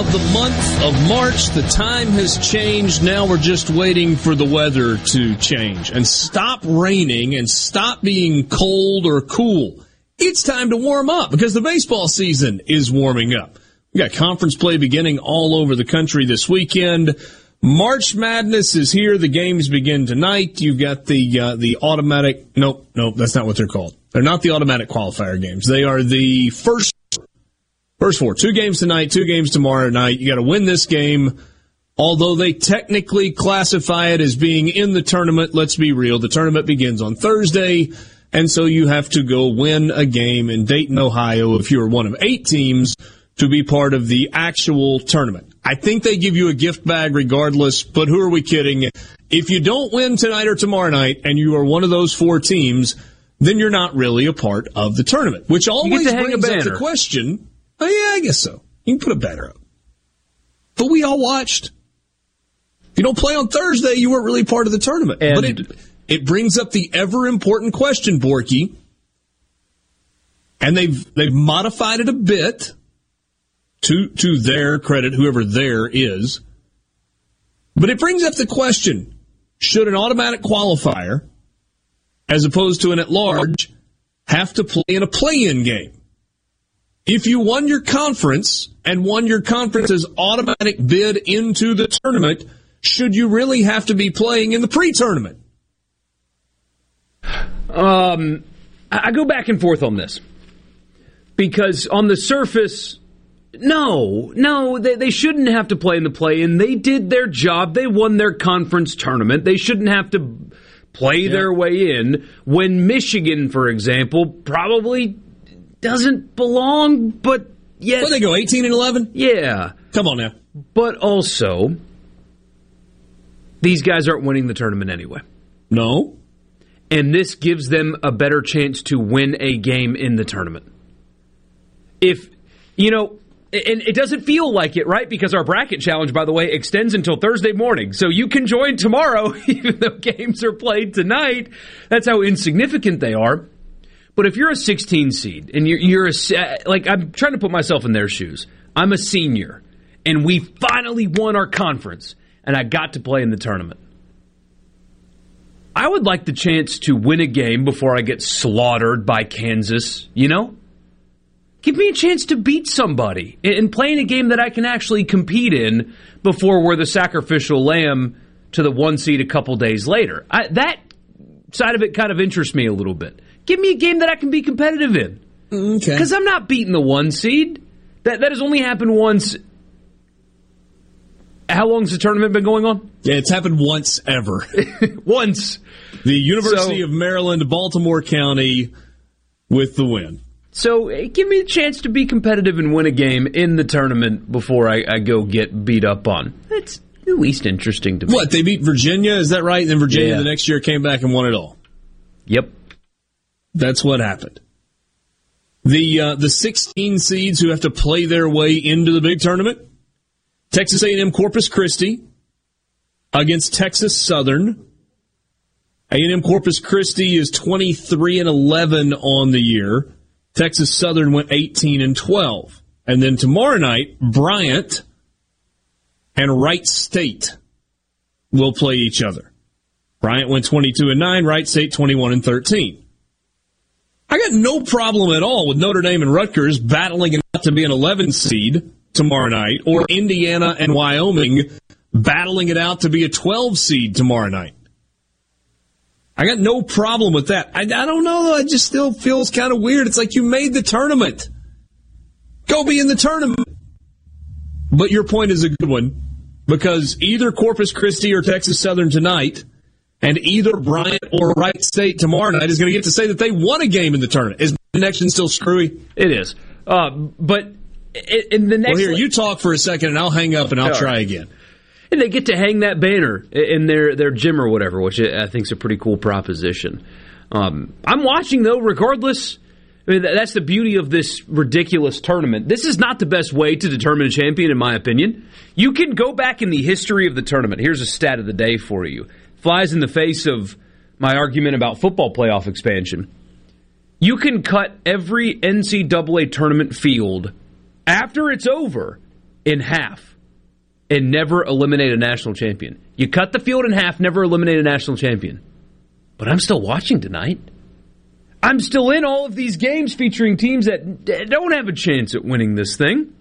of the month of March. The time has changed. Now we're just waiting for the weather to change and stop raining and stop being cold or cool. It's time to warm up because the baseball season is warming up. We got conference play beginning all over the country this weekend. March Madness is here. The games begin tonight. You've got the uh, the automatic. Nope, nope, that's not what they're called. They're not the automatic qualifier games. They are the first First four, two games tonight, two games tomorrow night. You got to win this game. Although they technically classify it as being in the tournament, let's be real. The tournament begins on Thursday, and so you have to go win a game in Dayton, Ohio, if you're one of eight teams to be part of the actual tournament. I think they give you a gift bag regardless, but who are we kidding? If you don't win tonight or tomorrow night and you are one of those four teams, then you're not really a part of the tournament, which always brings up the question Oh, yeah, I guess so. You can put a banner up. But we all watched. If you don't play on Thursday, you weren't really part of the tournament. And but it, it brings up the ever important question, Borky. And they've they've modified it a bit to to their credit, whoever there is. But it brings up the question: Should an automatic qualifier, as opposed to an at large, have to play in a play-in game? If you won your conference and won your conference's automatic bid into the tournament, should you really have to be playing in the pre-tournament? Um, I go back and forth on this because on the surface, no, no, they, they shouldn't have to play in the play-in. They did their job. They won their conference tournament. They shouldn't have to play yeah. their way in. When Michigan, for example, probably doesn't belong, but yet. Where they go, 18 and 11? Yeah. Come on now. But also, these guys aren't winning the tournament anyway. No. And this gives them a better chance to win a game in the tournament. If, you know, and it doesn't feel like it, right? Because our bracket challenge, by the way, extends until Thursday morning. So you can join tomorrow, even though games are played tonight. That's how insignificant they are. But if you're a 16 seed and you're, you're a, like, I'm trying to put myself in their shoes. I'm a senior and we finally won our conference and I got to play in the tournament. I would like the chance to win a game before I get slaughtered by Kansas, you know? Give me a chance to beat somebody and play in a game that I can actually compete in before we're the sacrificial lamb to the one seed a couple days later. I, that side of it kind of interests me a little bit. Give me a game that I can be competitive in. Mm, okay. Because I'm not beating the one seed. That that has only happened once. How long's the tournament been going on? Yeah, it's happened once ever. once. The University so, of Maryland, Baltimore County, with the win. So uh, give me a chance to be competitive and win a game in the tournament before I, I go get beat up on. That's at least interesting to me. What they beat Virginia? Is that right? And then Virginia yeah. the next year came back and won it all. Yep. That's what happened. The uh, the 16 seeds who have to play their way into the big tournament: Texas A&M Corpus Christi against Texas Southern, A&M Corpus Christi is 23 and 11 on the year. Texas Southern went 18 and 12. And then tomorrow night, Bryant and Wright State will play each other. Bryant went 22 and 9, Wright State 21 and 13. I got no problem at all with Notre Dame and Rutgers battling it out to be an 11 seed tomorrow night, or Indiana and Wyoming battling it out to be a 12 seed tomorrow night. I got no problem with that. I, I don't know. It just still feels kind of weird. It's like you made the tournament. Go be in the tournament. But your point is a good one because either Corpus Christi or Texas Southern tonight and either Bryant or Wright State tomorrow night is going to get to say that they won a game in the tournament. Is the connection still screwy? It is. Uh, but in the next. Well, here, you talk for a second and I'll hang up and I'll try again. And they get to hang that banner in their, their gym or whatever, which I think is a pretty cool proposition. Um, I'm watching, though, regardless. I mean, that's the beauty of this ridiculous tournament. This is not the best way to determine a champion, in my opinion. You can go back in the history of the tournament. Here's a stat of the day for you. Flies in the face of my argument about football playoff expansion. You can cut every NCAA tournament field after it's over in half and never eliminate a national champion. You cut the field in half, never eliminate a national champion. But I'm still watching tonight. I'm still in all of these games featuring teams that don't have a chance at winning this thing.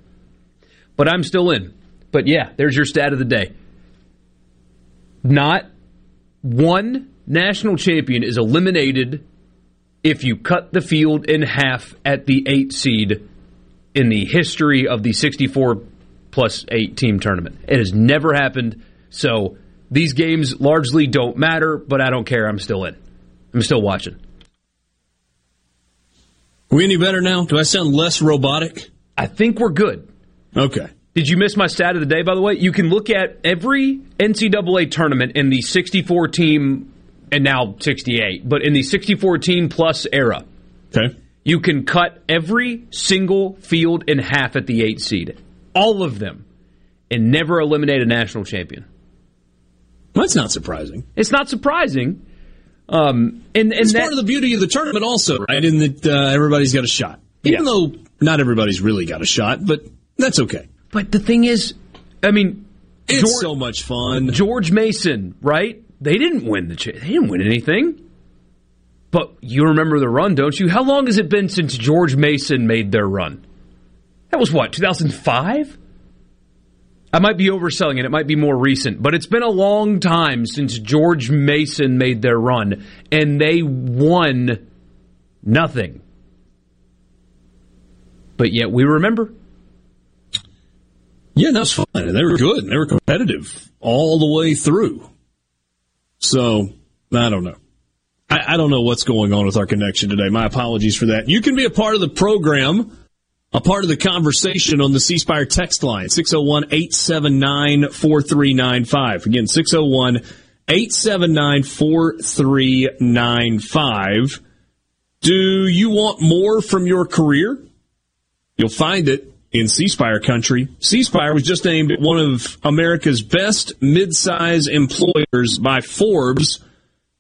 But I'm still in. But yeah, there's your stat of the day. Not one national champion is eliminated if you cut the field in half at the eight seed in the history of the 64 plus eight team tournament. It has never happened. So these games largely don't matter, but I don't care. I'm still in. I'm still watching. Are we any better now? Do I sound less robotic? I think we're good. Okay. Did you miss my stat of the day, by the way? You can look at every NCAA tournament in the 64 team, and now 68, but in the 64 team plus era. Okay. You can cut every single field in half at the eight seed all of them, and never eliminate a national champion. That's not surprising. It's not surprising. Um, and, and it's that, part of the beauty of the tournament, also, right? In that uh, everybody's got a shot, even yeah. though not everybody's really got a shot, but that's okay. But the thing is, I mean, it's George, so much fun. George Mason, right? They didn't win the. They didn't win anything. But you remember the run, don't you? How long has it been since George Mason made their run? That was what, 2005? I might be overselling it. It might be more recent, but it's been a long time since George Mason made their run, and they won nothing. But yet we remember. Yeah, that's fine. They were good. and They were competitive all the way through. So, I don't know. I, I don't know what's going on with our connection today. My apologies for that. You can be a part of the program a part of the conversation on the C Spire text line, 601 879 4395. Again, 601 879 4395. Do you want more from your career? You'll find it in C Spire country. C Spire was just named one of America's best mid-size employers by Forbes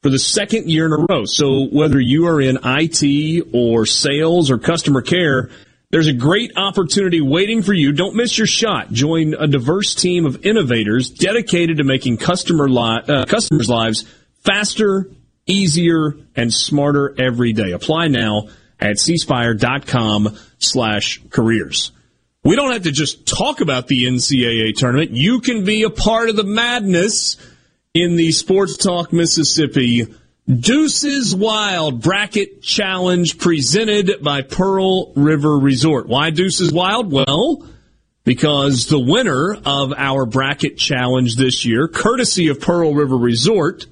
for the second year in a row. So whether you are in IT or sales or customer care, there's a great opportunity waiting for you. Don't miss your shot. Join a diverse team of innovators dedicated to making customer li- uh, customers' lives faster, easier, and smarter every day. Apply now at cspire.com slash careers. We don't have to just talk about the NCAA tournament. You can be a part of the madness in the Sports Talk Mississippi Deuces Wild Bracket Challenge presented by Pearl River Resort. Why Deuces Wild? Well, because the winner of our bracket challenge this year, courtesy of Pearl River Resort,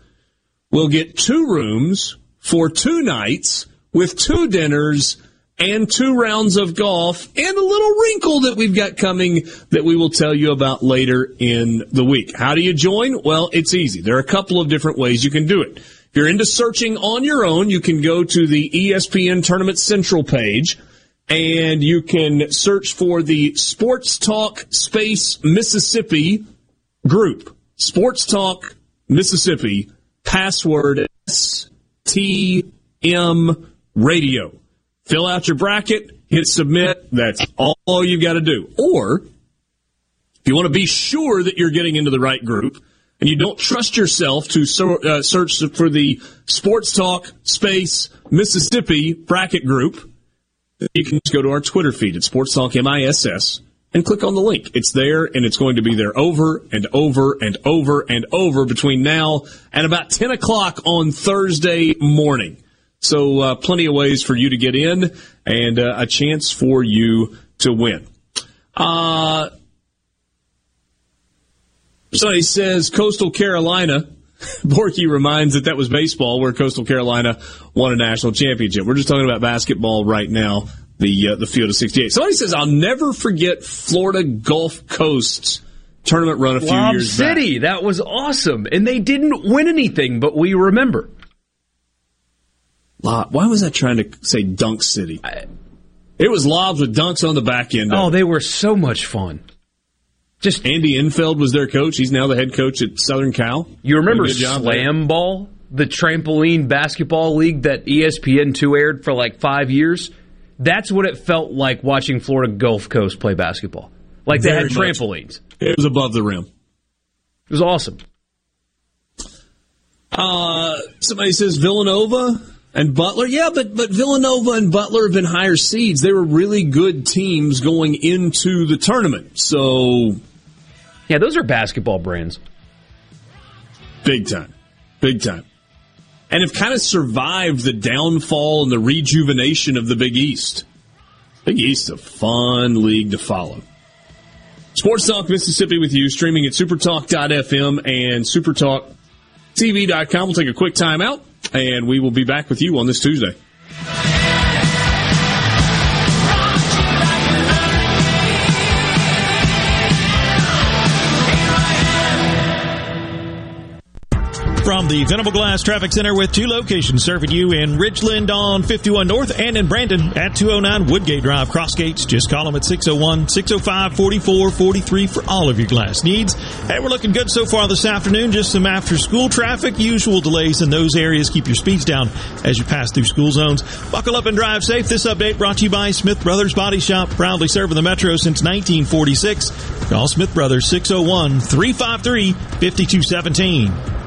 will get two rooms for two nights with two dinners and two rounds of golf and a little wrinkle that we've got coming that we will tell you about later in the week. How do you join? Well, it's easy. There are a couple of different ways you can do it If you're into searching on your own, you can go to the ESPN Tournament Central page and you can search for the Sports Talk Space Mississippi group. Sports Talk Mississippi, password STM Radio. Fill out your bracket, hit submit. That's all you've got to do. Or if you want to be sure that you're getting into the right group and you don't trust yourself to uh, search for the Sports Talk Space Mississippi bracket group, you can just go to our Twitter feed at Sports Talk MISS and click on the link. It's there and it's going to be there over and over and over and over between now and about 10 o'clock on Thursday morning. So uh, plenty of ways for you to get in and uh, a chance for you to win. Uh, somebody says Coastal Carolina. Borky reminds that that was baseball where Coastal Carolina won a national championship. We're just talking about basketball right now. The uh, the field of 68. Somebody says I'll never forget Florida Gulf Coast's tournament run a few Lob years City. back. That was awesome, and they didn't win anything, but we remember. Why was I trying to say Dunk City? It was lobs with dunks on the back end. Oh, they were so much fun. Just Andy Enfield was their coach. He's now the head coach at Southern Cal. You remember Slam Ball, the trampoline basketball league that ESPN two aired for like five years? That's what it felt like watching Florida Gulf Coast play basketball. Like they Very had trampolines. Much. It was above the rim. It was awesome. Uh, somebody says Villanova and Butler, yeah, but but Villanova and Butler have been higher seeds. They were really good teams going into the tournament. So, yeah, those are basketball brands. Big time, big time, and have kind of survived the downfall and the rejuvenation of the Big East. Big East, a fun league to follow. Sports Talk Mississippi with you, streaming at supertalk.fm and supertalktv.com. We'll take a quick time out and we will be back with you on this Tuesday. From the Venable Glass Traffic Center with two locations serving you in Ridgeland on 51 North and in Brandon at 209 Woodgate Drive, Cross Gates. Just call them at 601 605 4443 for all of your glass needs. Hey, we're looking good so far this afternoon. Just some after school traffic. Usual delays in those areas. Keep your speeds down as you pass through school zones. Buckle up and drive safe. This update brought to you by Smith Brothers Body Shop, proudly serving the Metro since 1946. Call Smith Brothers 601 353 5217.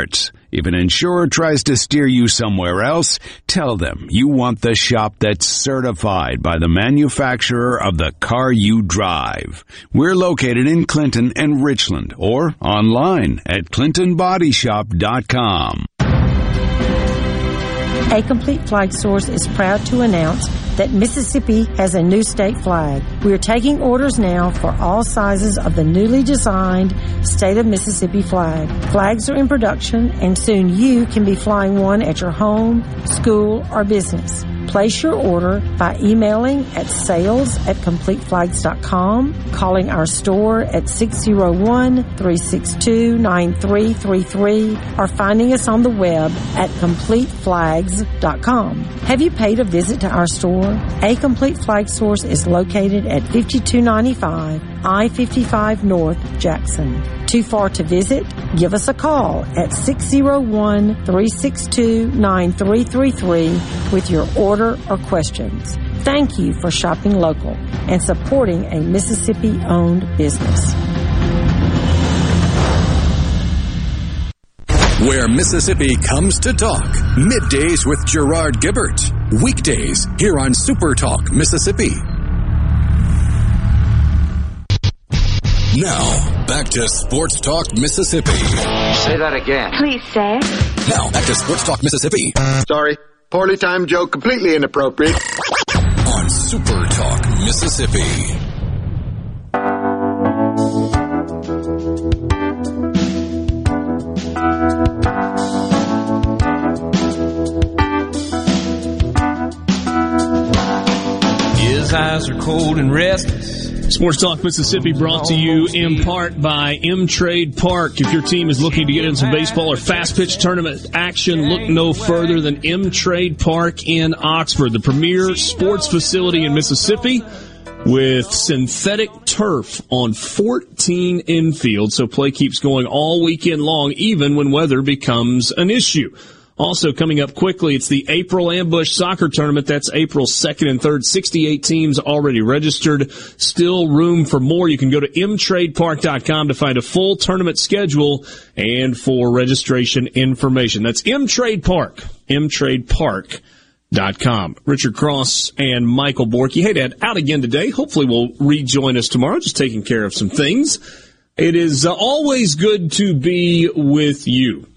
If an insurer tries to steer you somewhere else, tell them you want the shop that's certified by the manufacturer of the car you drive. We're located in Clinton and Richland or online at clintonbodyshop.com. A Complete Flag Source is proud to announce that Mississippi has a new state flag. We are taking orders now for all sizes of the newly designed State of Mississippi flag. Flags are in production and soon you can be flying one at your home, school, or business. Place your order by emailing at sales at completeflags.com, calling our store at 601-362-9333, or finding us on the web at completeflags.com. Have you paid a visit to our store? A Complete Flag Source is located at 5295 I-55 North, Jackson. Too far to visit? Give us a call at 601 362 9333 with your order or questions. Thank you for shopping local and supporting a Mississippi owned business. Where Mississippi comes to talk. Middays with Gerard Gibert. Weekdays here on Super Talk Mississippi. Now, back to Sports Talk Mississippi. Say that again. Please say it. Now, back to Sports Talk Mississippi. Sorry. Poorly timed joke, completely inappropriate. On Super Talk Mississippi. His eyes are cold and restless. Sports Talk Mississippi brought to you in part by M Trade Park. If your team is looking to get in some baseball or fast pitch tournament action, look no further than M Trade Park in Oxford, the premier sports facility in Mississippi with synthetic turf on 14 infields. So play keeps going all weekend long, even when weather becomes an issue. Also coming up quickly, it's the April Ambush Soccer Tournament. That's April 2nd and 3rd. 68 teams already registered. Still room for more. You can go to mtradepark.com to find a full tournament schedule and for registration information. That's mtrade park. mtradepark.com. Richard Cross and Michael Borky. Hey, Dad, out again today. Hopefully we'll rejoin us tomorrow. Just taking care of some things. It is uh, always good to be with you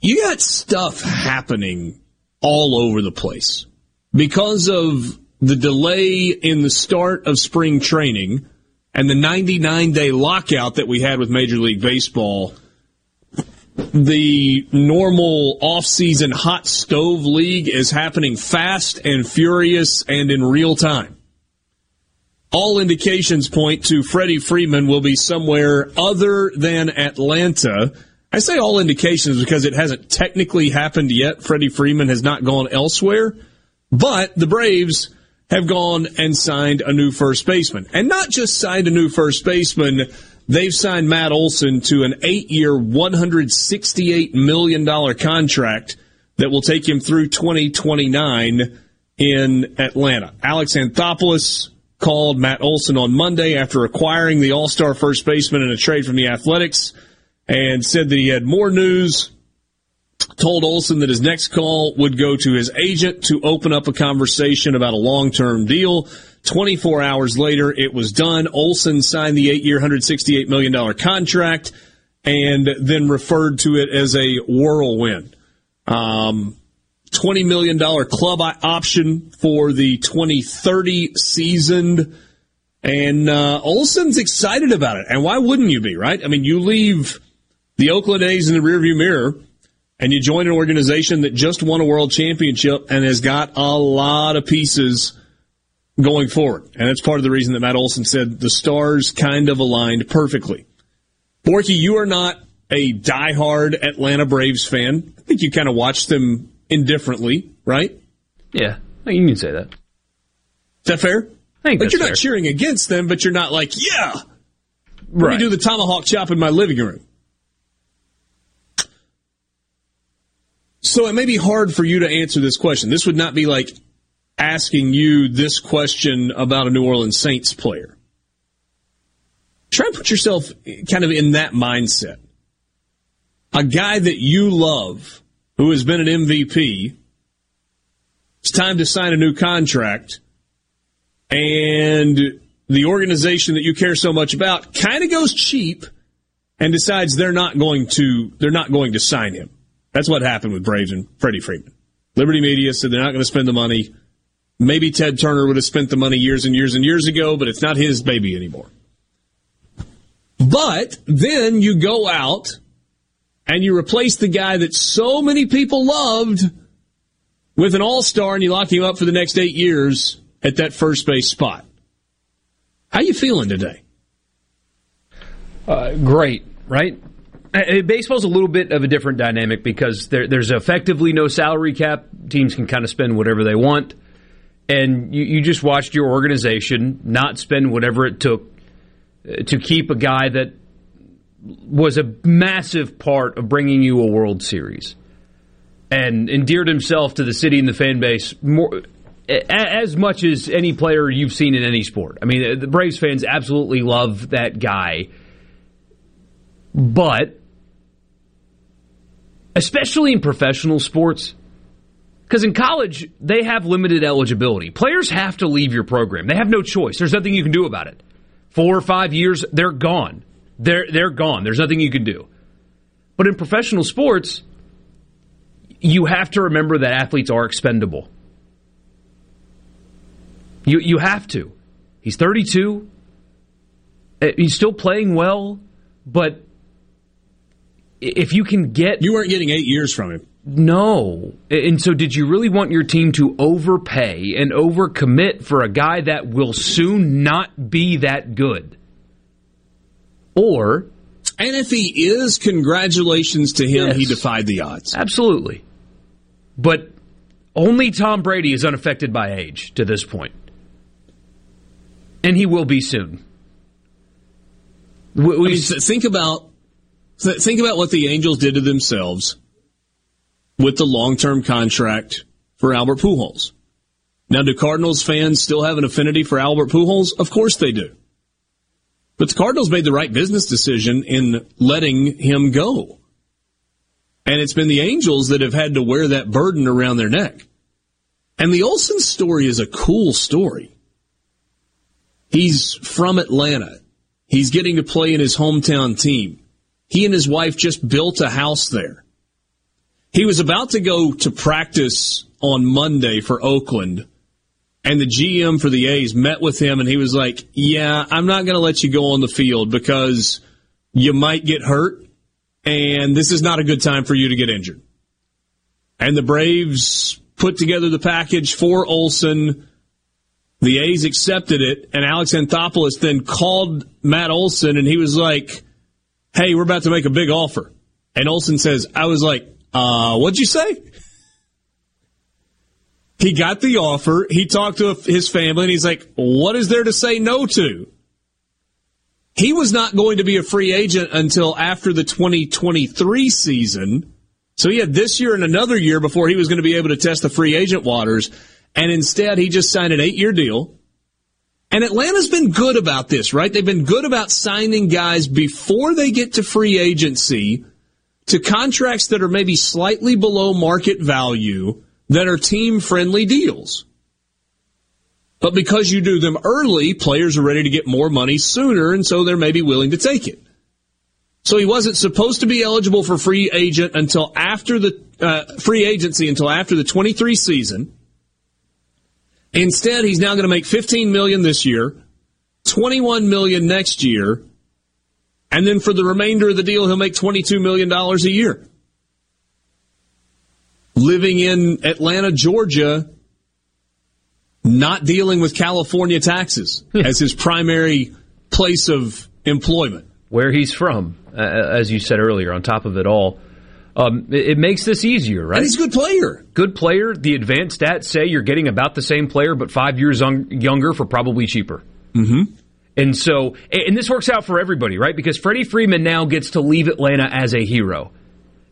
you got stuff happening all over the place because of the delay in the start of spring training and the 99 day lockout that we had with Major League Baseball. The normal off-season hot stove league is happening fast and furious and in real time. All indications point to Freddie Freeman will be somewhere other than Atlanta I say all indications because it hasn't technically happened yet. Freddie Freeman has not gone elsewhere, but the Braves have gone and signed a new first baseman. And not just signed a new first baseman, they've signed Matt Olson to an eight year, $168 million contract that will take him through 2029 in Atlanta. Alex Anthopoulos called Matt Olson on Monday after acquiring the all star first baseman in a trade from the Athletics and said that he had more news. Told Olson that his next call would go to his agent to open up a conversation about a long term deal. 24 hours later, it was done. Olson signed the eight year, $168 million contract and then referred to it as a whirlwind. Um, $20 million club option for the 2030 season. And uh, Olson's excited about it. And why wouldn't you be, right? I mean, you leave the Oakland A's in the rearview mirror, and you join an organization that just won a world championship and has got a lot of pieces going forward. And that's part of the reason that Matt Olson said the stars kind of aligned perfectly. Borky, you are not a diehard Atlanta Braves fan. I think you kind of watch them indifferently, right? Yeah, you can say that. Is that fair? I think like you're fair. not cheering against them, but you're not like, yeah, right. let me do the tomahawk chop in my living room. So it may be hard for you to answer this question. This would not be like asking you this question about a New Orleans Saints player. Try and put yourself kind of in that mindset. A guy that you love who has been an MVP. It's time to sign a new contract. And the organization that you care so much about kind of goes cheap and decides they're not going to they're not going to sign him. That's what happened with Braves and Freddie Freeman. Liberty Media said they're not going to spend the money. Maybe Ted Turner would have spent the money years and years and years ago, but it's not his baby anymore. But then you go out and you replace the guy that so many people loved with an all star and you lock him up for the next eight years at that first base spot. How you feeling today? Uh, great, right? Uh, uh, baseball's a little bit of a different dynamic because there, there's effectively no salary cap. Teams can kind of spend whatever they want. And you, you just watched your organization not spend whatever it took uh, to keep a guy that was a massive part of bringing you a World Series and endeared himself to the city and the fan base more as much as any player you've seen in any sport. I mean, uh, the Braves fans absolutely love that guy. But especially in professional sports, because in college, they have limited eligibility. Players have to leave your program. They have no choice. There's nothing you can do about it. Four or five years, they're gone. They're, they're gone. There's nothing you can do. But in professional sports, you have to remember that athletes are expendable. You you have to. He's 32. Uh, he's still playing well, but if you can get you weren't getting eight years from him. No. And so, did you really want your team to overpay and overcommit for a guy that will soon not be that good? Or. And if he is, congratulations to him. Yes, he defied the odds. Absolutely. But only Tom Brady is unaffected by age to this point and he will be soon. We, we I mean, think about think about what the Angels did to themselves with the long term contract for Albert Pujols. Now, do Cardinals fans still have an affinity for Albert Pujols? Of course they do. But the Cardinals made the right business decision in letting him go. And it's been the Angels that have had to wear that burden around their neck. And the Olson story is a cool story. He's from Atlanta. He's getting to play in his hometown team. He and his wife just built a house there. He was about to go to practice on Monday for Oakland, and the GM for the A's met with him, and he was like, Yeah, I'm not going to let you go on the field because you might get hurt, and this is not a good time for you to get injured. And the Braves put together the package for Olson the A's accepted it, and Alex Anthopoulos then called Matt Olson, and he was like, "Hey, we're about to make a big offer." And Olson says, "I was like, uh, what'd you say?" He got the offer. He talked to his family, and he's like, "What is there to say no to?" He was not going to be a free agent until after the 2023 season. So he had this year and another year before he was going to be able to test the free agent waters. And instead, he just signed an eight year deal. And Atlanta's been good about this, right? They've been good about signing guys before they get to free agency to contracts that are maybe slightly below market value that are team friendly deals. But because you do them early, players are ready to get more money sooner, and so they're maybe willing to take it. So he wasn't supposed to be eligible for free agent until after the uh, free agency until after the 23 season. Instead, he's now going to make 15 million this year, 21 million next year, and then for the remainder of the deal, he'll make 22 million dollars a year. Living in Atlanta, Georgia, not dealing with California taxes as his primary place of employment. Where he's from, uh, as you said earlier, on top of it all. Um, it, it, makes this easier, right? And he's a good player. Good player. The advanced stats say you're getting about the same player, but five years un- younger for probably cheaper. Mm-hmm. And so, and this works out for everybody, right? Because Freddie Freeman now gets to leave Atlanta as a hero.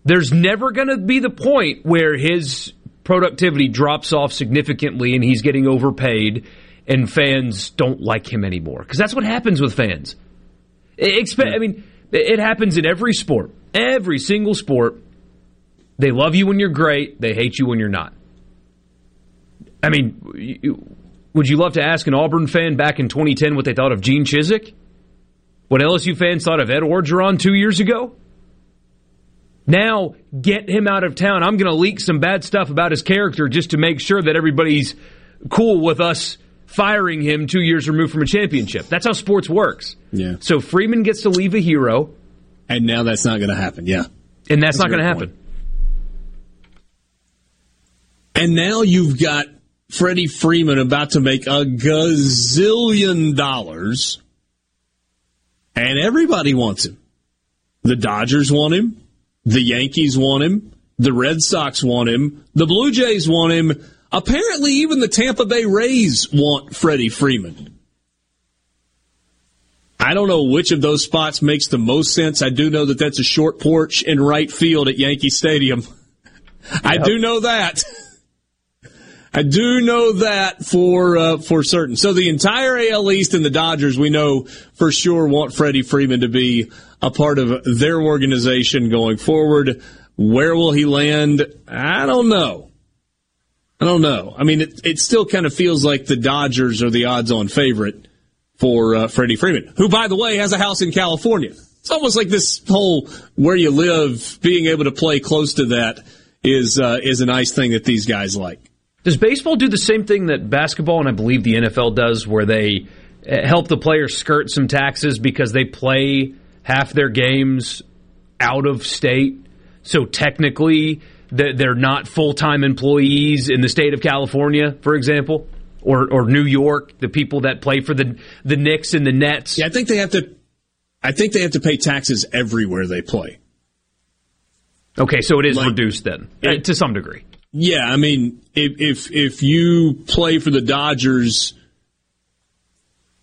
There's never going to be the point where his productivity drops off significantly and he's getting overpaid and fans don't like him anymore. Because that's what happens with fans. I mean, it happens in every sport, every single sport. They love you when you're great. They hate you when you're not. I mean, would you love to ask an Auburn fan back in 2010 what they thought of Gene Chizik? What LSU fans thought of Ed Orgeron two years ago? Now, get him out of town. I'm going to leak some bad stuff about his character just to make sure that everybody's cool with us firing him two years removed from a championship. That's how sports works. Yeah. So Freeman gets to leave a hero. And now that's not going to happen. Yeah. And that's, that's not going to happen. And now you've got Freddie Freeman about to make a gazillion dollars, and everybody wants him. The Dodgers want him. The Yankees want him. The Red Sox want him. The Blue Jays want him. Apparently, even the Tampa Bay Rays want Freddie Freeman. I don't know which of those spots makes the most sense. I do know that that's a short porch in right field at Yankee Stadium. Yep. I do know that. I do know that for uh, for certain. So the entire AL East and the Dodgers, we know for sure want Freddie Freeman to be a part of their organization going forward. Where will he land? I don't know. I don't know. I mean, it, it still kind of feels like the Dodgers are the odds-on favorite for uh, Freddie Freeman, who, by the way, has a house in California. It's almost like this whole where you live, being able to play close to that is uh, is a nice thing that these guys like. Does baseball do the same thing that basketball and I believe the NFL does, where they uh, help the players skirt some taxes because they play half their games out of state? So technically, they're not full time employees in the state of California, for example, or or New York. The people that play for the the Knicks and the Nets. Yeah, I think they have to. I think they have to pay taxes everywhere they play. Okay, so it is like, reduced then it, to some degree. Yeah, I mean, if if if you play for the Dodgers,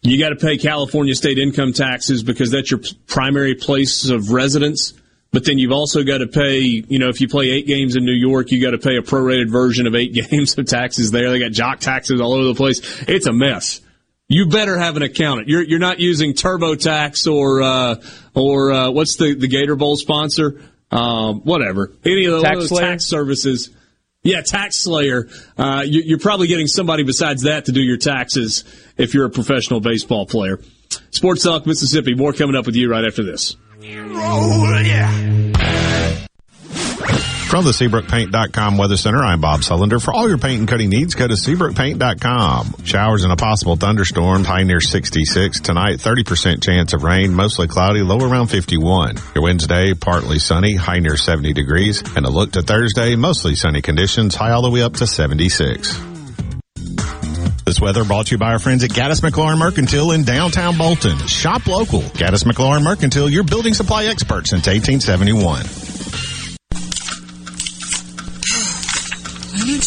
you got to pay California state income taxes because that's your primary place of residence. But then you've also got to pay, you know, if you play eight games in New York, you got to pay a prorated version of eight games of taxes there. They got jock taxes all over the place. It's a mess. You better have an accountant. You're you're not using TurboTax or uh, or uh, what's the the Gator Bowl sponsor? Um, whatever. Any of those tax, tax services yeah, tax slayer. Uh, you, are probably getting somebody besides that to do your taxes if you're a professional baseball player. Sports Talk Mississippi. More coming up with you right after this. Oh, yeah. From the SeabrookPaint.com Weather Center, I'm Bob Sullender. For all your paint and cutting needs, go to SeabrookPaint.com. Showers and a possible thunderstorm, high near 66. Tonight, 30% chance of rain, mostly cloudy, low around 51. Your Wednesday, partly sunny, high near 70 degrees. And a look to Thursday, mostly sunny conditions, high all the way up to 76. This weather brought to you by our friends at Gaddis McLaurin Mercantile in downtown Bolton. Shop local. Gaddis McLaurin Mercantile, your building supply expert since 1871.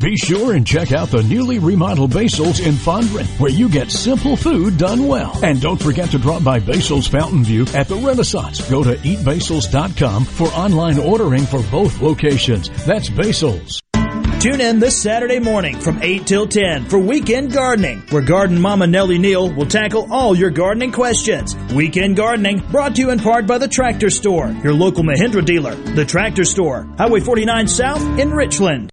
Be sure and check out the newly remodeled Basil's in Fondren, where you get simple food done well. And don't forget to drop by Basil's Fountain View at the Renaissance. Go to eatbasils.com for online ordering for both locations. That's Basil's. Tune in this Saturday morning from 8 till 10 for Weekend Gardening, where Garden Mama Nellie Neal will tackle all your gardening questions. Weekend Gardening brought to you in part by the Tractor Store, your local Mahindra dealer. The Tractor Store, Highway 49 South in Richland.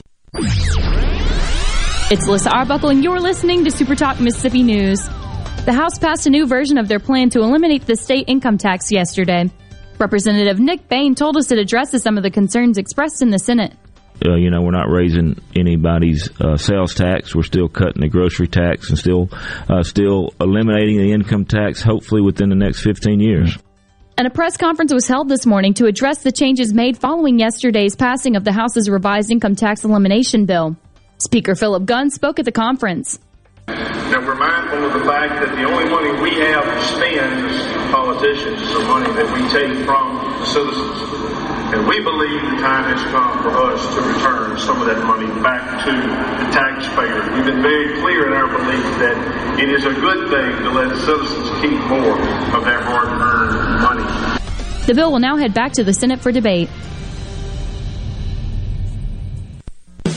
It's Alyssa Arbuckle, and you're listening to Super Talk Mississippi News. The House passed a new version of their plan to eliminate the state income tax yesterday. Representative Nick Bain told us it addresses some of the concerns expressed in the Senate. Uh, you know, we're not raising anybody's uh, sales tax. We're still cutting the grocery tax and still, uh, still eliminating the income tax. Hopefully, within the next 15 years. And a press conference was held this morning to address the changes made following yesterday's passing of the House's revised income tax elimination bill. Speaker Philip Gunn spoke at the conference. Now, we're mindful of the fact that the only money we have to spend as politicians is the money that we take from citizens. And we believe the time has come for us to return some of that money back to the taxpayer. We've been very clear in our belief that it is a good thing to let citizens keep more of their hard-earned money. The bill will now head back to the Senate for debate.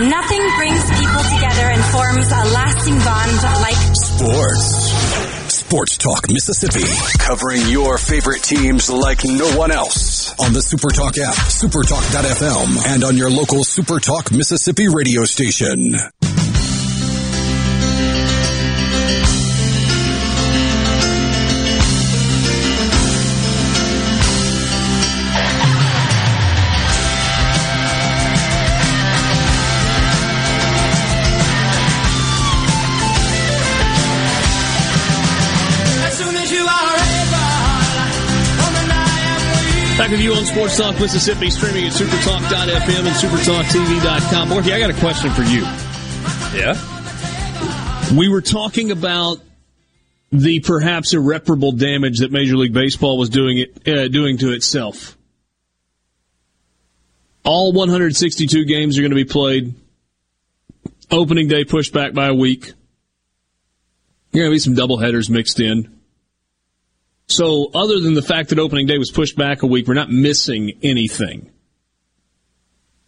Nothing brings people together and forms a lasting bond like sports. Sports Talk Mississippi, covering your favorite teams like no one else. On the Supertalk app, supertalk.fm, and on your local Supertalk Mississippi radio station. Back with you on Sports Talk Mississippi, streaming at supertalk.fm and supertalktv.com. Morphy, I got a question for you. Yeah? We were talking about the perhaps irreparable damage that Major League Baseball was doing it uh, doing to itself. All 162 games are going to be played. Opening day pushed back by a week. There are going to be some doubleheaders mixed in. So, other than the fact that opening day was pushed back a week, we're not missing anything.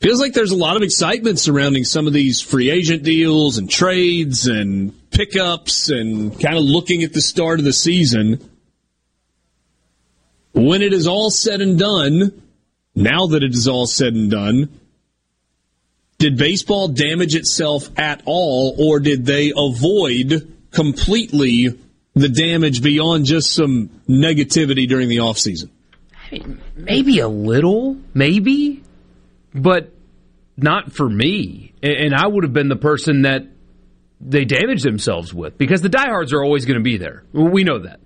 Feels like there's a lot of excitement surrounding some of these free agent deals and trades and pickups and kind of looking at the start of the season. When it is all said and done, now that it is all said and done, did baseball damage itself at all or did they avoid completely the damage beyond just some negativity during the offseason? I mean, maybe a little, maybe, but not for me. And I would have been the person that they damaged themselves with because the diehards are always going to be there. We know that.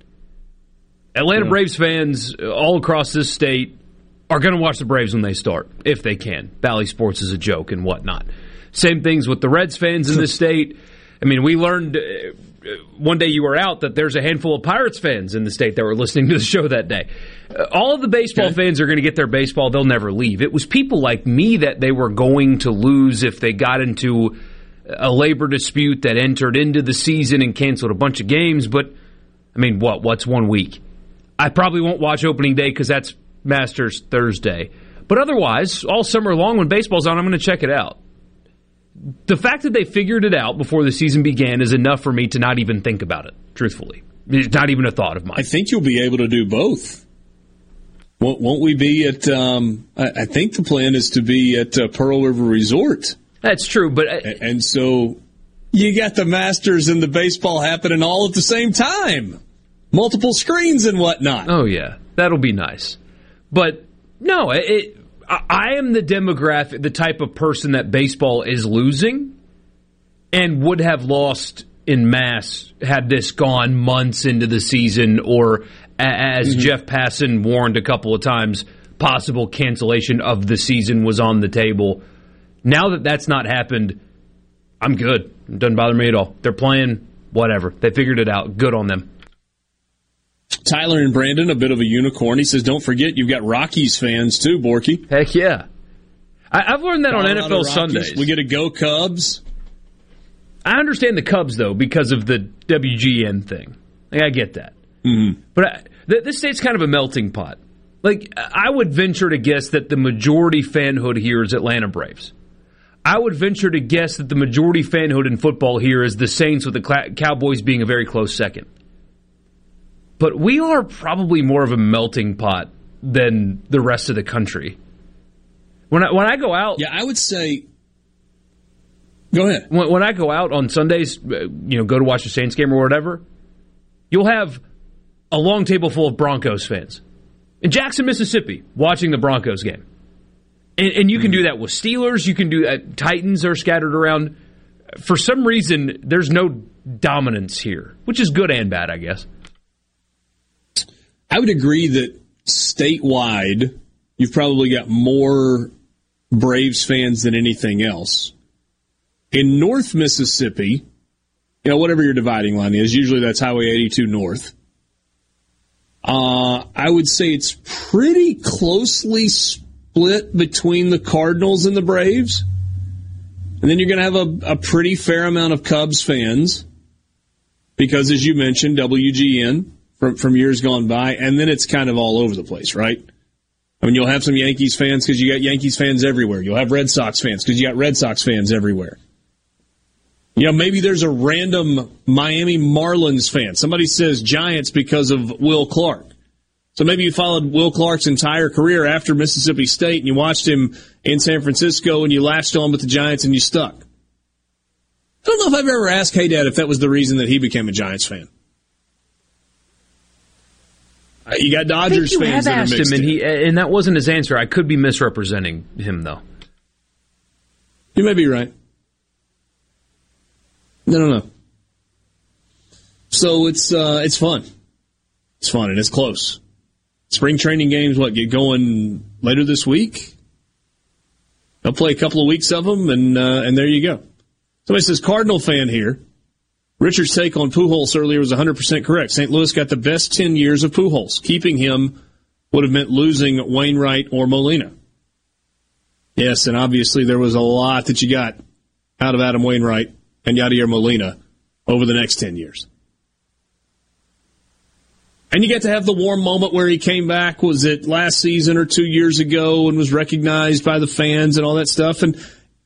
Atlanta yeah. Braves fans uh, all across this state are going to watch the Braves when they start, if they can. Bally Sports is a joke and whatnot. Same things with the Reds fans in this state. I mean, we learned uh, one day you were out that there's a handful of Pirates fans in the state that were listening to the show that day. Uh, all of the baseball okay. fans are going to get their baseball. They'll never leave. It was people like me that they were going to lose if they got into a labor dispute that entered into the season and canceled a bunch of games. But, I mean, what? What's one week? I probably won't watch opening day because that's Masters Thursday. But otherwise, all summer long when baseball's on, I'm going to check it out the fact that they figured it out before the season began is enough for me to not even think about it, truthfully. It's not even a thought of mine. I think you'll be able to do both. Won't, won't we be at? Um, I, I, think the plan is to be at uh, Pearl River Resort. That's true, but I, and so you got the Masters and the baseball happening all at the same time, multiple screens and whatnot. Oh yeah, that'll be nice. But no, it, I am the demographic, the type of person that baseball is losing, and would have lost in mass had this gone months into the season or as mm-hmm. Jeff Passan warned a couple of times, possible cancellation of the season was on the table. Now that that's not happened, I'm good. It doesn't bother me at all. They're playing, whatever. They figured it out. Good on them. Tyler and Brandon, a bit of a unicorn. He says, "Don't forget, you've got Rockies fans too, Borky." Heck yeah, I, have learned that Colorado on NFL Rockies. Sundays. We get to go Cubs. I understand the Cubs though because of the WGN thing. Like, I get that. Mm-hmm. But I, th- this state's kind of a melting pot. Like, I would venture to guess that the majority fanhood here is Atlanta Braves. I would venture to guess that the majority fanhood in football here is the Saints, with the Cowboys being a very close second. But we are probably more of a melting pot than the rest of the country. When I, when I go out, yeah, I would say. Go ahead. When, when I go out on Sundays, uh, you know, go to watch the Saints game or whatever, you'll have a long table full of Broncos fans in Jackson, Mississippi, watching the Broncos game. And, and you can do that with Steelers. You can do that. Titans are scattered around. For some reason, there's no dominance here, which is good and bad, I guess. I would agree that statewide, you've probably got more Braves fans than anything else. In North Mississippi, you know, whatever your dividing line is, usually that's Highway 82 North. Uh, I would say it's pretty closely split between the Cardinals and the Braves. And then you're going to have a, a pretty fair amount of Cubs fans because, as you mentioned, WGN from, from years gone by. And then it's kind of all over the place, right? I mean, you'll have some Yankees fans because you got Yankees fans everywhere. You'll have Red Sox fans because you got Red Sox fans everywhere. You know, maybe there's a random Miami Marlins fan. Somebody says Giants because of Will Clark. So maybe you followed Will Clark's entire career after Mississippi State and you watched him in San Francisco and you latched on with the Giants and you stuck. I don't know if I've ever asked Hey Dad if that was the reason that he became a Giants fan. You got Dodgers you fans have asked him, and he and that wasn't his answer. I could be misrepresenting him though. You may be right. No, no, no. So it's uh, it's fun. It's fun and it's close. Spring training games, what get going later this week? I'll play a couple of weeks of them, and uh, and there you go. Somebody says Cardinal fan here. Richard's take on Pujols earlier was 100% correct. St. Louis got the best 10 years of Pujols. Keeping him would have meant losing Wainwright or Molina. Yes, and obviously there was a lot that you got out of Adam Wainwright and Yadier Molina over the next 10 years. And you get to have the warm moment where he came back, was it last season or two years ago, and was recognized by the fans and all that stuff. And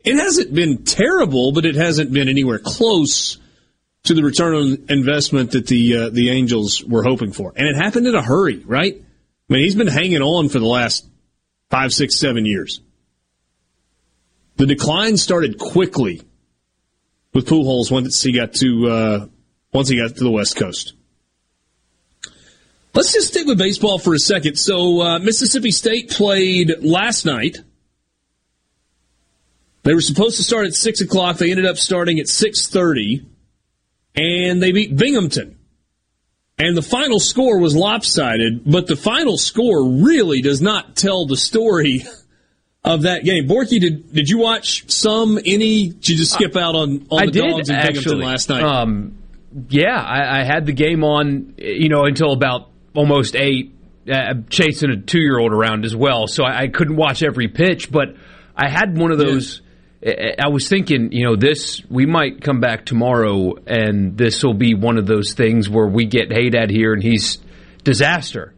it hasn't been terrible, but it hasn't been anywhere close to the return on investment that the uh, the Angels were hoping for. And it happened in a hurry, right? I mean, he's been hanging on for the last five, six, seven years. The decline started quickly with Pujols once he got to uh, once he got to the West Coast. Let's just stick with baseball for a second. So uh, Mississippi State played last night. They were supposed to start at six o'clock. They ended up starting at six thirty, and they beat Binghamton. And the final score was lopsided, but the final score really does not tell the story of that game. Borky, did did you watch some, any? Did you just skip out on, on I the did, dogs in actually. Binghamton last night? Um, yeah, I, I, had the game on, you know, until about almost eight, uh, chasing a two year old around as well. So I, I, couldn't watch every pitch, but I had one of those. Yeah. I was thinking, you know, this we might come back tomorrow, and this will be one of those things where we get Hey Dad here, and he's disaster.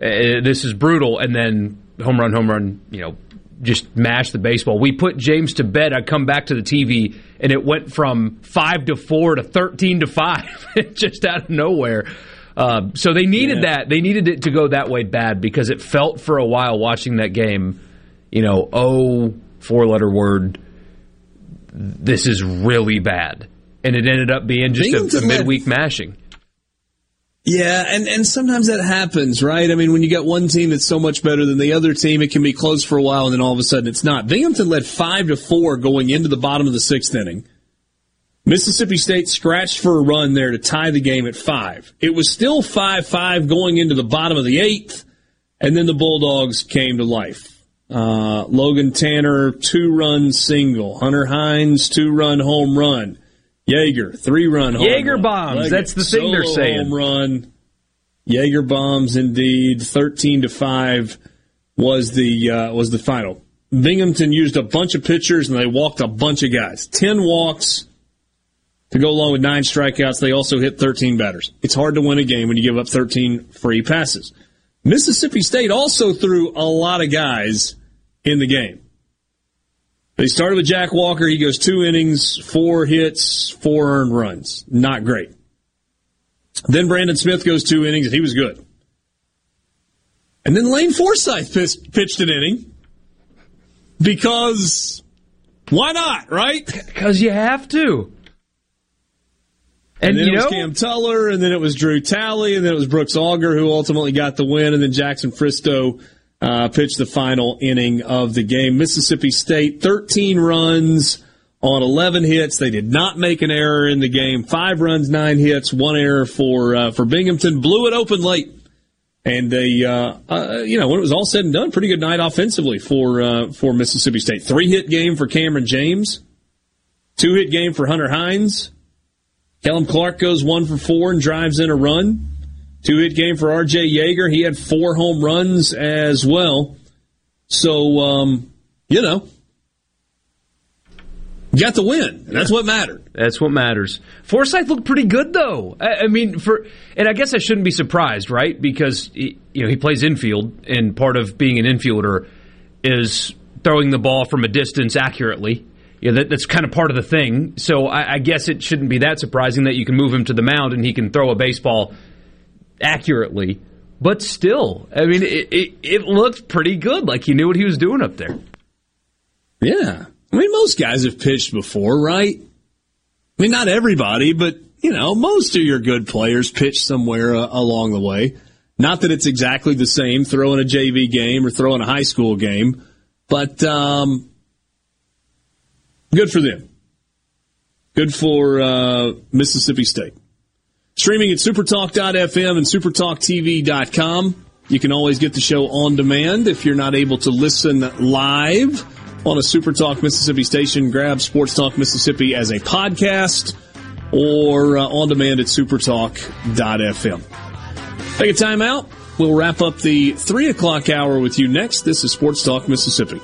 Uh, this is brutal, and then home run, home run, you know, just mash the baseball. We put James to bed. I come back to the TV and it went from five to four to thirteen to five, just out of nowhere. Uh, so they needed yeah. that. They needed it to go that way bad because it felt for a while watching that game, you know, oh, four letter word, this is really bad. And it ended up being just a, a midweek mashing. Yeah, and, and sometimes that happens, right? I mean, when you got one team that's so much better than the other team, it can be close for a while, and then all of a sudden it's not. Binghamton led five to four going into the bottom of the sixth inning. Mississippi State scratched for a run there to tie the game at five. It was still five five going into the bottom of the eighth, and then the Bulldogs came to life. Uh, Logan Tanner two run single, Hunter Hines two run home run. Yeager, three run home Jaeger run. bombs. Leggett, That's the thing they're saying. Home run. Jaeger bombs indeed. Thirteen to five was the uh, was the final. Binghamton used a bunch of pitchers and they walked a bunch of guys. Ten walks to go along with nine strikeouts. They also hit 13 batters. It's hard to win a game when you give up 13 free passes. Mississippi State also threw a lot of guys in the game. They started with Jack Walker. He goes two innings, four hits, four earned runs. Not great. Then Brandon Smith goes two innings, and he was good. And then Lane Forsythe pitched an inning because why not, right? Because you have to. And, and then it was know, Cam Tullar, and then it was Drew Talley, and then it was Brooks Auger who ultimately got the win, and then Jackson Fristoe uh, pitched the final inning of the game. Mississippi State, 13 runs on 11 hits. They did not make an error in the game. Five runs, nine hits, one error for uh, for Binghamton. Blew it open late, and they, uh, uh, you know, when it was all said and done, pretty good night offensively for uh, for Mississippi State. Three hit game for Cameron James, two hit game for Hunter Hines. Kellum Clark goes one for four and drives in a run. Two hit game for R.J. Yeager. He had four home runs as well. So, um, you know, you got the win. That's what mattered. That's what matters. Forsythe looked pretty good though. I, I, mean, for and I guess I shouldn't be surprised, right? Because he, you know he plays infield, and part of being an infielder is throwing the ball from a distance accurately. Yeah, that, that's kind of part of the thing. So I, I guess it shouldn't be that surprising that you can move him to the mound and he can throw a baseball accurately, but still, I mean, it, it, it looked pretty good. Like he knew what he was doing up there. Yeah. I mean, most guys have pitched before, right? I mean, not everybody, but, you know, most of your good players pitch somewhere uh, along the way. Not that it's exactly the same throwing a JV game or throwing a high school game, but um, good for them. Good for uh, Mississippi State. Streaming at supertalk.fm and supertalktv.com. You can always get the show on demand if you're not able to listen live on a Supertalk Mississippi station. Grab Sports Talk Mississippi as a podcast or uh, on demand at supertalk.fm. Take a time out. We'll wrap up the 3 o'clock hour with you next. This is Sports Talk Mississippi.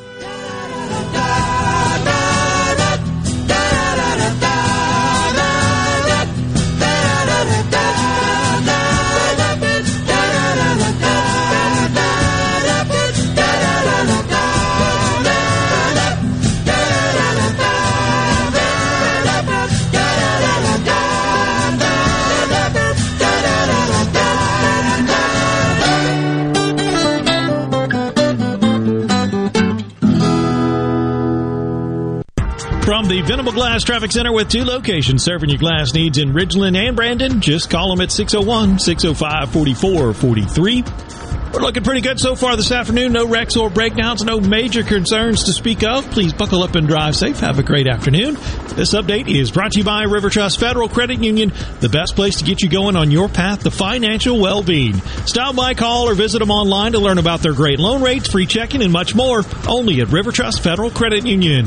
Venable Glass Traffic Center with two locations serving your glass needs in Ridgeland and Brandon. Just call them at 601 605 4443. We're looking pretty good so far this afternoon. No wrecks or breakdowns, no major concerns to speak of. Please buckle up and drive safe. Have a great afternoon. This update is brought to you by River Trust Federal Credit Union, the best place to get you going on your path to financial well-being. Stop by, call, or visit them online to learn about their great loan rates, free checking, and much more. Only at River Trust Federal Credit Union.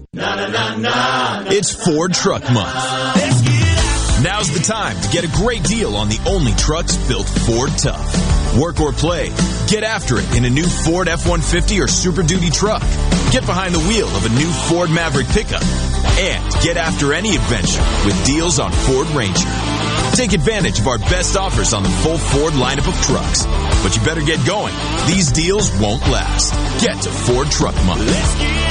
It's Ford Truck Month. Now's the time to get a great deal on the only trucks built Ford tough. Work or play, get after it in a new Ford F-150 or Super Duty truck. Get behind the wheel of a new Ford Maverick pickup. And get after any adventure with deals on Ford Ranger. Take advantage of our best offers on the full Ford lineup of trucks. But you better get going. These deals won't last. Get to Ford Truck Month.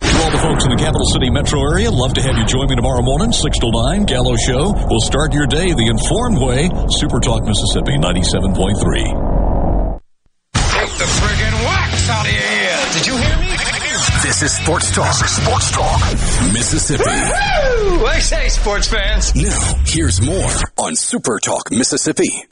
For all the folks in the capital city metro area, love to have you join me tomorrow morning, 6 to 9, Gallo Show. We'll start your day the informed way. Super Talk Mississippi 97.3. Take the friggin' wax out of your ears. Did you hear me? This is Sports Talk. Sports Talk. Mississippi. Woo! I say, sports fans. Now, here's more on Super Talk Mississippi.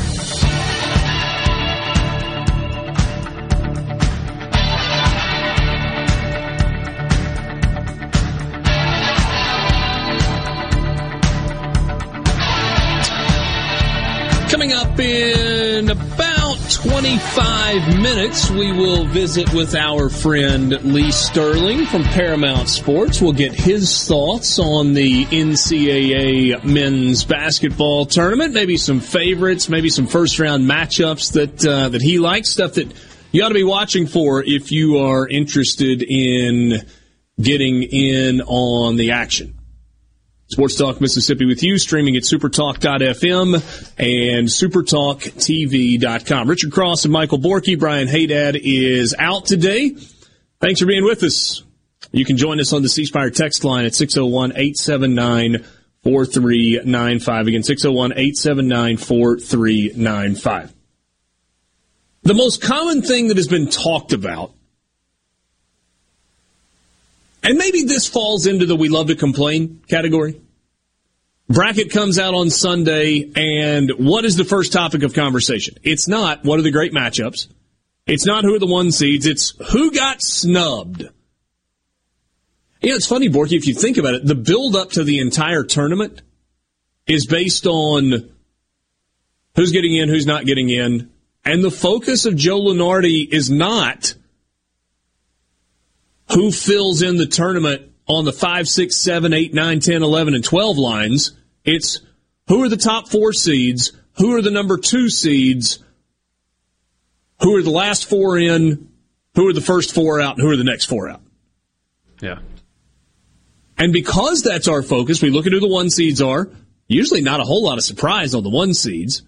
In about 25 minutes, we will visit with our friend Lee Sterling from Paramount Sports. We'll get his thoughts on the NCAA men's basketball tournament, maybe some favorites, maybe some first round matchups that uh, that he likes, stuff that you ought to be watching for if you are interested in getting in on the action. Sports Talk Mississippi with you, streaming at supertalk.fm and supertalktv.com. Richard Cross and Michael Borky. Brian Haydad is out today. Thanks for being with us. You can join us on the C Spire text line at 601 879 4395. Again, 601 879 4395. The most common thing that has been talked about and maybe this falls into the we love to complain category. Bracket comes out on Sunday, and what is the first topic of conversation? It's not what are the great matchups. It's not who are the one seeds. It's who got snubbed. You know, it's funny, Borky, if you think about it, the build up to the entire tournament is based on who's getting in, who's not getting in. And the focus of Joe Lunardi is not who fills in the tournament on the 5, 6, 7, 8, 9, 10, 11, and 12 lines. It's who are the top four seeds, who are the number two seeds, who are the last four in, who are the first four out, and who are the next four out. Yeah. And because that's our focus, we look at who the one seeds are. Usually not a whole lot of surprise on the one seeds.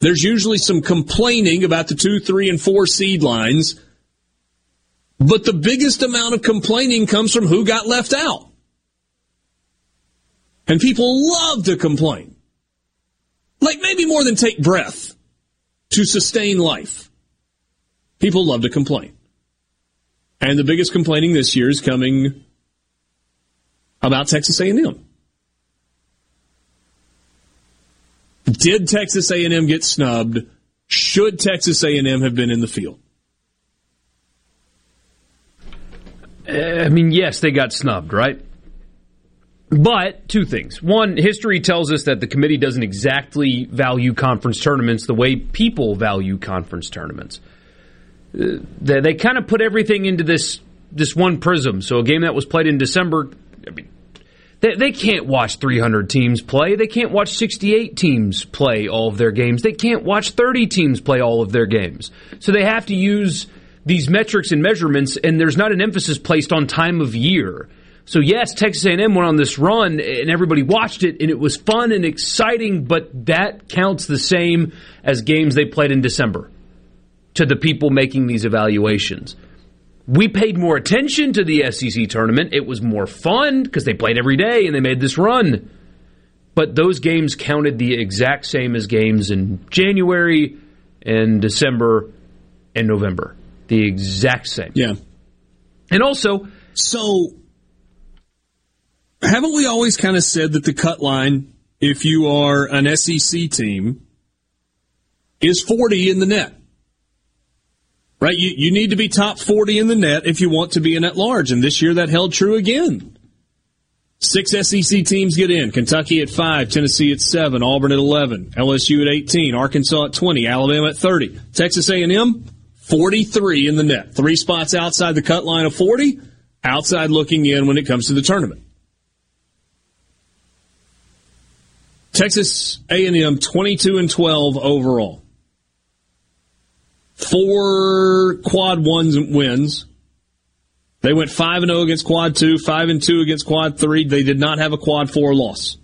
There's usually some complaining about the two, three, and four seed lines. But the biggest amount of complaining comes from who got left out. And people love to complain. Like maybe more than take breath to sustain life. People love to complain. And the biggest complaining this year is coming about Texas A&M. Did Texas A&M get snubbed? Should Texas A&M have been in the field? I mean, yes, they got snubbed, right? But two things. One, history tells us that the committee doesn't exactly value conference tournaments the way people value conference tournaments. Uh, they, they kind of put everything into this this one prism. So a game that was played in December, I mean, they, they can't watch 300 teams play. They can't watch 68 teams play all of their games. They can't watch 30 teams play all of their games. So they have to use these metrics and measurements, and there's not an emphasis placed on time of year. So yes, Texas A&M went on this run, and everybody watched it, and it was fun and exciting. But that counts the same as games they played in December to the people making these evaluations. We paid more attention to the SEC tournament. It was more fun because they played every day and they made this run. But those games counted the exact same as games in January and December and November. The exact same. Yeah. And also, so haven't we always kind of said that the cut line, if you are an SEC team, is 40 in the net? Right? You, you need to be top 40 in the net if you want to be in at large. And this year that held true again. Six SEC teams get in. Kentucky at five, Tennessee at seven, Auburn at 11, LSU at 18, Arkansas at 20, Alabama at 30, Texas A&M 43 in the net. Three spots outside the cut line of 40, outside looking in when it comes to the tournament. Texas A&M 22 and 12 overall. Four quad ones wins. They went 5 and 0 against quad 2, 5 and 2 against quad 3. They did not have a quad 4 loss.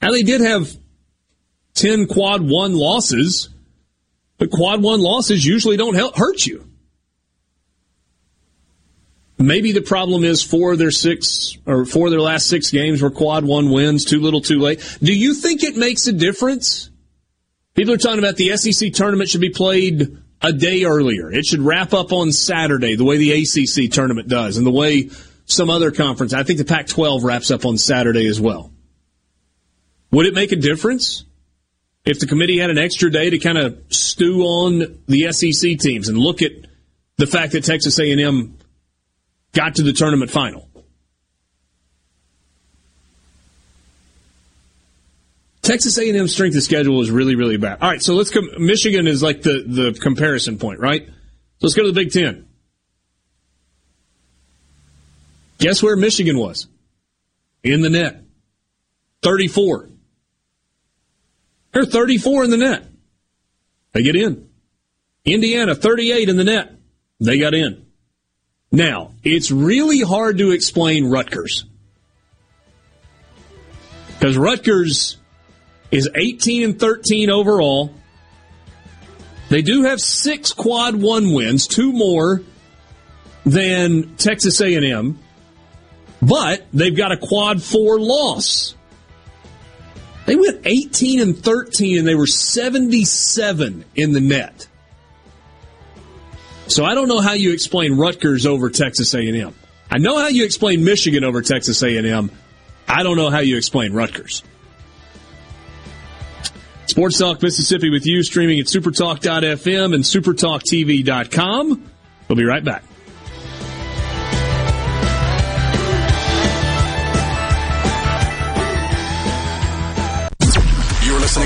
Now they did have 10 quad 1 losses, but quad 1 losses usually don't help, hurt you. Maybe the problem is four of their six or four of their last six games were quad one wins, too little, too late. Do you think it makes a difference? People are talking about the SEC tournament should be played a day earlier. It should wrap up on Saturday, the way the ACC tournament does, and the way some other conference. I think the Pac-12 wraps up on Saturday as well. Would it make a difference if the committee had an extra day to kind of stew on the SEC teams and look at the fact that Texas A&M got to the tournament final. Texas A&M strength of schedule is really, really bad. All right, so let's come. Michigan is like the, the comparison point, right? So let's go to the Big Ten. Guess where Michigan was? In the net. 34. They're 34 in the net. They get in. Indiana, 38 in the net. They got in. Now, it's really hard to explain Rutgers. Because Rutgers is 18 and 13 overall. They do have six quad one wins, two more than Texas A&M, but they've got a quad four loss. They went 18 and 13 and they were 77 in the net. So I don't know how you explain Rutgers over Texas A&M. I know how you explain Michigan over Texas A&M. I don't know how you explain Rutgers. Sports Talk Mississippi with you, streaming at supertalk.fm and supertalktv.com. We'll be right back.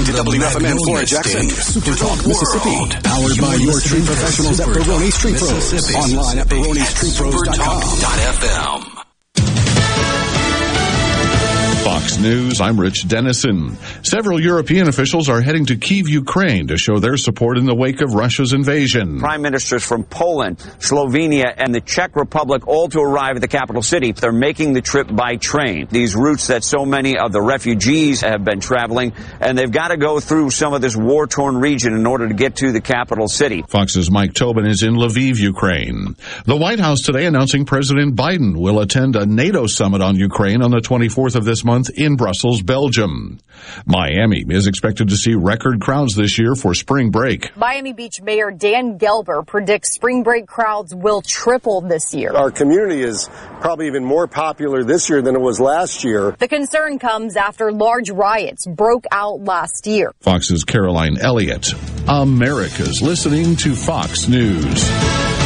To WFMN Flora Jackson, Super Talk Mississippi, powered by your tree professionals at Baroni's Tree Pros. Online at baronistreepros.com. Fox News, I'm Rich Dennison. Several European officials are heading to Kiev, Ukraine to show their support in the wake of Russia's invasion. Prime ministers from Poland, Slovenia, and the Czech Republic all to arrive at the capital city. They're making the trip by train. These routes that so many of the refugees have been traveling, and they've got to go through some of this war-torn region in order to get to the capital city. Fox's Mike Tobin is in Lviv, Ukraine. The White House today announcing President Biden will attend a NATO summit on Ukraine on the 24th of this month in Brussels, Belgium. Miami is expected to see record crowds this year for spring break. Miami Beach Mayor Dan Gelber predicts spring break crowds will triple this year. Our community is probably even more popular this year than it was last year. The concern comes after large riots broke out last year. Fox's Caroline Elliott. America's listening to Fox News.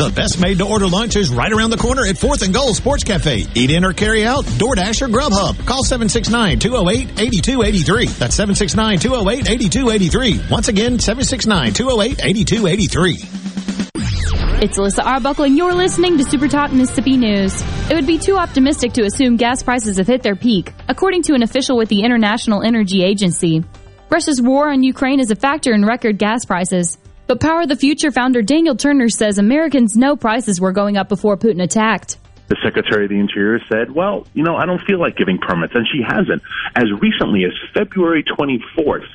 The best made to order lunch is right around the corner at 4th and Goal Sports Cafe. Eat in or carry out, DoorDash or Grubhub. Call 769-208-8283. That's 769-208-8283. Once again, 769-208-8283. It's Alyssa Arbuckle, and you're listening to Super Talk Mississippi News. It would be too optimistic to assume gas prices have hit their peak, according to an official with the International Energy Agency. Russia's war on Ukraine is a factor in record gas prices. But Power of the Future founder Daniel Turner says Americans know prices were going up before Putin attacked. The Secretary of the Interior said, well, you know, I don't feel like giving permits, and she hasn't. As recently as February 24th,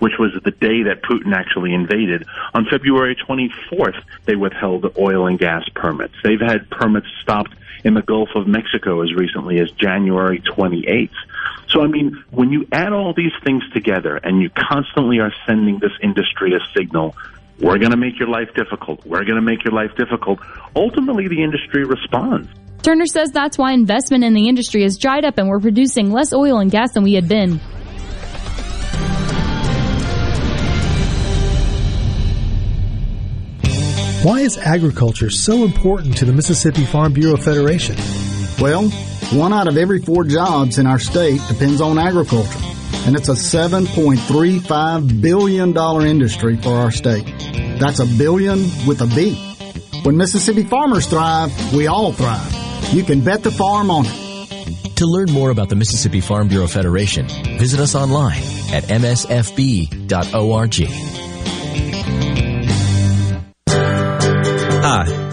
which was the day that Putin actually invaded, on February 24th, they withheld oil and gas permits. They've had permits stopped in the Gulf of Mexico as recently as January 28th. So, I mean, when you add all these things together and you constantly are sending this industry a signal we're going to make your life difficult. We're going to make your life difficult. Ultimately, the industry responds. Turner says that's why investment in the industry has dried up and we're producing less oil and gas than we had been. Why is agriculture so important to the Mississippi Farm Bureau Federation? Well, one out of every four jobs in our state depends on agriculture and it's a $7.35 billion industry for our state. That's a billion with a B. When Mississippi farmers thrive, we all thrive. You can bet the farm on it. To learn more about the Mississippi Farm Bureau Federation, visit us online at msfb.org.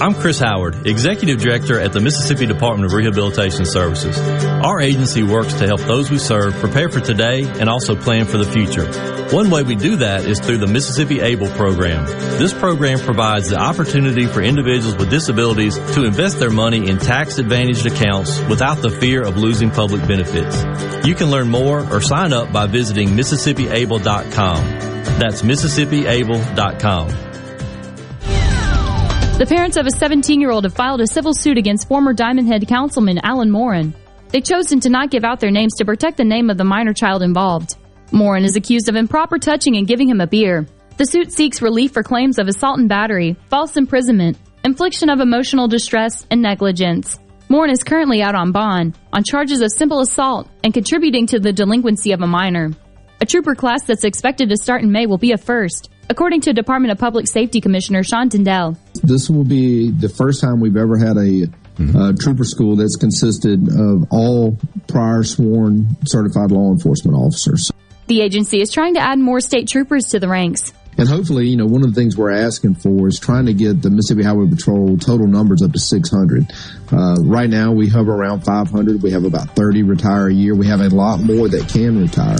I'm Chris Howard, Executive Director at the Mississippi Department of Rehabilitation Services. Our agency works to help those we serve prepare for today and also plan for the future. One way we do that is through the Mississippi ABLE program. This program provides the opportunity for individuals with disabilities to invest their money in tax advantaged accounts without the fear of losing public benefits. You can learn more or sign up by visiting MississippiAble.com. That's MississippiAble.com. The parents of a 17 year old have filed a civil suit against former Diamond Head Councilman Alan Morin. They've chosen to not give out their names to protect the name of the minor child involved. Morin is accused of improper touching and giving him a beer. The suit seeks relief for claims of assault and battery, false imprisonment, infliction of emotional distress, and negligence. Morin is currently out on bond on charges of simple assault and contributing to the delinquency of a minor. A trooper class that's expected to start in May will be a first, according to Department of Public Safety Commissioner Sean Tindell. This will be the first time we've ever had a uh, trooper school that's consisted of all prior sworn certified law enforcement officers. The agency is trying to add more state troopers to the ranks. And hopefully, you know, one of the things we're asking for is trying to get the Mississippi Highway Patrol total numbers up to 600. Uh, right now, we hover around 500. We have about 30 retire a year. We have a lot more that can retire.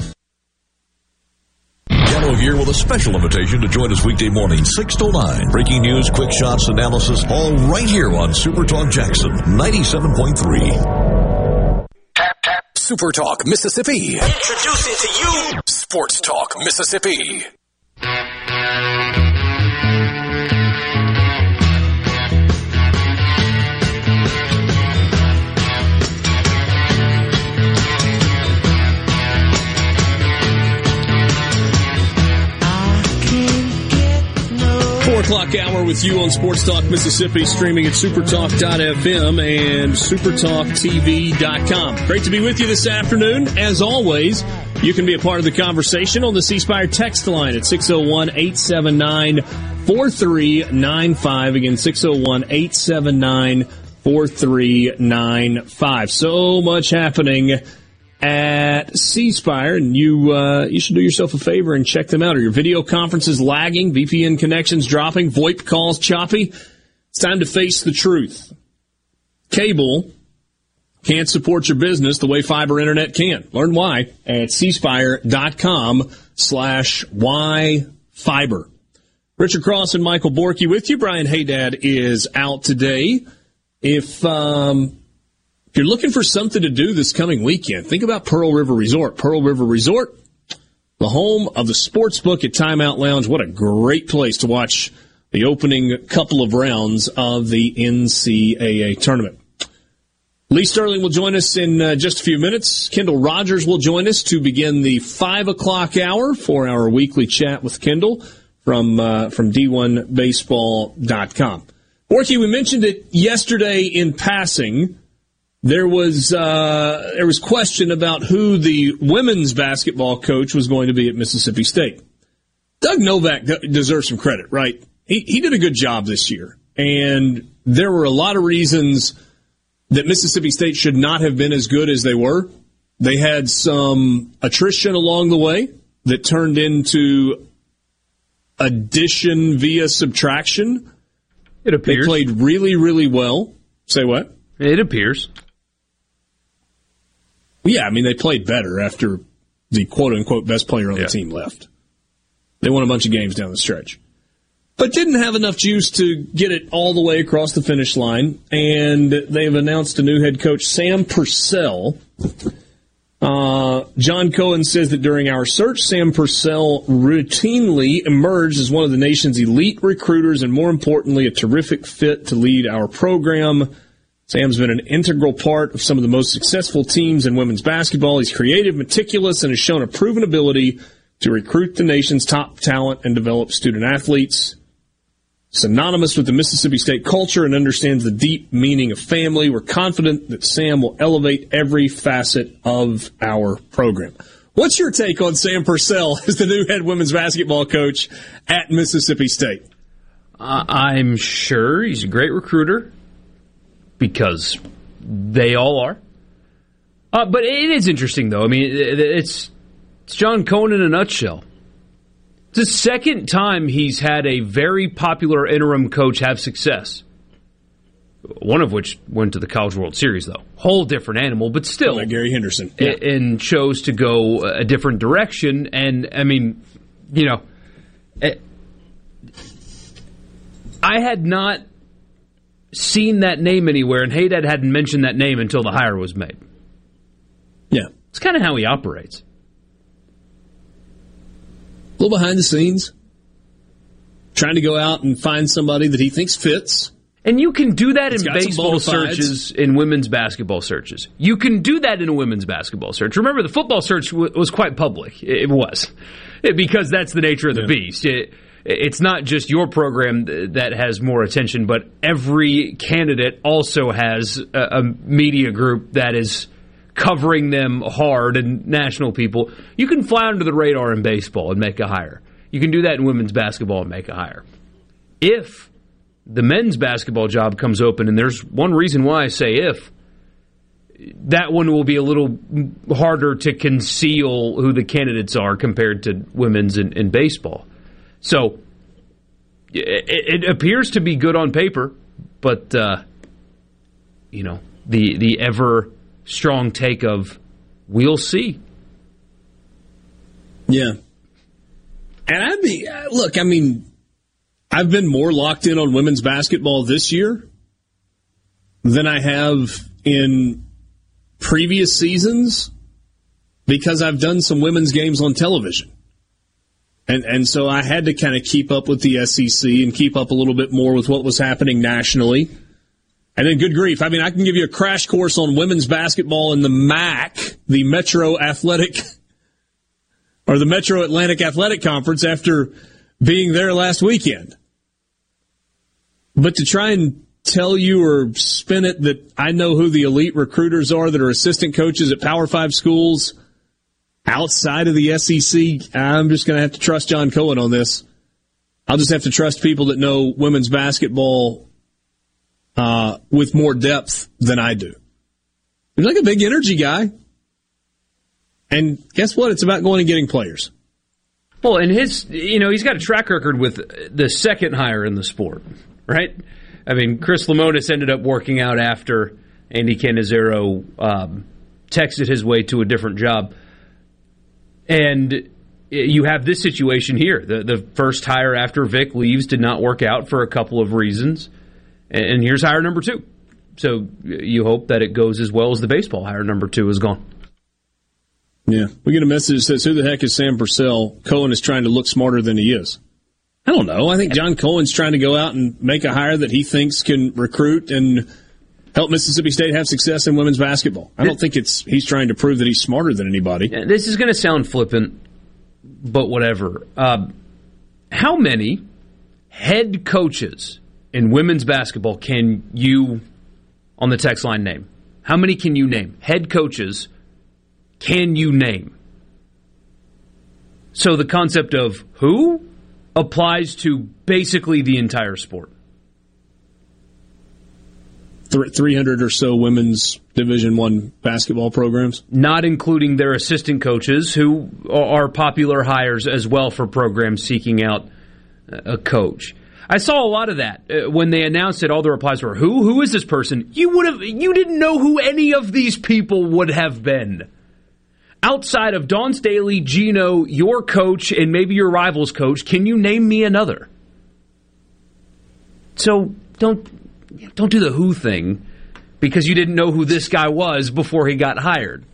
Gallo here with a special invitation to join us weekday morning, 6 to 9. Breaking news, quick shots, analysis, all right here on Super Talk Jackson 97.3. Super Talk Mississippi. Introducing to you Sports Talk Mississippi. O'clock hour with you on Sports Talk Mississippi, streaming at supertalk.fm and supertalktv.com. Great to be with you this afternoon. As always, you can be a part of the conversation on the C Spire text line at 601 879 4395. Again, 601 879 4395. So much happening at C Spire and you uh, you should do yourself a favor and check them out. Are your video conferences lagging? VPN connections dropping? VoIP calls choppy? It's time to face the truth. Cable can't support your business the way fiber internet can. Learn why at cspire.com slash why fiber. Richard Cross and Michael Borky with you. Brian Haydad is out today. If um, if you're looking for something to do this coming weekend, think about Pearl River Resort. Pearl River Resort, the home of the sports book at Timeout Lounge. What a great place to watch the opening couple of rounds of the NCAA tournament. Lee Sterling will join us in uh, just a few minutes. Kendall Rogers will join us to begin the five o'clock hour for our weekly chat with Kendall from uh, from D1Baseball.com. Borky, we mentioned it yesterday in passing there was uh, there was question about who the women's basketball coach was going to be at Mississippi State. Doug Novak deserves some credit, right? He he did a good job this year, and there were a lot of reasons that Mississippi State should not have been as good as they were. They had some attrition along the way that turned into addition via subtraction. It appears they played really, really well. Say what? It appears. Yeah, I mean they played better after the quote unquote best player on yeah. the team left. They won a bunch of games down the stretch. But didn't have enough juice to get it all the way across the finish line. And they've announced a new head coach, Sam Purcell. Uh, John Cohen says that during our search, Sam Purcell routinely emerged as one of the nation's elite recruiters and, more importantly, a terrific fit to lead our program. Sam's been an integral part of some of the most successful teams in women's basketball. He's creative, meticulous, and has shown a proven ability to recruit the nation's top talent and develop student athletes. Synonymous with the Mississippi State culture and understands the deep meaning of family. We're confident that Sam will elevate every facet of our program. What's your take on Sam Purcell as the new head women's basketball coach at Mississippi State? Uh, I'm sure he's a great recruiter because they all are. Uh, but it is interesting, though. I mean, it's, it's John Cohen in a nutshell. It's the second time he's had a very popular interim coach have success. One of which went to the College World Series, though. Whole different animal, but still. Like Gary Henderson. Yeah. And chose to go a different direction. And, I mean, you know, eh, I had not seen that name anywhere, and Haydad hadn't mentioned that name until the hire was made. Yeah. It's kind of how he operates. A little behind the scenes. Trying to go out and find somebody that he thinks fits. And you can do that It's in baseball searches, in women's basketball searches. You can do that in a women's basketball search. Remember, the football search w- was quite public. It, was. It- because that's the nature of the beast. It, it's not just your program that has more attention, but every candidate also has a, a media group that is covering them hard and national people. You can fly under the radar in baseball and make a hire. You can do that in women's basketball and make a hire. If the men's basketball job comes open, and there's one reason why I say if, that one will be a little harder to conceal who the candidates are compared to women's in, in baseball. So it, it appears to be good on paper, but uh, you know the the ever strong take of we'll see. Yeah. And I'd be, uh, look, I mean, I've been more locked in on women's basketball this year than I have in previous seasons because I've done some women's games on television. And, and so I had to kind of keep up with the SEC and keep up a little bit more with what was happening nationally. And then good grief. I mean, I can give you a crash course on women's basketball in the MAC, the Metro Athletic or the Metro Atlantic Athletic Conference after being there last weekend. But to try and tell you or spin it that I know who the elite recruiters are that are assistant coaches at Power Five schools outside of the SEC, I'm just going to have to trust John Cohen on this. I'll just have to trust people that know women's basketball uh, with more depth than I do. He's like a big energy guy. And guess what? It's about going and getting players. Well, and his, you know, he's got a track record with the second hire in the sport, right? I mean, Chris Lemonis ended up working out after Andy Cannizaro um, texted his way to a different job. And you have this situation here. The, the first hire after Vic leaves did not work out for a couple of reasons. And here's hire number two. So you hope that it goes as well as the baseball hire number two is gone. Yeah. We get a message that says, Who the heck is Sam Purcell? Cohen is trying to look smarter than he is. I don't know. I think John Cohen's trying to go out and make a hire that he thinks can recruit and help Mississippi State have success in women's basketball. I don't think it's he's trying to prove that he's smarter than anybody. This is going to sound flippant, but whatever. Uh, how many head coaches in women's basketball can you, on the text line, name? How many can you name? Head coaches can you name? So the concept of who applies to basically the entire sport. Th- 300 or so women's Division One basketball programs. Not including their assistant coaches, who are popular hires as well for programs seeking out a coach. I saw a lot of that uh, when they announced it. All the replies were, "Who? Who is this person?" You would have, you didn't know who any of these people would have been outside of Dawn Staley, Geno, your coach, and maybe your rival's coach. Can you name me another? So don't don't do the who thing because you didn't know who this guy was before he got hired.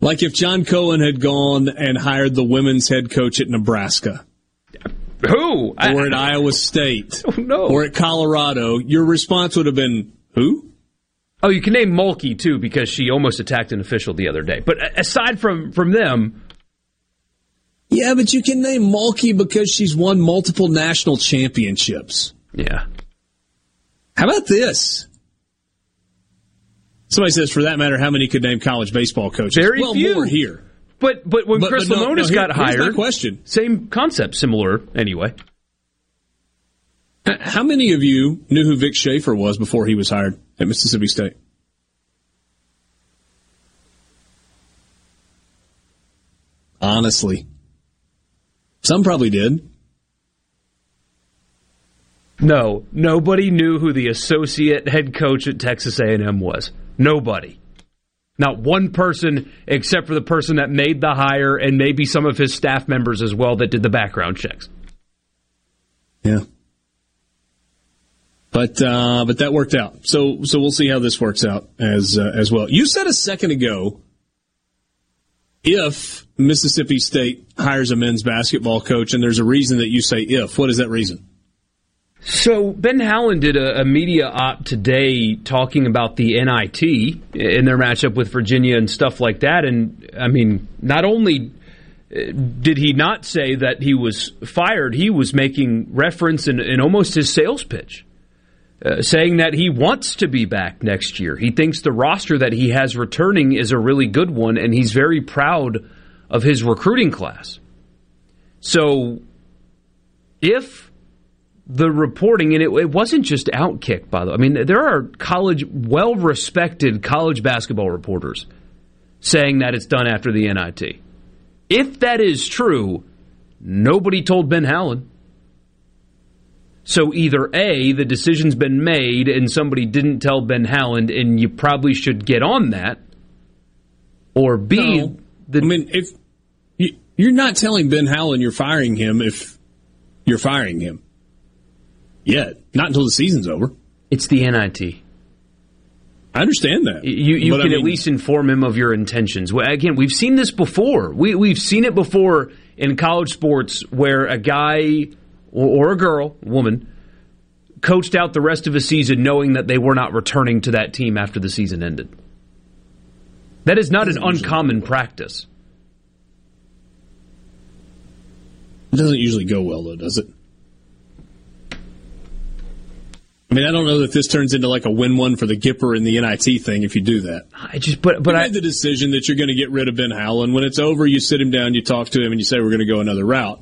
Like if John Cohen had gone and hired the women's head coach at Nebraska. Who? Or at Iowa State. Oh, no. Or at Colorado, your response would have been, who? Oh, you can name Mulkey too because she almost attacked an official the other day. But aside from from them, Yeah, but you can name Mulkey because she's won multiple national championships. Yeah. How about this? Somebody says, for that matter, how many could name college baseball coaches? Very well, few. more here. But but when But- Chris but no- Lemonis no, here- got hired, question. same concept, similar anyway. How many of you knew who Vic Schaefer was before he was hired at Mississippi State? Honestly. Some probably did. No, nobody knew who the associate head coach at Texas A&M was. Nobody. Not one person except for the person that made the hire and maybe some of his staff members as well that did the background checks. Yeah. But uh, but that worked out. So so we'll see how this works out as uh, as well. You said a second ago if Mississippi State hires a men's basketball coach, and there's a reason that you say if. What is that reason? So Ben Howland did a, a, media op today talking about the NIT in their matchup with Virginia and stuff like that. And I mean, not only uh, did he not say that he was fired, he was making reference in, in almost his sales pitch. Uh, saying that he wants to be back next year. He thinks the roster that he has returning is a really good one, and he's very proud of his recruiting class. So, if the reporting, and it, it wasn't just Outkick, by the way, I mean, there are college, well respected college basketball reporters saying that it's done after the NIT. If that is true, nobody told Ben Howland. So either A, the decision's been made and somebody didn't tell Ben Howland and you probably should get on that, or B, no. the, I mean, if you, you're not telling Ben Howland you're firing him if you're firing him yet, not until the season's over. It's the NIT. I understand that. You, you can I mean, at least inform him of your intentions. Again, we've seen this before. We, we've seen it before in college sports where a guy or, or a girl, woman, coached out the rest of a season knowing that they were not returning to that team after the season ended. That is not an uncommon practice. It doesn't usually go well, though, does it? I mean, I don't know that this turns into like a win-one for the Gipper and the NIT thing if you do that. I just, but but you I made the decision that you're going to get rid of Ben Howland. When it's over, you sit him down, you talk to him, and you say we're going to go another route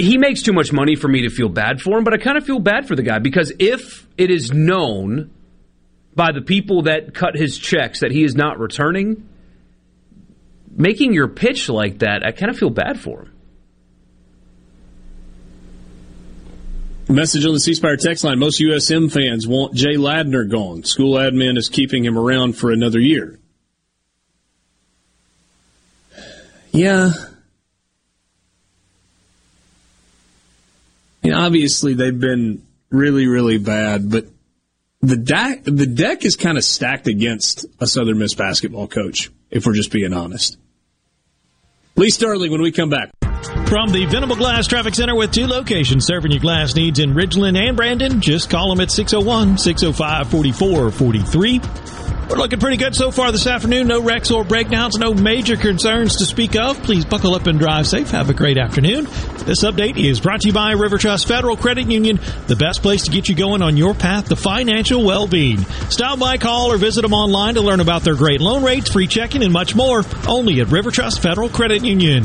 he makes too much money for me to feel bad for him, but I kind of feel bad for the guy because if it is known by the people that cut his checks that he is not returning, making your pitch like that, I kind of feel bad for him. Message on the C Spire text line. Most USM fans want Jay Ladner gone. School admin is keeping him around for another year. Yeah, mean, obviously they've been really, really bad, but the deck the deck is kind of stacked against a Southern Miss basketball coach, if we're just being honest. Lee Sterling when we come back. From the Venable Glass Traffic Center with two locations serving your glass needs in Ridgeland and Brandon, just call them at 601 605 4443. We're looking pretty good so far this afternoon. No wrecks or breakdowns, no major concerns to speak of. Please buckle up and drive safe. Have a great afternoon. This update is brought to you by River Trust Federal Credit Union, the best place to get you going on your path to financial well-being. Stop by, call, or visit them online to learn about their great loan rates, free checking, and much more. Only at River Trust Federal Credit Union.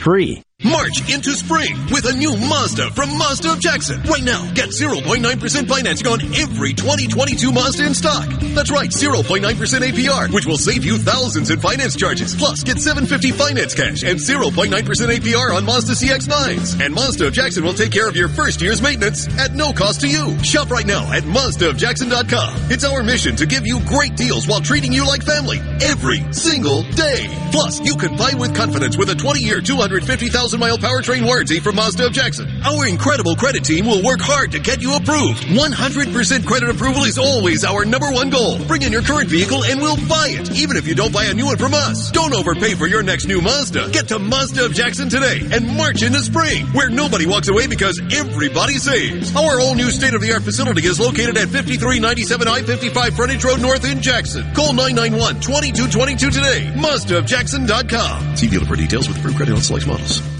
three. March into spring with a new Mazda from Mazda of Jackson. Right now, get 0.9% financing on every 2022 Mazda in stock. That's right, 0.9% APR, which will save you thousands in finance charges. Plus, get 750 finance cash and 0.9% APR on Mazda CX-9s. And Mazda of Jackson will take care of your first year's maintenance at no cost to you. Shop right now at MazdaofJackson.com. It's our mission to give you great deals while treating you like family every single day. Plus, you can buy with confidence with a 20-year, 250,000 1,000 mile powertrain warranty from Mazda of Jackson. Our incredible credit team will work hard to get you approved. 100% credit approval is always our number one goal. Bring in your current vehicle and we'll buy it, even if you don't buy a new one from us. Don't overpay for your next new Mazda. Get to Mazda of Jackson today and march into spring, where nobody walks away because everybody saves. Our all new state of the art facility is located at 5397 I 55 Frontage Road North in Jackson. Call 991 2222 today. MazdaofJackson.com. See dealer for details with approved credit on select models.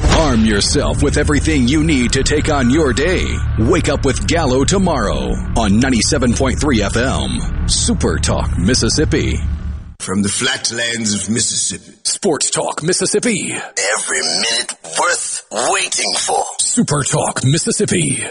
Arm yourself with everything you need to take on your day. Wake up with Gallo tomorrow on 97.3 FM. Super Talk, Mississippi. From the flatlands of Mississippi. Sports Talk, Mississippi. Every minute worth waiting for. Super Talk, Mississippi.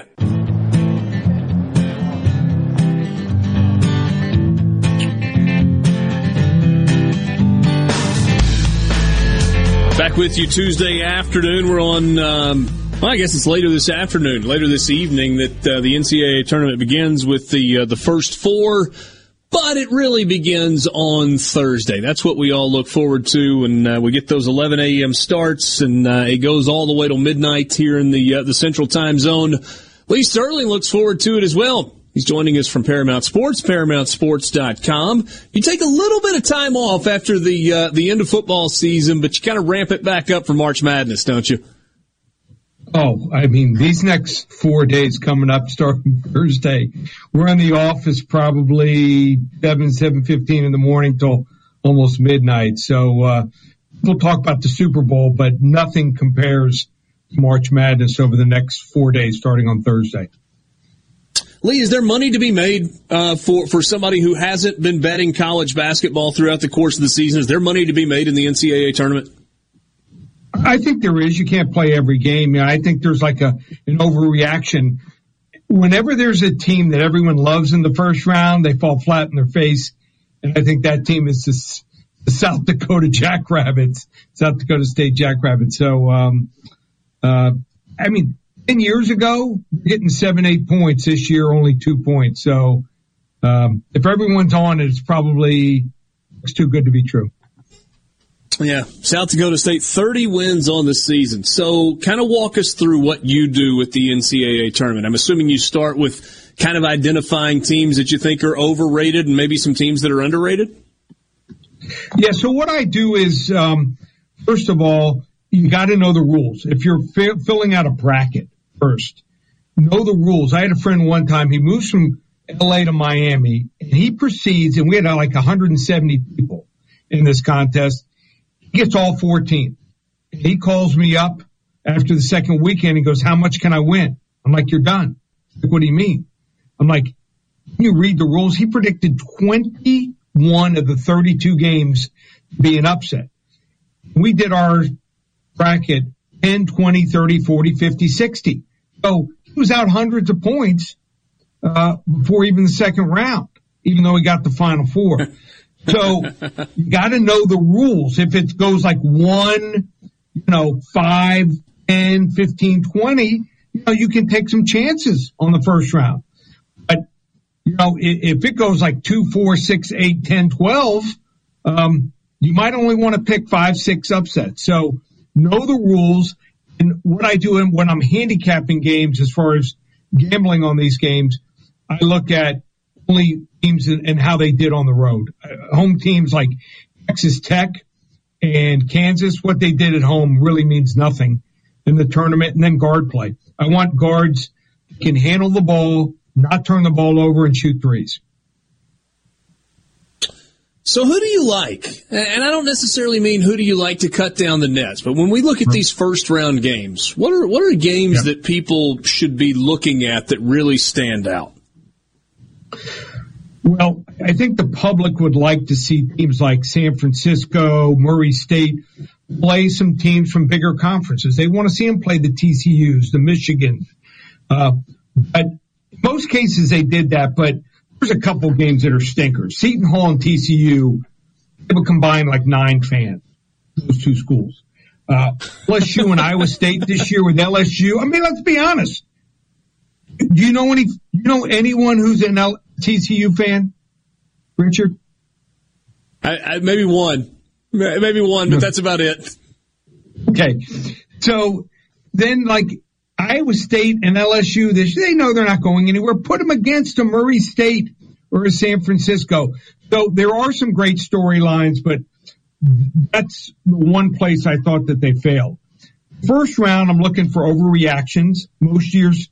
Back with you Tuesday afternoon. We're on, um, well, I guess it's later this afternoon, later this evening that uh, the NCAA tournament begins with the uh, the first four, but it really begins on Thursday. That's what we all look forward to, and uh, we get those 11 a.m. starts, and uh, it goes all the way till midnight here in the uh, the Central Time Zone. Lee Sterling looks forward to it as well. He's joining us from Paramount Sports, ParamountSports.com. You take a little bit of time off after the uh, the end of football season, but you kind of ramp it back up for March Madness, don't you? Oh, I mean, these next four days coming up, starting Thursday, we're in the office probably seven seven fifteen in the morning till almost midnight. So uh, we'll talk about the Super Bowl, but nothing compares to March Madness over the next four days, starting on Thursday. Lee, is there money to be made uh, for for somebody who hasn't been betting college basketball throughout the course of the season? Is there money to be made in the NCAA tournament? I think there is. You can't play every game. I think there's like a an overreaction. Whenever there's a team that everyone loves in the first round, they fall flat in their face, and I think that team is the, South Dakota Jackrabbits, South Dakota State Jackrabbits. So, um, uh, I mean, 10 years ago, getting seven, eight points. This year, only two points. So, um, if everyone's on it, it's probably it's too good to be true. Yeah, South Dakota State, 30 wins on the season. So, kind of walk us through what you do with the NCAA tournament. I'm assuming you start with kind of identifying teams that you think are overrated and maybe some teams that are underrated. Yeah, so what I do is, um, first of all, you got to know the rules. If you're fi- filling out a bracket first, know the rules. I had a friend one time, he moves from LA to Miami and he proceeds, and we had uh, like 170 people in this contest. He gets all 14. He calls me up after the second weekend and goes, how much can I win? I'm like, you're done. Like, what do you mean? I'm like, you read the rules. He predicted 21 of the 32 games being upset. We did our bracket 10, 20, 30, 40, 50, 60. So he was out hundreds of points uh, before even the second round, even though he got the final four. So you got to know the rules. If it goes like one, you know, five, 10, 15, 20, you know, you can take some chances on the first round. But, you know, if it goes like two, four, six, eight, 10, 12, um, you might only want to pick five, six upsets. So know the rules. And what I do when I'm handicapping games as far as gambling on these games, I look at only teams and how they did on the road. Uh, home teams like Texas Tech and Kansas, what they did at home really means nothing in the tournament. And then guard play. I want guards can handle the ball, not turn the ball over and shoot threes. So who do you like? And I don't necessarily mean who do you like to cut down the nets, but when we look at these first round games, what are what are games yeah. that people should be looking at that really stand out? Well, I think the public would like to see teams like San Francisco, Murray State play some teams from bigger conferences. They want to see them play the TCUs, the Michigans. Uh, but most cases they did that, but there's a couple games that are stinkers. Seton Hall and TCU they would combine like nine fans, those two schools. Uh, LSU and Iowa State this year with LSU. I mean, let's be honest. Do you know any, you know anyone who's an L- TCU fan? Richard? I, I, maybe one. Maybe one, but that's about it. Okay. So then like Iowa State and LSU, they, they know they're not going anywhere. Put them against a Murray State or a San Francisco. So there are some great storylines, but that's one place I thought that they failed. First round, I'm looking for overreactions. Most years,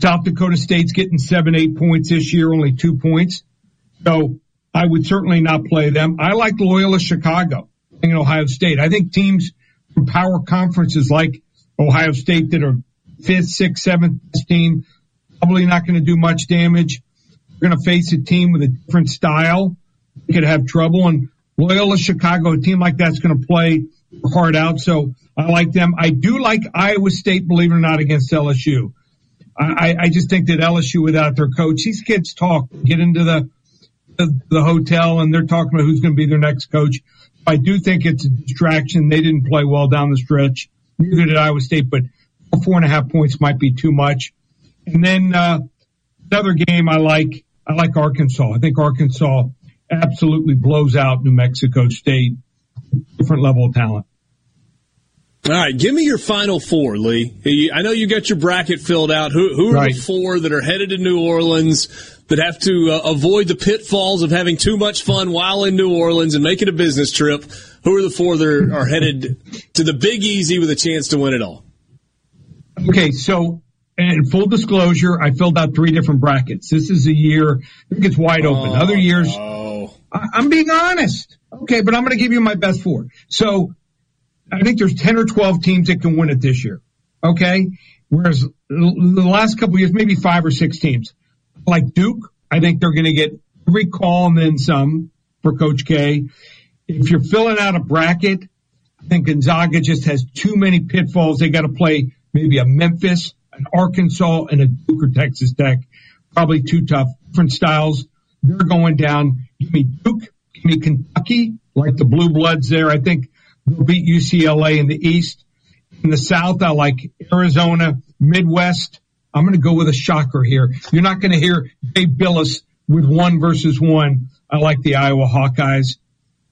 South Dakota State's getting seven, eight points this year, only two points. So I would certainly not play them. I like Loyola Chicago in Ohio State. I think teams from power conferences like Ohio State that are fifth, sixth, seventh team probably not going to do much damage. We're going to face a team with a different style. We could have trouble. And Loyola Chicago, a team like that's going to play hard out. So I like them. I do like Iowa State, believe it or not, against LSU. I, I just think that LSU without their coach, these kids talk, get into the, the, the hotel and they're talking about who's going to be their next coach. I do think it's a distraction. They didn't play well down the stretch. Neither did Iowa State, but four and a half points might be too much. And then, uh, another game I like, I like Arkansas. I think Arkansas absolutely blows out New Mexico State. Different level of talent. All right, give me your final four, Lee. I know you got your bracket filled out. Who, who are right. the four that are headed to New Orleans that have to uh, avoid the pitfalls of having too much fun while in New Orleans and making a business trip? Who are the four that are, are headed to the Big Easy with a chance to win it all? Okay, so and full disclosure, I filled out three different brackets. This is a year, I think it's wide open. Oh, Other years, oh. I, I'm being honest. Okay, but I'm going to give you my best four. So I think there's 10 or 12 teams that can win it this year. Okay. Whereas the last couple years, maybe five or six teams like Duke. I think they're going to get every call and then some for Coach K. If you're filling out a bracket, I think Gonzaga just has too many pitfalls. They got to play maybe a Memphis, an Arkansas, and a Duke or Texas Tech. Probably too tough. Different styles. They're going down. Give me Duke. Give me Kentucky, like the Blue Bloods there. I think They'll beat UCLA in the East. In the South, I like Arizona, Midwest. I'm going to go with a shocker here. You're not going to hear Dave Billis with one versus one. I like the Iowa Hawkeyes.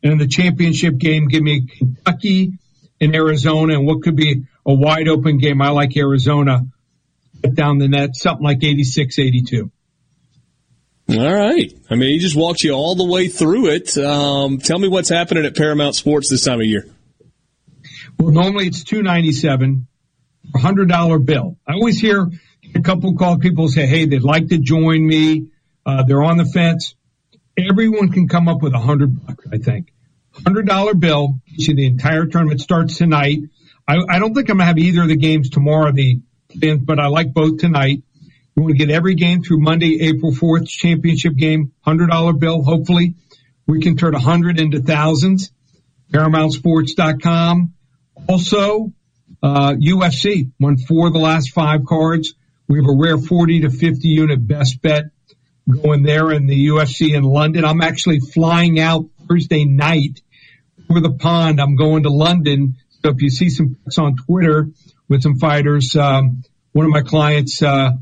And in the championship game, give me Kentucky and Arizona and what could be a wide open game. I like Arizona down the net, something like 86, 82. All right. I mean, he just walked you all the way through it. Um, tell me what's happening at Paramount Sports this time of year. Well, normally it's two ninety seven, a hundred dollar bill. I always hear a couple call people say, "Hey, they'd like to join me. Uh, they're on the fence." Everyone can come up with a hundred bucks. I think hundred dollar bill. See, the entire tournament starts tonight. I, I don't think I'm gonna have either of the games tomorrow. The but I like both tonight. You want to get every game through Monday, April 4th, championship game, $100 bill. Hopefully we can turn a 100 into thousands. ParamountSports.com. Also, uh, UFC won four of the last five cards. We have a rare 40 to 50 unit best bet going there in the UFC in London. I'm actually flying out Thursday night over the pond. I'm going to London. So if you see some pics on Twitter with some fighters, um, one of my clients, uh,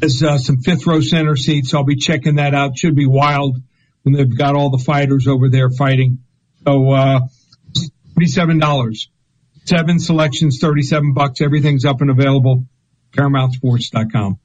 has uh, some fifth row center seats. I'll be checking that out. Should be wild when they've got all the fighters over there fighting. So, uh, $37 seven selections, 37 bucks. Everything's up and available. ParamountSports.com.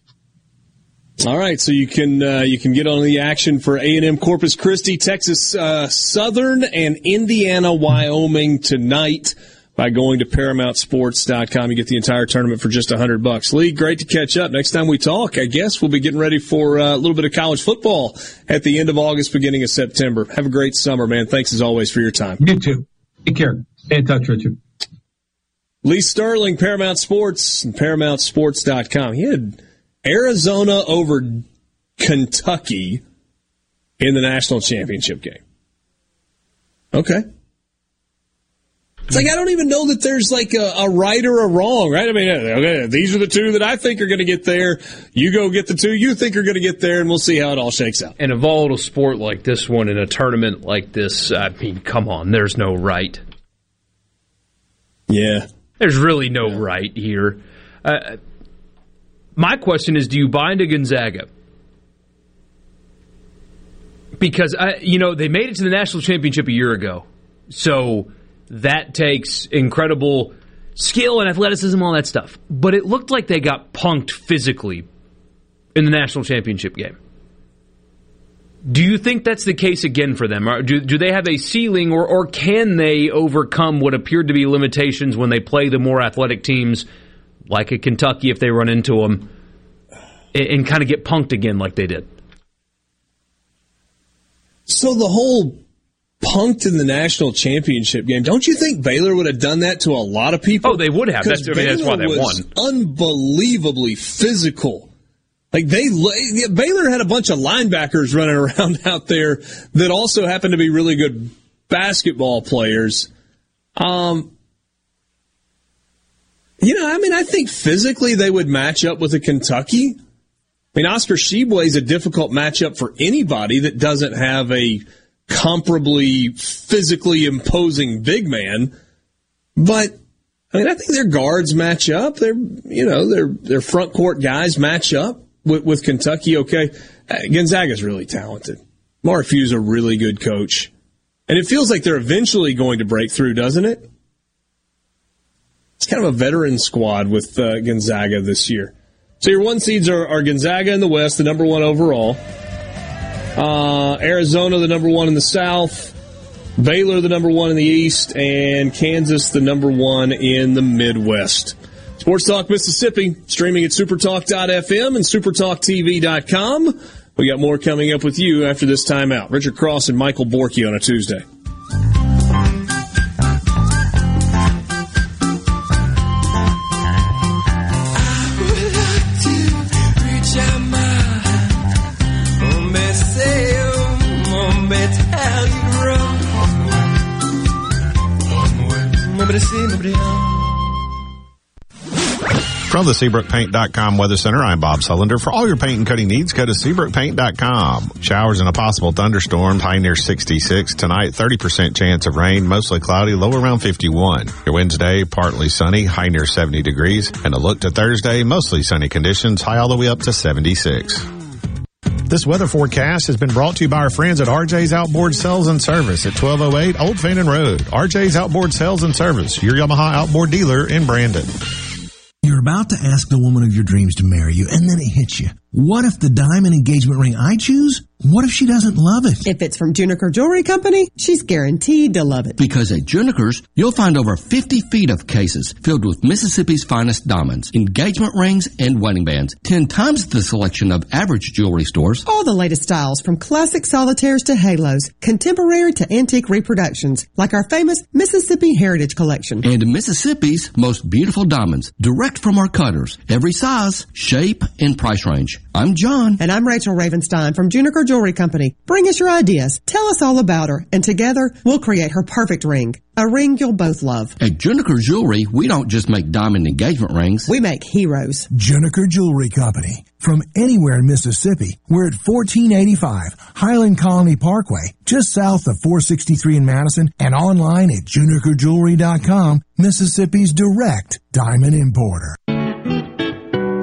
All right, so you can uh, you can get on the action for A and M Corpus Christi, Texas uh, Southern, and Indiana Wyoming tonight by going to ParamountSports.com. You get the entire tournament for just a hundred bucks. Lee, great to catch up. Next time we talk, I guess we'll be getting ready for uh, a little bit of college football at the end of August, beginning of September. Have a great summer, man. Thanks as always for your time. You too. Take care. Stay in touch, Richard. Lee Sterling, Paramount Sports, and ParamountSports.com. He had Arizona over Kentucky in the national championship game. Okay. It's like I don't even know that there's like a, a right or a wrong, right? I mean, okay, these are the two that I think are going to get there. You go get the two you think are going to get there, and we'll see how it all shakes out. In a volatile sport like this one, in a tournament like this, I mean, come on, there's no right. Yeah, there's really no right here. Uh, my question is, do you buy into Gonzaga? Because I, you know they made it to the national championship a year ago, so that takes incredible skill and athleticism, all that stuff. But it looked like they got punked physically in the national championship game. Do you think that's the case again for them? Do, do they have a ceiling, or, or can they overcome what appeared to be limitations when they play the more athletic teams, like a Kentucky, if they run into them, and, and kind of get punked again like they did? So the whole punked in the national championship game. Don't you think Baylor would have done that to a lot of people? Oh, they would have. That's, I mean, that's why they won. Unbelievably physical. Like they, Baylor had a bunch of linebackers running around out there that also happened to be really good basketball players. Um, you know, I mean, I think physically they would match up with a Kentucky. I mean, Oscar Tshiebwe is a difficult matchup for anybody that doesn't have a comparably physically imposing big man. But I mean, I think their guards match up. Their you know their their front court guys match up with, with Kentucky. Okay, Gonzaga's really talented. Mark Few's a really good coach, and it feels like they're eventually going to break through, doesn't it? It's kind of a veteran squad with uh, Gonzaga this year. So your one seeds are, are Gonzaga in the West, the number one overall. Uh, Arizona, the number one in the South. Baylor, the number one in the East. And Kansas, the number one in the Midwest. Sports Talk Mississippi, streaming at supertalk.fm and supertalktv.com. We got more coming up with you after this timeout. Richard Cross and Michael Borky on a Tuesday. From the SeabrookPaint.com Weather Center, I'm Bob Sullender. For all your paint and coating needs, go to SeabrookPaint.com. Showers and a possible thunderstorm, high near 66. Tonight, 30% chance of rain, mostly cloudy, low around 51. Your Wednesday, partly sunny, high near 70 degrees. And a look to Thursday, mostly sunny conditions, high all the way up to 76. This weather forecast has been brought to you by our friends at RJ's Outboard Sales and Service at 1208 Old Fannin Road. RJ's Outboard Sales and Service, your Yamaha outboard dealer in Brandon. You're about to ask the woman of your dreams to marry you, and then it hits you. What if the diamond engagement ring I choose? What if she doesn't love it? If it's from Juniker Jewelry Company, she's guaranteed to love it. Because at Juniker's, you'll find over 50 feet of cases filled with Mississippi's finest diamonds, engagement rings, and wedding bands. 10 times the selection of average jewelry stores. All the latest styles from classic solitaires to halos, contemporary to antique reproductions, like our famous Mississippi Heritage Collection. And Mississippi's most beautiful diamonds, direct from our cutters. Every size, shape, and price range. I'm John. And I'm Rachel Ravenstein from Juniker Jewelry Company. Bring us your ideas. Tell us all about her. And together, we'll create her perfect ring. A ring you'll both love. At Juniker Jewelry, we don't just make diamond engagement rings. We make heroes. Juniker Jewelry Company. From anywhere in Mississippi, we're at 1485 Highland Colony Parkway, just south of 463 in Madison, and online at junikerjewelry.com, Mississippi's direct diamond importer.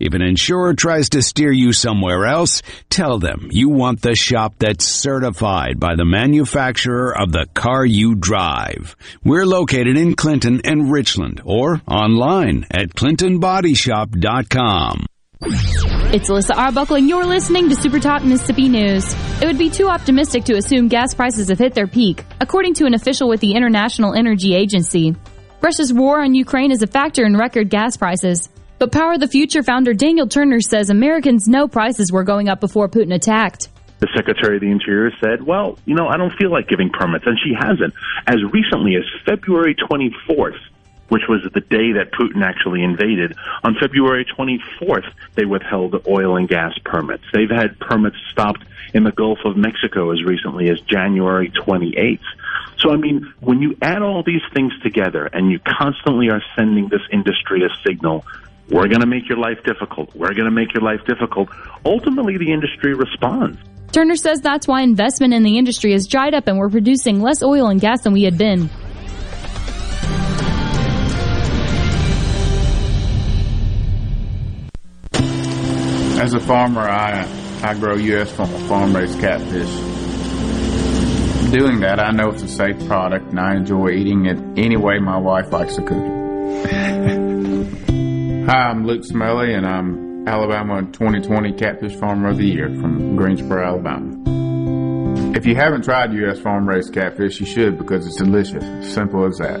If an insurer tries to steer you somewhere else, tell them you want the shop that's certified by the manufacturer of the car you drive. We're located in Clinton and Richland or online at clintonbodyshop.com. It's Alyssa Arbuckle, and you're listening to Super Talk Mississippi News. It would be too optimistic to assume gas prices have hit their peak, according to an official with the International Energy Agency. Russia's war on Ukraine is a factor in record gas prices. But Power the Future founder Daniel Turner says Americans know prices were going up before Putin attacked. The Secretary of the Interior said, well, you know, I don't feel like giving permits. And she hasn't. As recently as February 24th, which was the day that Putin actually invaded, on February 24th, they withheld oil and gas permits. They've had permits stopped in the Gulf of Mexico as recently as January 28th. So, I mean, when you add all these things together and you constantly are sending this industry a signal we're going to make your life difficult. We're going to make your life difficult. Ultimately, the industry responds. Turner says that's why investment in the industry has dried up and we're producing less oil and gas than we had been. As a farmer, I I grow U.S. farm raised catfish. Doing that, I know it's a safe product, and I enjoy eating it any way my wife likes to cook it. Hi, I'm Luke Smelly, and I'm Alabama 2020 Catfish Farmer of the Year from Greensboro, Alabama. If you haven't tried U.S. farm raised catfish, you should because it's delicious. Simple as that.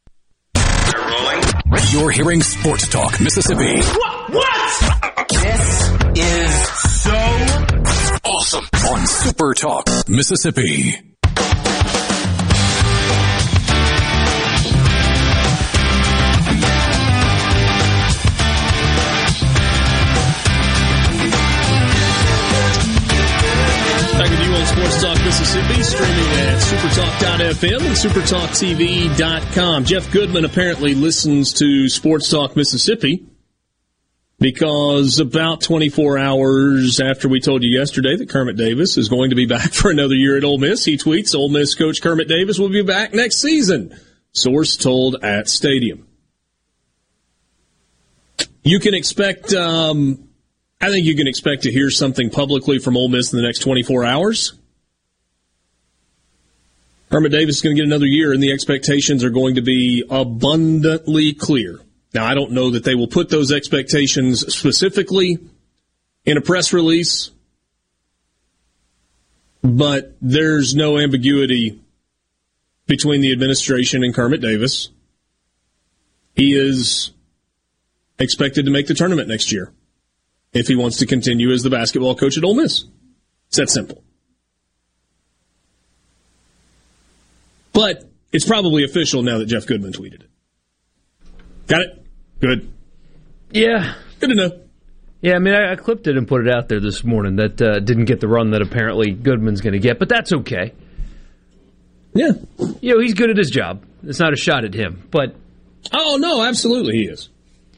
You're hearing Sports Talk Mississippi. What? What? This is so awesome on Super Talk Mississippi. Mississippi, streaming at supertalk.fm and supertalktv.com. Jeff Goodman apparently listens to Sports Talk Mississippi because about 24 hours after we told you yesterday that Kermit Davis is going to be back for another year at Ole Miss, he tweets, Ole Miss coach Kermit Davis will be back next season. Source told at Stadium. You can expect, um, I think you can expect to hear something publicly from Ole Miss in the next 24 hours. Kermit Davis is going to get another year, and the expectations are going to be abundantly clear. Now, I don't know that they will put those expectations specifically in a press release, but there's no ambiguity between the administration and Kermit Davis. He is expected to make the tournament next year if he wants to continue as the basketball coach at Ole Miss. It's that simple. But it's probably official now that Jeff Goodman tweeted it. Got it? Good. Yeah. Good to know. Yeah, I mean, I, I clipped it and put it out there this morning that uh, didn't get the run that apparently Goodman's going to get, but that's okay. Yeah. You know, he's good at his job. It's not a shot at him, but oh no, absolutely he is.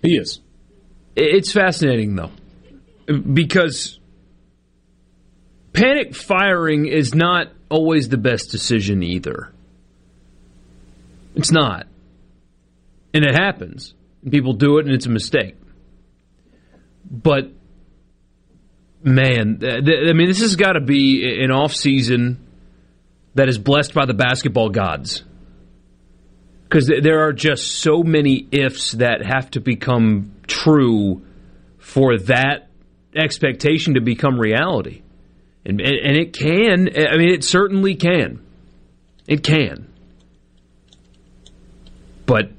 He is. It's fascinating though, because panic firing is not always the best decision either. It's not, and it happens. And People do it, and it's a mistake. But man, th- th- I mean, this has got to be an off season that is blessed by the basketball gods because there are just so many ifs that have to become true for that expectation to become reality. And, and it can, I mean, it certainly can. It can. But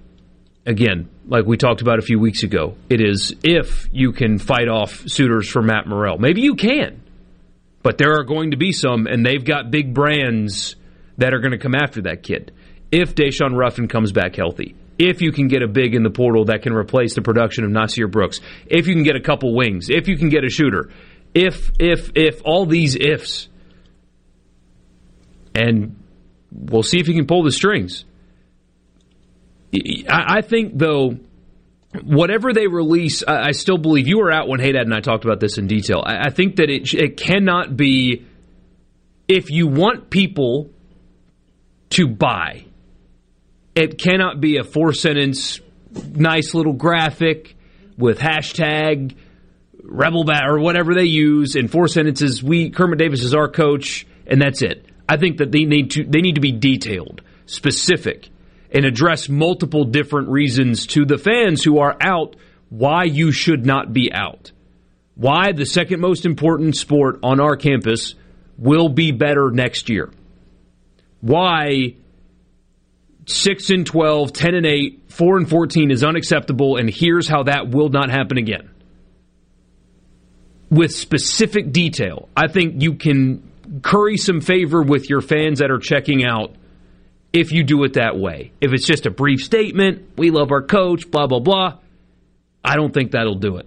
again, like we talked about a few weeks ago, it is if you can fight off suitors for Matt Murrell. Maybe you can, but there are going to be some, and they've got big brands that are going to come after that kid. If Daeshun Ruffin comes back healthy, if you can get a big in the portal that can replace the production of Nysier Brooks, if you can get a couple wings, if you can get a shooter, if if if all these ifs, and we'll see if he can pull the strings. I, think though, whatever they release, I, still believe you were out when Haydad and I talked about this in detail. I, I think that it it cannot be if you want people to buy it cannot be a four sentence, nice little graphic with hashtag rebel bat or whatever they use in four sentences. We Kermit Davis is our coach, and that's it. I think that they need to they need to be detailed, specific, and address multiple different reasons to the fans who are out why you should not be out. Why the second most important sport on our campus will be better next year. Why 6 and 12, 10 and 8, 4 and 14 is unacceptable, and here's how that will not happen again. With specific detail, I think you can curry some favor with your fans that are checking out if you do it that way. If it's just a brief statement, we love our coach, blah, blah, blah, I don't think that'll do it.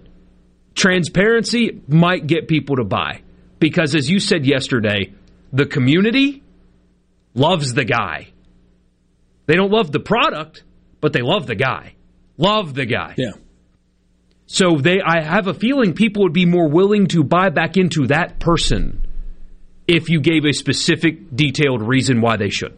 Transparency might get people to buy because, as you said yesterday, the community loves the guy they don't love the product, but they love the guy. Love the guy. Yeah. So they I have a feeling people would be more willing to buy back into that person if you gave a specific detailed reason why they should.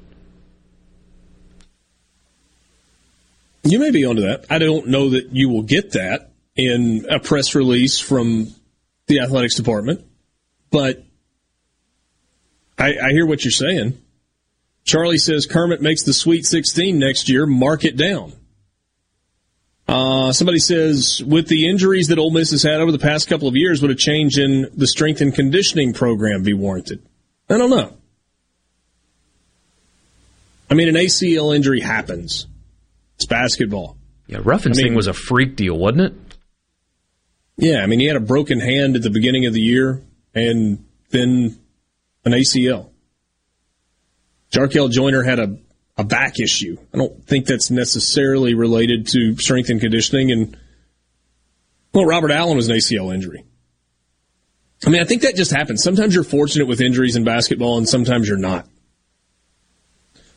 You may be onto that. I don't know that you will get that in a press release from the athletics department, but I, I hear what you're saying. Charlie says Kermit makes the Sweet 16 next year. Mark it down. Uh, somebody says, with the injuries that Ole Miss has had over the past couple of years, would a change in the strength and conditioning program be warranted? I don't know. I mean, an ACL injury happens. It's basketball. Yeah, Ruffin's I mean, thing was a freak deal, wasn't it? Yeah, I mean, he had a broken hand at the beginning of the year and then an ACL. Jarkel Joiner had a, a back issue. I don't think that's necessarily related to strength and conditioning. And, well, Robert Allen was an ACL injury. I mean, I think that just happens. Sometimes you're fortunate with injuries in basketball, and sometimes you're not.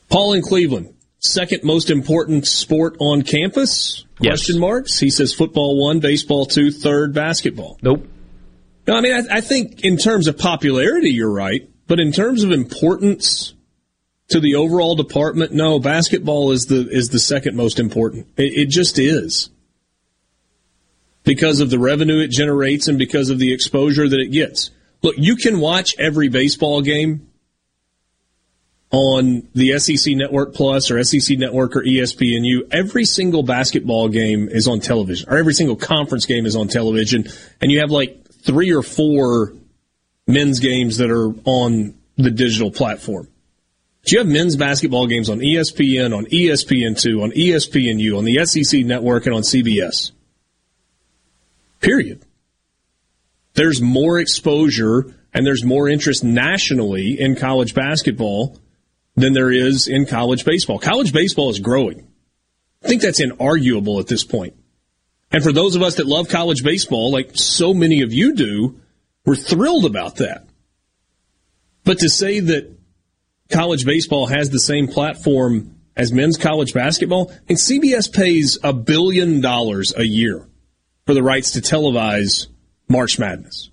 Paul in Cleveland, second most important sport on campus? Yes. Question marks. He says football one, baseball two, third basketball. Nope. No, I mean, I, I think in terms of popularity, you're right, but in terms of importance, to the overall department, no, basketball is the is the second most important. It, it, just is because of the revenue it generates and because of the exposure that it gets. Look, you can watch every baseball game on the SEC Network Plus or SEC Network or ESPNU. Every single basketball game is on television, or every single conference game is on television, and you have like three or four men's games that are on the digital platform. Do you have men's basketball games on ESPN, on ESPN2, on ESPNU, on the SEC network, and on CBS. Period. There's more exposure and there's more interest nationally in college basketball than there is in college baseball. College baseball is growing. I think that's inarguable at this point. And for those of us that love college baseball, like so many of you do, we're thrilled about that. But to say that college baseball has the same platform as men's college basketball, and CBS pays a billion dollars a year for the rights to televise March Madness.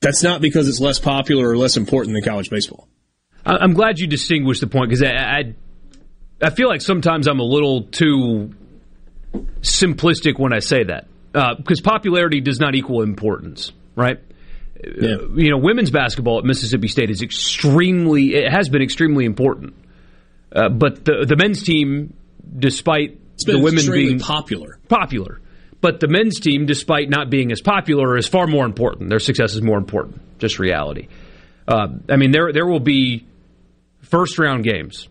That's not because it's less popular or less important than college baseball. I'm glad you distinguished the point because I, I, I feel like sometimes I'm a little too simplistic when I say that because uh, popularity does not equal importance, right? Yeah. Uh, you know, women's basketball at Mississippi State is extremely, it has been extremely important. Uh, but the the men's team, despite the women being popular, popular, but the men's team, despite not being as popular, is far more important. Their success is more important. Just reality. Uh, I mean, there there will be first round games.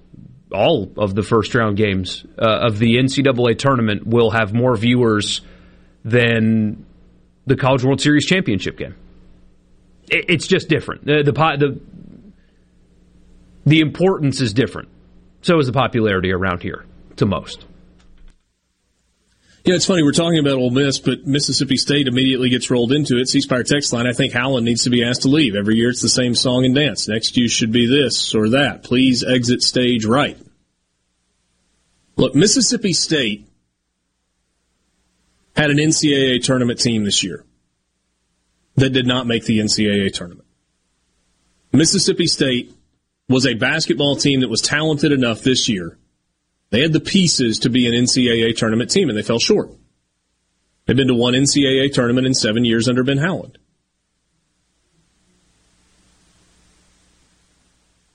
All of the first round games uh, of the NCAA tournament will have more viewers than the College World Series championship game. It, it's just different. The, the the the importance is different. So is the popularity around here to most. Yeah, it's funny. We're talking about Ole Miss, but Mississippi State immediately gets rolled into it. C Spire text line. I think Howland needs to be asked to leave. Every year it's the same song and dance. Next you should be this or that. Please exit stage right. Look, Mississippi State had an NCAA tournament team this year that did not make the NCAA tournament. Mississippi State was a basketball team that was talented enough this year. They had the pieces to be an NCAA tournament team, and they fell short. They've been to one NCAA tournament in seven years under Ben Howland.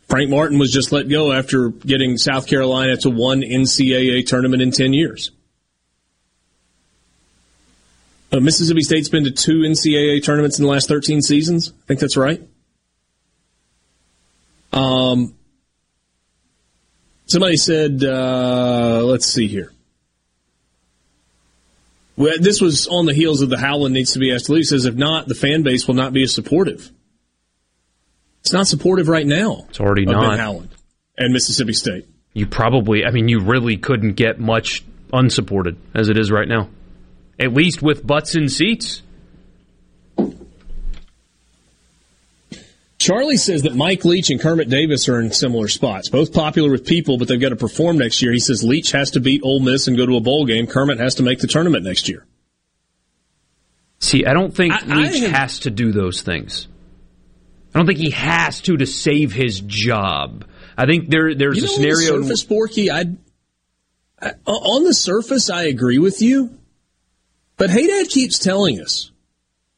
Frank Martin was just let go after getting South Carolina to one NCAA tournament in 10 years. Uh, Mississippi State's been to two NCAA tournaments in the last 13 seasons. I think that's right. Um, somebody said, uh, let's see here. Well, this was on the heels of the Howland needs to be asked to leave. Says if not, the fan base will not be as supportive. It's not supportive right now. It's already not. Ben Howland and Mississippi State. You probably, I mean, you really couldn't get much unsupported as it is right now. At least with butts in seats. Charlie says that Mike Leach and Kermit Davis are in similar spots. Both popular with people, but they've got to perform next year. He says Leach has to beat Ole Miss and go to a bowl game. Kermit has to make the tournament next year. See, I don't think I, Leach I have, has to do those things. I don't think he has to to save his job. I think there there's you a scenario. On the surface, Borky, I, I on the surface, I agree with you, but Haydad keeps telling us,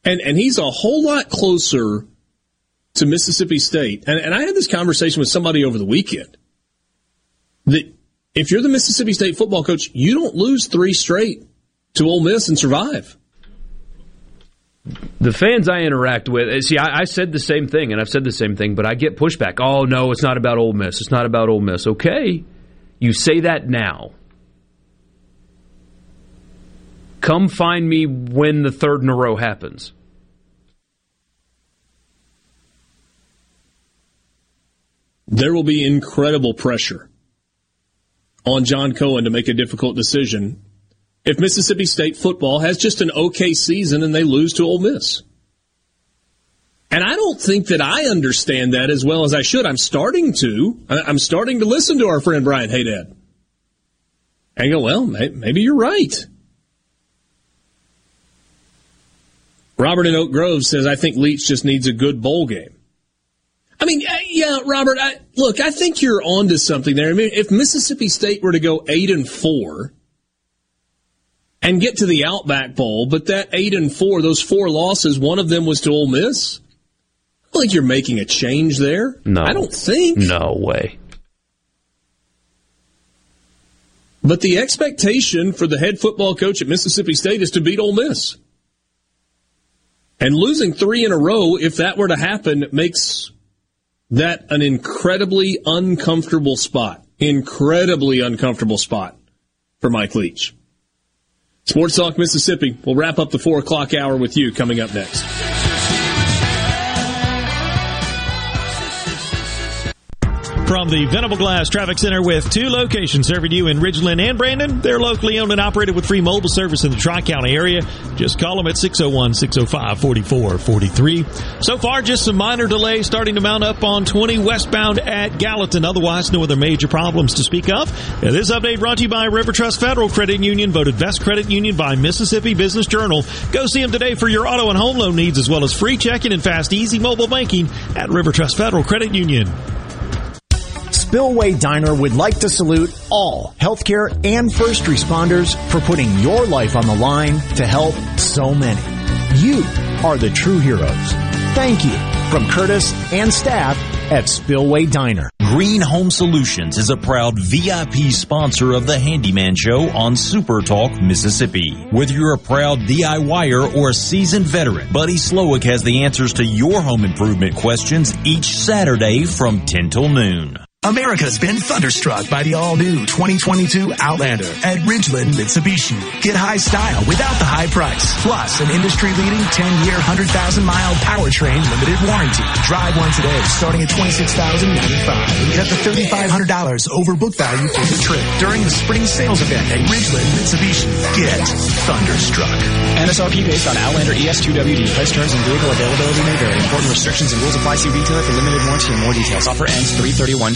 and and he's a whole lot closer to Mississippi State, and, and I had this conversation with somebody over the weekend that if you're the Mississippi State football coach, you don't lose three straight to Ole Miss and survive. The fans I interact with, eh, see, I, I, said the same thing, and I've said the same thing, but I get pushback. Oh no, it's not about Ole Miss. It's not about Ole Miss. Okay, you say that now. Come find me when the third in a row happens. There will be incredible pressure on John Cohen to make a difficult decision if Mississippi State football has just an okay season and they lose to Ole Miss. And I don't think that I understand that as well as I should. I'm starting to. I'm starting to listen to our friend Brian Haydad. And go, well, maybe you're right. Robert in Oak Grove says, I think Leach just needs a good bowl game. I mean, uh, yeah, Robert. I, look, I think you're onto something there. I mean, if Mississippi State were to go eight and four and get to the Outback Bowl, but that eight and four, those four losses, one of them was to Ole Miss. I don't think you're making a change there. No, I don't think. No way. But the expectation for the head football coach at Mississippi State is to beat Ole Miss. And losing three in a row, if that were to happen, makes that an incredibly uncomfortable spot. Incredibly uncomfortable spot for Mike Leach. Sports Talk Mississippi. We'll wrap up the four o'clock hour with you coming up next. From the Venable Glass Traffic Center with two locations serving you in Ridgeland and Brandon. They're locally owned and operated with free mobile service in the Tri-County area. Just call them at 601-605-4443. So far, just some minor delays starting to mount up on 20 westbound at Gallatin. Otherwise, no other major problems to speak of. This update brought to you by River Trust Federal Credit Union, voted best credit union by Mississippi Business Journal. Go see them today for your auto and home loan needs as well as free checking and fast, easy mobile banking at River Trust Federal Credit Union. Spillway Diner would like to salute all healthcare and first responders for putting your life on the line to help so many. You are the true heroes. Thank you from Curtis and staff at Spillway Diner. Green Home Solutions is a proud VIP sponsor of the Handyman Show on Super Talk, Mississippi. Whether you're a proud DIYer or a seasoned veteran, Buddy Slowick has the answers to your home improvement questions each Saturday from 10 till noon. America's been thunderstruck by the all-new 2022 Outlander at Ridgeland Mitsubishi. Get high style without the high price. Plus, an industry-leading 10-year, 100,000-mile powertrain limited warranty. Drive one today, starting at $26,095 and get up to $3,500 over book value for the trip during the spring sales event at Ridgeland Mitsubishi. Get thunderstruck. MSRP based on Outlander ES2WD. Price terms and vehicle availability may vary. Important restrictions and rules apply. See retailer for limited warranty and more details. Offer ends 331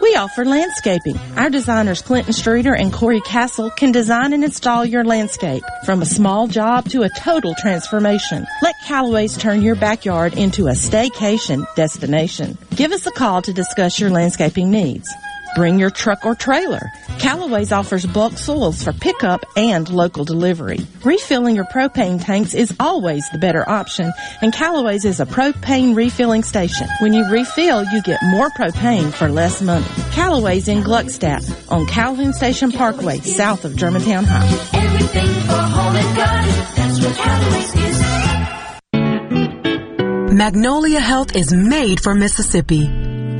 We offer landscaping. Our designers Clinton Streeter and Corey Castle can design and install your landscape from a small job to a total transformation. Let Callaway's turn your backyard into a staycation destination. Give us a call to discuss your landscaping needs. Bring your truck or trailer. Callaway's offers bulk soils for pickup and local delivery. Refilling your propane tanks is always the better option, and Callaway's is a propane refilling station. When you refill, you get more propane for less money. Callaway's in Gluckstadt on Calhoun Station Parkway, south of Germantown High. Everything for home and garden, that's what Callaway's is. Magnolia Health is made for Mississippi.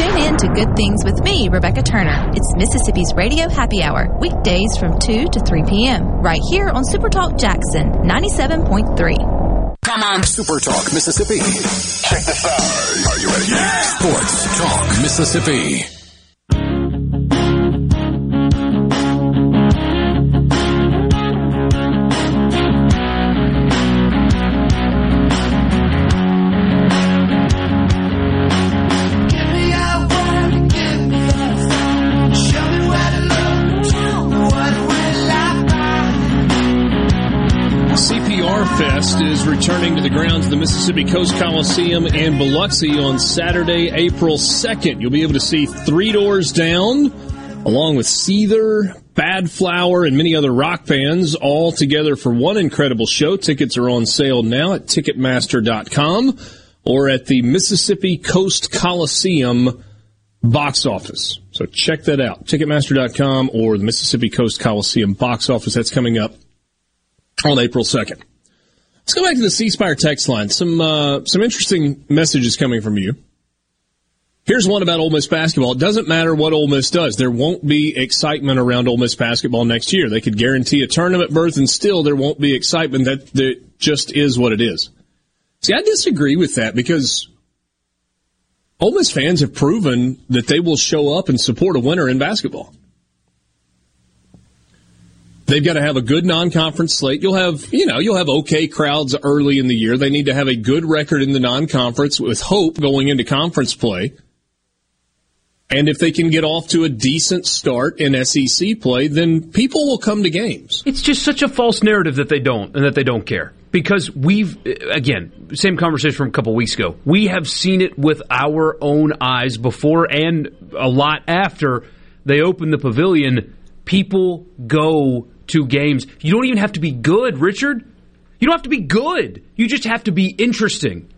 Tune in to Good Things with me, Rebecca Turner. It's Mississippi's Radio Happy Hour, weekdays from 2 to 3 p.m., right here on Super Talk Jackson 97.3. Come on. Super Talk Mississippi. Check this out. Are you ready? Yeah. Sports Talk Mississippi. Returning to the grounds of the Mississippi Coast Coliseum in Biloxi on Saturday, April 2nd. You'll be able to see Three Doors Down, along with Seether, Badflower, and many other rock bands, all together for one incredible show. Tickets are on sale now at Ticketmaster.com. or at the Mississippi Coast Coliseum box office. So check that out. Ticketmaster.com or the Mississippi Coast Coliseum box office. That's coming up on April 2nd. Let's go back to the C Spire text line. Some uh, some interesting messages coming from you. Here's one about Ole Miss basketball. It doesn't matter what Ole Miss does. There won't be excitement around Ole Miss basketball next year. They could guarantee a tournament berth and still there won't be excitement. That, that just is what it is. See, I disagree with that because Ole Miss fans have proven that they will show up and support a winner in basketball. They've got to have a good non-conference slate. You'll have, you know, you'll have okay crowds early in the year. They need to have a good record in the non-conference with hope going into conference play. And if they can get off to a decent start in SEC play, then people will come to games. It's just such a false narrative that they don't and that they don't care. Because we've, again, same conversation from a couple weeks ago. We have seen it with our own eyes before and a lot after they opened the pavilion. People go to games. You don't even have to be good, Richard. You don't have to be good. You just have to be interesting.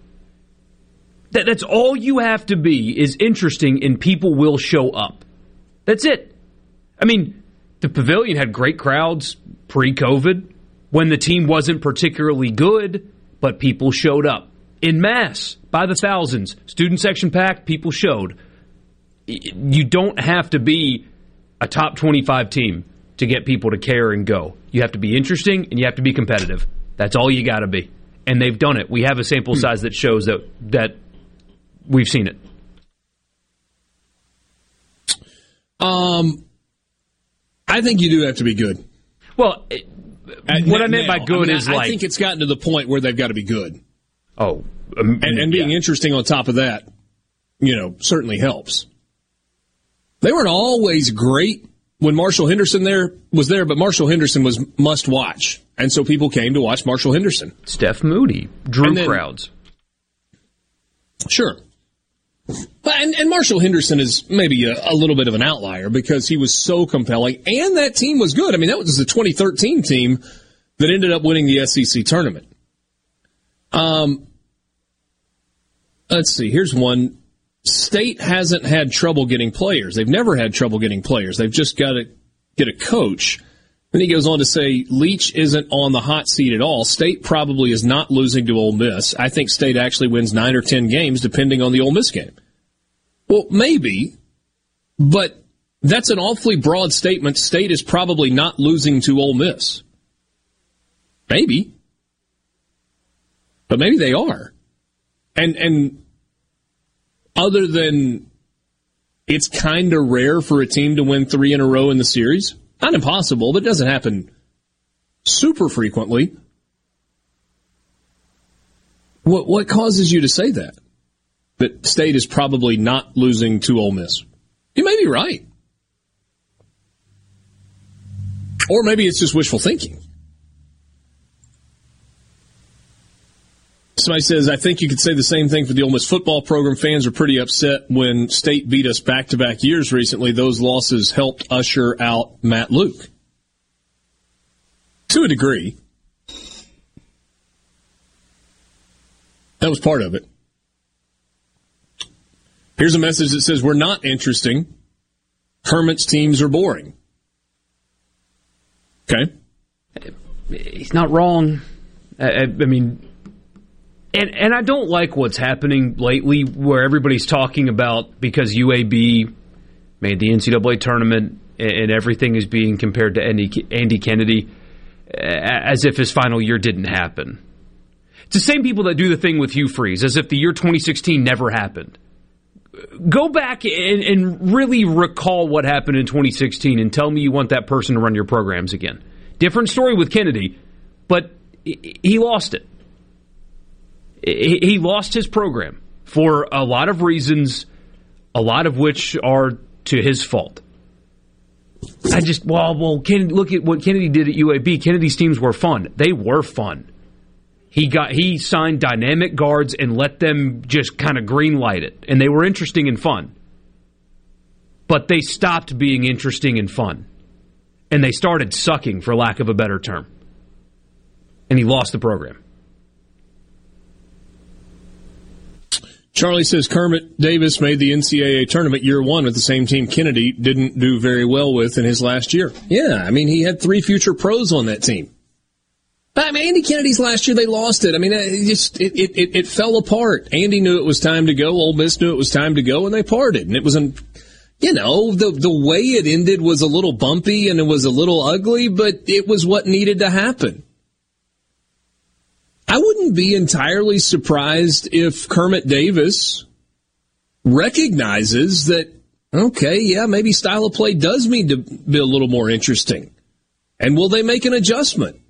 That, that's all you have to be is interesting, and people will show up. That's it. I mean, the pavilion had great crowds pre COVID when the team wasn't particularly good, but people showed up in mass by the thousands. Student section packed, people showed. You don't have to be a top 25 team to get people to care and go. You have to be interesting and you have to be competitive. That's all you got to be. And they've done it. We have a sample size that shows that that we've seen it. Um, I think you do have to be good. Well, it, what I meant by good I mean, is I, like I think it's gotten to the point where they've got to be good. Oh, and, and being interesting on top of that, you know, certainly helps. They weren't always great when Marshall Henderson there was there, but Marshall Henderson was must watch, and so people came to watch Marshall Henderson. Steph Moody drew then- crowds. Sure. But, and, and Marshall Henderson is maybe a, a little bit of an outlier because he was so compelling, and that team was good. I mean, that was the 2013 team that ended up winning the SEC tournament. Um, let's see. Here's one. State hasn't had trouble getting players. They've never had trouble getting players. They've just got to get a coach. Then he goes on to say Leach isn't on the hot seat at all. State probably is not losing to Ole Miss. I think State actually wins nine or ten games depending on the Ole Miss game. Well, maybe, but that's an awfully broad statement. State is probably not losing to Ole Miss. Maybe, but maybe they are. And and other than it's kind of rare for a team to win three in a row in the series. Not impossible, but it doesn't happen super frequently. What what causes you to say that? That State is probably not losing to Ole Miss. You may be right. Or maybe it's just wishful thinking. Somebody says, I think you could say the same thing for the Ole Miss football program. Fans are pretty upset when State beat us back to back years recently. Those losses helped usher out Matt Luke. To a degree. That was part of it. Here's a message that says, We're not interesting. Kermit's teams are boring. Okay. He's not wrong. I, I, I mean, and and I don't like what's happening lately, where everybody's talking about because UAB made the NCAA tournament and, everything is being compared to Andy, Andy Kennedy, as if his final year didn't happen. It's the same people that do the thing with Hugh Freeze, as if the year 2016 never happened. Go back and, and really recall what happened in 2016 and tell me you want that person to run your programs again. Different story with Kennedy, but he lost it. He lost his program for a lot of reasons, a lot of which are to his fault. I just well, well, look at what Kennedy did at UAB. Kennedy's teams were fun. They were fun. He got he signed dynamic guards and let them just kind of green light it, and they were interesting and fun. But they stopped being interesting and fun, and they started sucking, for lack of a better term. And he lost the program. Charlie says Kermit Davis made the NCAA tournament year one with the same team Kennedy didn't do very well with in his last year. Yeah, I mean, he had three future pros on that team. But I mean, Andy Kennedy's last year, they lost it. I mean, it just, it, it, it fell apart. Andy knew it was time to go. Ole Miss knew it was time to go and they parted. And it was an, you know, the, the way it ended was a little bumpy and it was a little ugly, but it was what needed to happen. I wouldn't be entirely surprised if Kermit Davis recognizes that, okay, yeah, maybe style of play does need to be a little more interesting. And will they make an adjustment?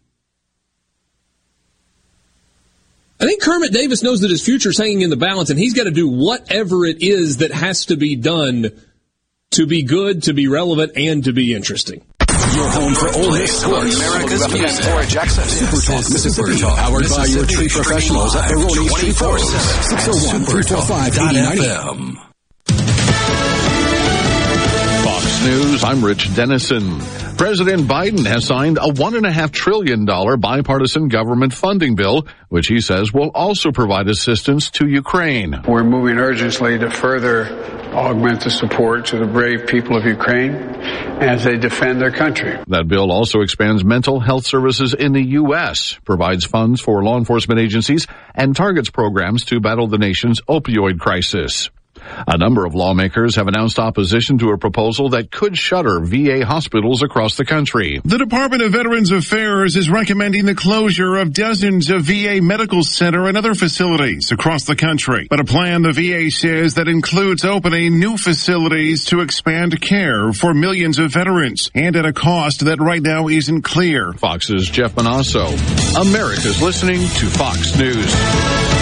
I think Kermit Davis knows that his future is hanging in the balance and he's got to do whatever it is that has to be done to be good, to be relevant, and to be interesting. Your home for Ole Miss sports. America's music. Super Talk Mississippi. Powered by your tree professionals at Baroni Tree Pros. 601 345 8090. Fox News, I'm Rich Dennison. President Biden has signed a $1.5 trillion bipartisan government funding bill, which he says will also provide assistance to Ukraine. We're moving urgently to further augment the support to the brave people of Ukraine as they defend their country. That bill also expands mental health services in the U.S., provides funds for law enforcement agencies, and targets programs to battle the nation's opioid crisis. A number of lawmakers have announced opposition to a proposal that could shutter VA hospitals across the country. The Department of Veterans Affairs is recommending the closure of dozens of VA medical center and other facilities across the country. But a plan the VA says that includes opening new facilities to expand care for millions of veterans and at a cost that right now isn't clear. Fox's Jeff Monosso. America's listening to Fox News.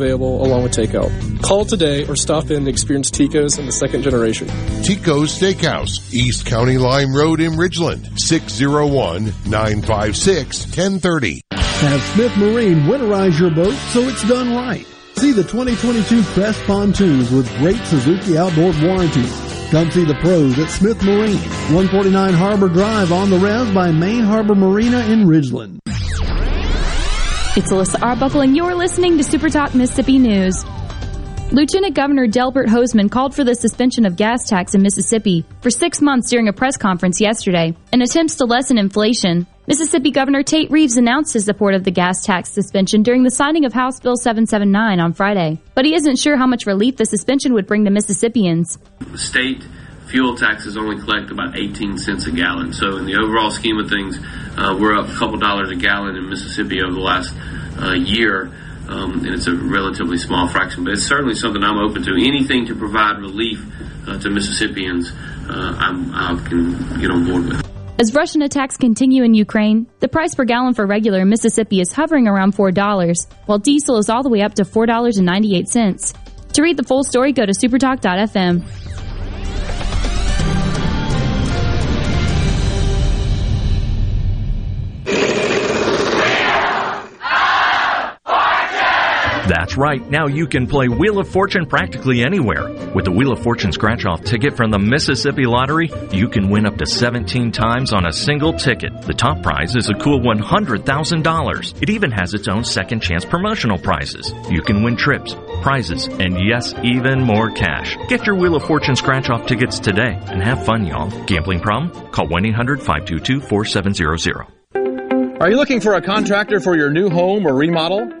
along with takeout. Call today or stop in to experience Tico's in the second generation. Tico's Steakhouse, East County Line Road in Ridgeland, 601 956 1030. Have Smith Marine winterize your boat so it's done right. See the 2022 Crest pontoons with great Suzuki outboard warranties. Come see the pros at Smith Marine, 149 Harbor Drive on the res by Main Harbor Marina in Ridgeland. It's Alyssa Arbuckle, and you're listening to Super Talk Mississippi News. Lieutenant Governor Delbert Hosemann called for the suspension of gas tax in Mississippi for six months during a press conference yesterday in attempts to lessen inflation. Mississippi Governor Tate Reeves announced his support of the gas tax suspension during the signing of House Bill 779 on Friday, but he isn't sure how much relief the suspension would bring to Mississippians. State fuel taxes only collect about 18 cents a gallon. So in the overall scheme of things, uh, we're up a couple dollars a gallon in Mississippi over the last uh, year. Um, and it's a relatively small fraction, but it's certainly something I'm open to. Anything to provide relief uh, to Mississippians, uh, I'm, I can get on board with. As Russian attacks continue in Ukraine, the price per gallon for regular Mississippi is hovering around $4, while diesel is all the way up to $4.98. To read the full story, go to supertalk.fm. That's right. Now you can play Wheel of Fortune practically anywhere. With the Wheel of Fortune scratch off ticket from the Mississippi Lottery, you can win up to 17 times on a single ticket. The top prize is a cool $100,000. It even has its own second chance promotional prizes. You can win trips, prizes, and yes, even more cash. Get your Wheel of Fortune scratch off tickets today and have fun, y'all. Gambling problem? Call 1 800 522 4700. Are you looking for a contractor for your new home or remodel?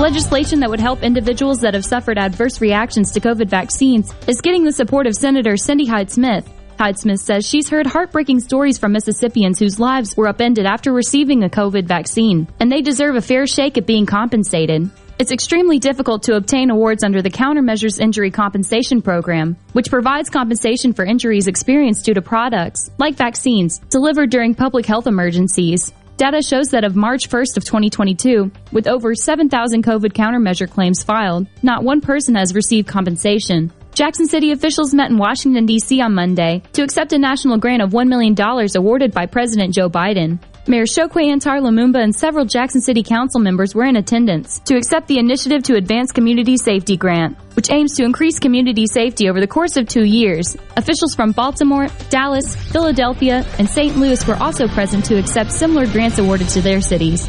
Legislation that would help individuals that have suffered adverse reactions to COVID vaccines is getting the support of Senator Cindy Hyde Smith. Hyde Smith says she's heard heartbreaking stories from Mississippians whose lives were upended after receiving a COVID vaccine, and they deserve a fair shake at being compensated. It's extremely difficult to obtain awards under the Countermeasures Injury Compensation Program, which provides compensation for injuries experienced due to products, like vaccines, delivered during public health emergencies. Data shows that of March 1st of 2022, with over 7,000 COVID countermeasure claims filed, not one person has received compensation. Jackson City officials met in Washington, D.C. on Monday to accept a national grant of $1 million awarded by President Joe Biden. Mayor Chokwe Antar Lumumba and several Jackson City Council members were in attendance to accept the Initiative to Advance Community Safety Grant, which aims to increase community safety over the course of two years. Officials from Baltimore, Dallas, Philadelphia, and St. Louis were also present to accept similar grants awarded to their cities.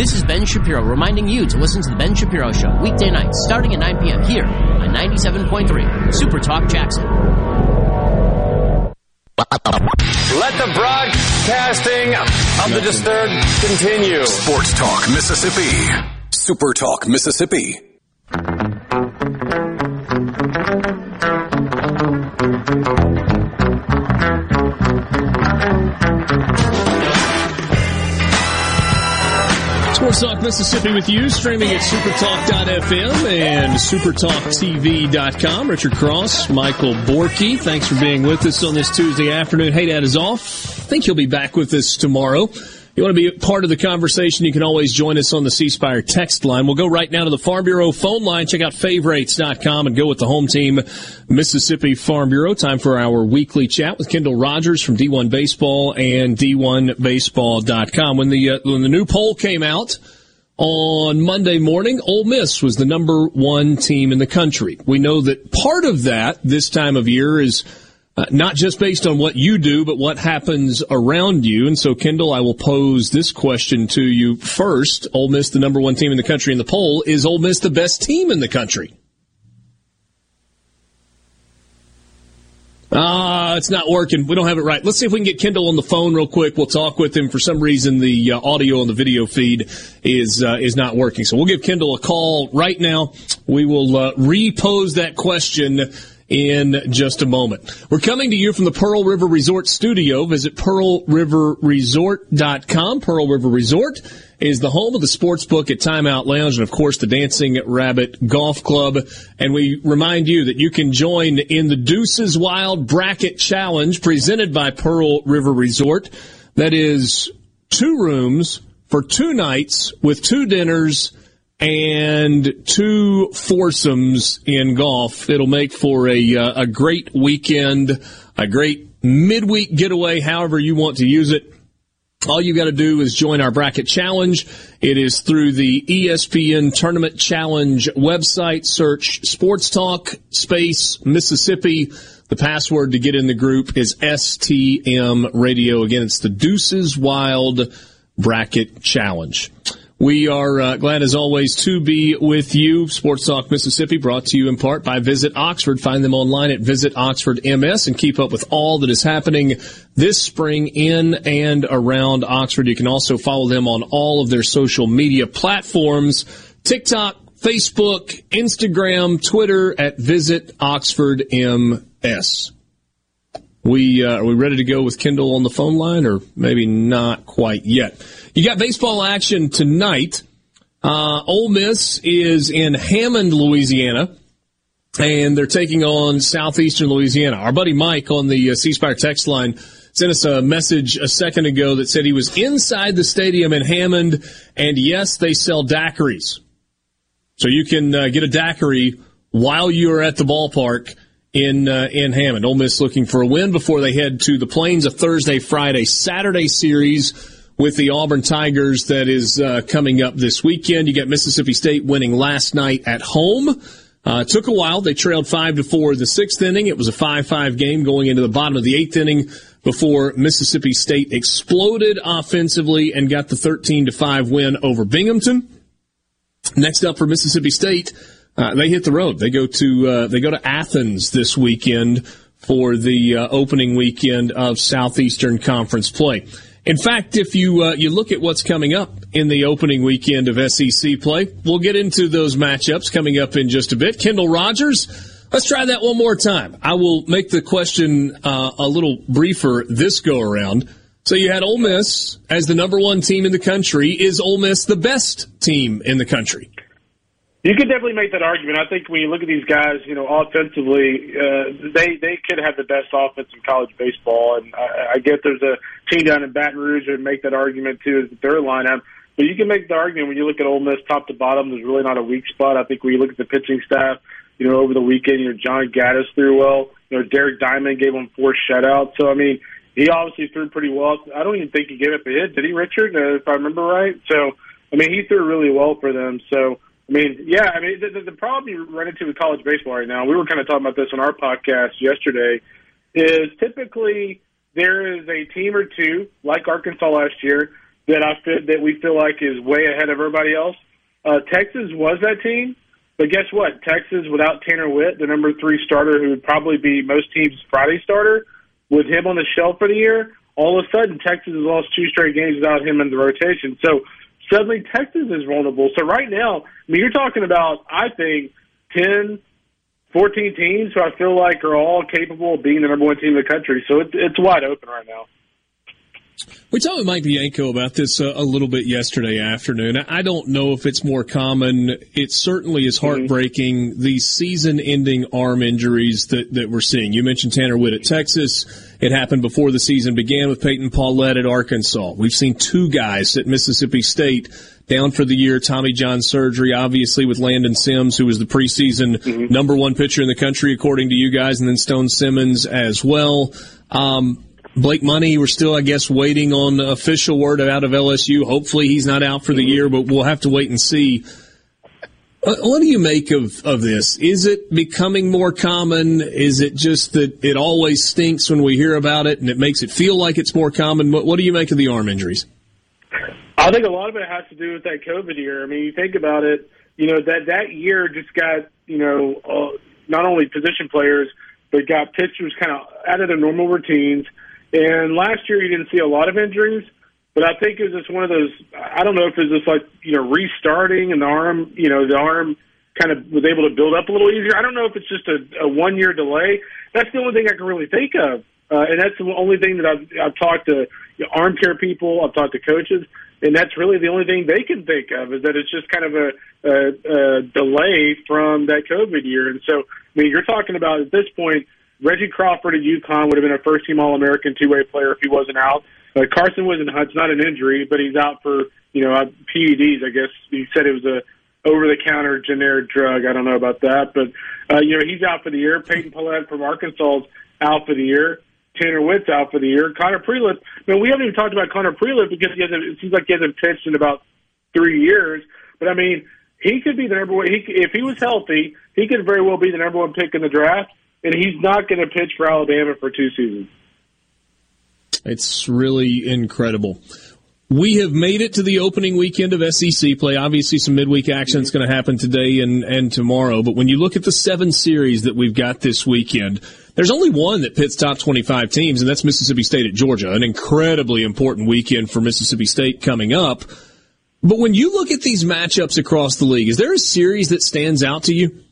This is Ben Shapiro reminding you to listen to The Ben Shapiro Show weekday nights starting at 9 p.m. here on 97.3 Super Talk Jackson. Let the broadcasting of the disturbed continue. Sports Talk Mississippi. Super Talk Mississippi. Talk Mississippi with you, streaming at supertalk.fm and supertalktv.com. Richard Cross, Michael Borky, thanks for being with us on this Tuesday afternoon. Hey, Dad is off. I think he'll be back with us tomorrow. You want to be part of the conversation, you can always join us on the C text line. We'll go right now to the Farm Bureau phone line. Check out favorites.com and go with the home team, Mississippi Farm Bureau. Time for our weekly chat with Kendall Rogers from D1 Baseball and D1Baseball.com. When the, uh, when the new poll came out, on Monday morning, Ole Miss was the number one team in the country. We know that part of that this time of year is uh, not just based on what you do, but what happens around you. And so, Kendall, I will pose this question to you first. Ole Miss, the number one team in the country in the poll, is Ole Miss the best team in the country? Ah, uh, it's not working. We don't have it right. Let's see if we can get Kendall on the phone real quick. We'll talk with him. For some reason, the uh, audio on the video feed is uh, is not working. So we'll give Kendall a call right now. We will uh, repose that question in just a moment. We're coming to you from the Pearl River Resort Studio. Visit pearlriverresort.com. Pearl River Resort is the home of the sports book at Timeout Lounge and of course the Dancing Rabbit Golf Club. And we remind you that you can join in the Deuces Wild Bracket Challenge presented by Pearl River Resort. That is two rooms for two nights with two dinners and two foursomes in golf. It'll make for a uh, a great weekend, a great midweek getaway, however you want to use it. All you got to do is join our bracket challenge. It is through the ESPN Tournament Challenge website. Search Sports Talk Space Mississippi. The password to get in the group is STM Radio. Again, it's the Deuces Wild Bracket Challenge. We are uh, glad, as always, to be with you. Sports Talk Mississippi, brought to you in part by Visit Oxford. Find them online at Visit Oxford MS and keep up with all that is happening this spring in and around Oxford. You can also follow them on all of their social media platforms TikTok, Facebook, Instagram, Twitter at Visit Oxford MS. We uh, are we ready to go with Kendall on the phone line, or maybe not quite yet? You got baseball action tonight. Uh, Ole Miss is in Hammond, Louisiana, and they're taking on Southeastern Louisiana. Our buddy Mike on the uh, C Spire text line sent us a message a second ago that said he was inside the stadium in Hammond, and yes, they sell daiquiris. So you can uh, get a daiquiri while you're at the ballpark in uh, in Hammond. Ole Miss looking for a win before they head to the Plains a Thursday, Friday, Saturday series with the Auburn Tigers that is uh, coming up this weekend. You got Mississippi State winning last night at home. Uh, took a while. They trailed five to four in the sixth inning. It was a five-five game going into the bottom of the eighth inning before Mississippi State exploded offensively and got the 13 to 5 win over Binghamton. Next up for Mississippi State, uh, they hit the road. They go to uh, they go to Athens this weekend for the uh, opening weekend of Southeastern Conference play. In fact, if you uh, you look at what's coming up in the opening weekend of SEC play, we'll get into those matchups coming up in just a bit. Kendall Rogers Let's try that one more time. I will make the question uh, a little briefer this go around. So you had Ole Miss as the number one team in the country. Is Ole Miss the best team in the country? You could definitely make that argument. I think when you look at these guys, you know, offensively, uh, they they could have the best offense in college baseball, and I, I get there's a team down in Baton Rouge that would make that argument too as the third lineup. But you can make the argument when you look at Ole Miss top to bottom. There's really not a weak spot. I think when you look at the pitching staff, you know, over the weekend. You know, John Gaddis threw well. You know, Derek Diamond gave him four shutouts. So I mean, he obviously threw pretty well. I don't even think he gave up a hit, did he, Richard? Uh, if I remember right. So I mean, he threw really well for them. So I mean, yeah. I mean, the, the problem you run into with college baseball right now, we were kind of talking about this on our podcast yesterday, is typically there is a team or two like Arkansas last year that I feel that we feel like is way ahead of everybody else. Uh, Texas was that team, but guess what? Texas, without Tanner Witt, the number three starter, who would probably be most teams' Friday starter, with him on the shelf for the year, all of a sudden Texas has lost two straight games without him in the rotation. So suddenly Texas is vulnerable. So right now, I mean, you're talking about, I think, 10, 14 teams who I feel like are all capable of being the number one team in the country. So it's, it's wide open right now. We talked with Mike Bianco about this uh, a little bit yesterday afternoon. I don't know if it's more common. It certainly is heartbreaking. Mm-hmm. The season-ending arm injuries that, that we're seeing. You mentioned Tanner Witt at Texas. It happened before the season began with Peyton Pallette at Arkansas. We've seen two guys at Mississippi State down for the year. Tommy John surgery, obviously with Landon Sims, who was the preseason mm-hmm. number one pitcher in the country, according to you guys, and then Stone Simmons as well. Um, Blake Money, we're still, I guess, waiting on official word out of LSU. Hopefully he's not out for the year, but we'll have to wait and see. What do you make of, of this? Is it becoming more common? Is it just that it always stinks when we hear about it and it makes it feel like it's more common? What, what do you make of the arm injuries? I think a lot of it has to do with that COVID year. I mean, you think about it, you know, that, that year just got, you know, uh, not only position players, but got pitchers kind of out of their normal routines – and last year, you didn't see a lot of injuries, but I think it was just one of those. I don't know if it's just like you know restarting and the arm, you know, the arm kind of was able to build up a little easier. I don't know if it's just a, a one year delay. That's the only thing I can really think of, uh, and that's the only thing that I've, I've talked to you know, arm care people, I've talked to coaches, and that's really the only thing they can think of is that it's just kind of a, a, a delay from that COVID year. And so, I mean, you're talking about at this point Reggie Crawford at UConn would have been a first team All American two way player if he wasn't out. Uh, Carson Whisenhunt's not an injury, but he's out for you know PEDs. I guess he said it was a over the counter generic drug. I don't know about that, but uh, you know he's out for the year. Peyton Pallette from Arkansas's out for the year. Tanner Witt's out for the year. Connor Prielipp. I mean, we haven't even talked about Connor Prielipp because he hasn't. It seems like he hasn't pitched in about three years. But I mean, he could be the number one. He, if he was healthy, he could very well be the number one pick in the draft and he's not going to pitch for Alabama for two seasons. It's really incredible. We have made it to the opening weekend of SEC play. Obviously, some midweek action is going to happen today and, and tomorrow. But when you look at the seven series that we've got this weekend, there's only one that pits top 25 teams, and that's Mississippi State at Georgia. An incredibly important weekend for Mississippi State coming up. But when you look at these matchups across the league, is there a series that stands out to you?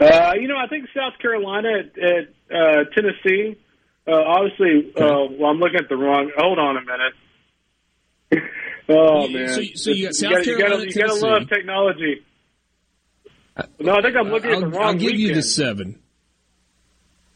Uh, you know, I think South Carolina at, at uh, Tennessee. Uh, obviously, uh, well, I'm looking at the wrong. Hold on a minute. oh man! So, so you got South gotta, Carolina, you gotta, you gotta love technology. No, I think I'm looking at the wrong. I'll give you the seven.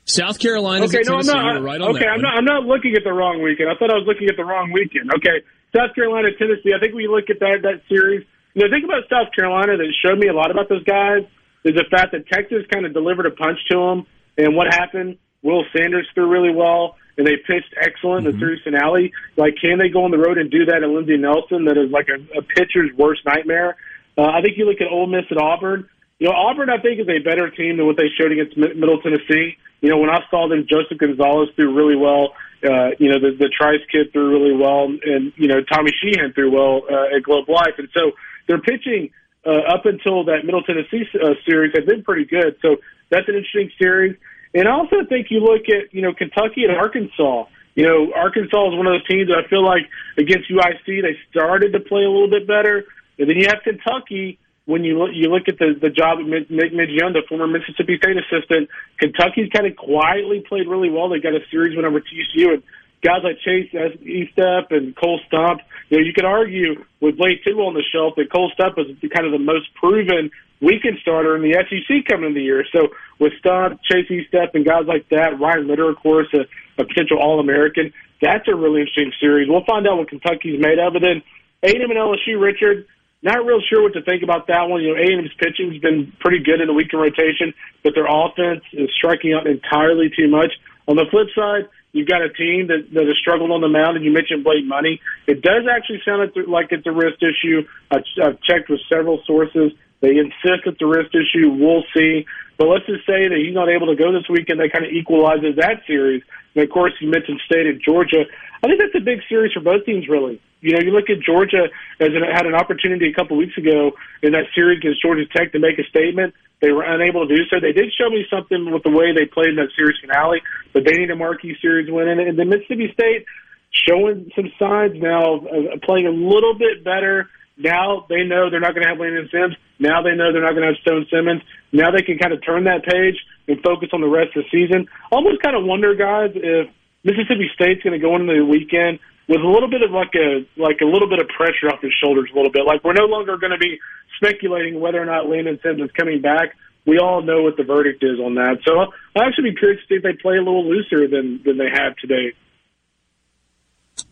South Carolina. Okay, no, I'm not. Right on okay, I'm one. not. I'm not looking at the wrong weekend. I thought I was looking at the wrong weekend. Okay, South Carolina, Tennessee. I think we look at that that series. You know, think about South Carolina. That showed me a lot about those guys is the fact that Texas kind of delivered a punch to them. And what happened? Will Sanders threw really well, and they pitched excellent in the series finale. Like, can they go on the road and do that at Lindsey Nelson? That is like a, a pitcher's worst nightmare. Uh, I think you look at Ole Miss at Auburn. You know, Auburn, I think, is a better team than what they showed against Middle Tennessee. You know, when I saw them, Joseph Gonzalez threw really well. Uh, you know, the, the Trice kid threw really well, and you know, Tommy Sheehan threw well uh, at Globe Life, and so their pitching uh, up until that Middle Tennessee uh, series had been pretty good. So that's an interesting series. And I also think you look at you know Kentucky and Arkansas. You know, Arkansas is one of those teams that I feel like against UIC they started to play a little bit better, and then you have Kentucky when you look, you look at the the job of Nick Mingione the former Mississippi State assistant, Kentucky's kind of quietly played really well. They got a series win over TCU, and guys like Chase Estep and Cole Stump. You know, you could argue with Blake Tidwell on the shelf that Cole Stump is kind of the most proven weekend starter in the SEC coming into the year. So with Stump, Chase Estep, and guys like that, Ryan Ritter, of course, a, a potential All American. That's a really interesting series. We'll find out what Kentucky's made of. And then A&M and LSU, Richard. Not real sure what to think about that one. You know, A&M's pitching's been pretty good in the weekend rotation, but their offense is striking out entirely too much. On the flip side, you've got a team that, that has struggled on the mound, and you mentioned Blake Money. It does actually sound like it's a wrist issue. I've, checked with several sources. They insist it's a wrist issue. We'll see. But let's just say that he's not able to go this weekend. That kind of equalizes that series. And of course, you mentioned State and Georgia. I think that's a big series for both teams, really. You know, you look at Georgia as it had an opportunity a couple weeks ago in that series against Georgia Tech to make a statement. They were unable to do so. They did show me something with the way they played in that series finale, but they need a marquee series win. And, and the Mississippi State showing some signs now of, of playing a little bit better. Now they know they're not going to have Landon Sims. Now they know they're not going to have Stone Simmons. Now they can kind of turn that page and focus on the rest of the season. Almost kind of wonder, guys, if Mississippi State's going to go into the weekend with a little bit of like a like a little bit of pressure off his shoulders a little bit. Like we're no longer going to be speculating whether or not Landon Sims is coming back. We all know what the verdict is on that. So I'll actually be curious to see if they play a little looser than than they have today.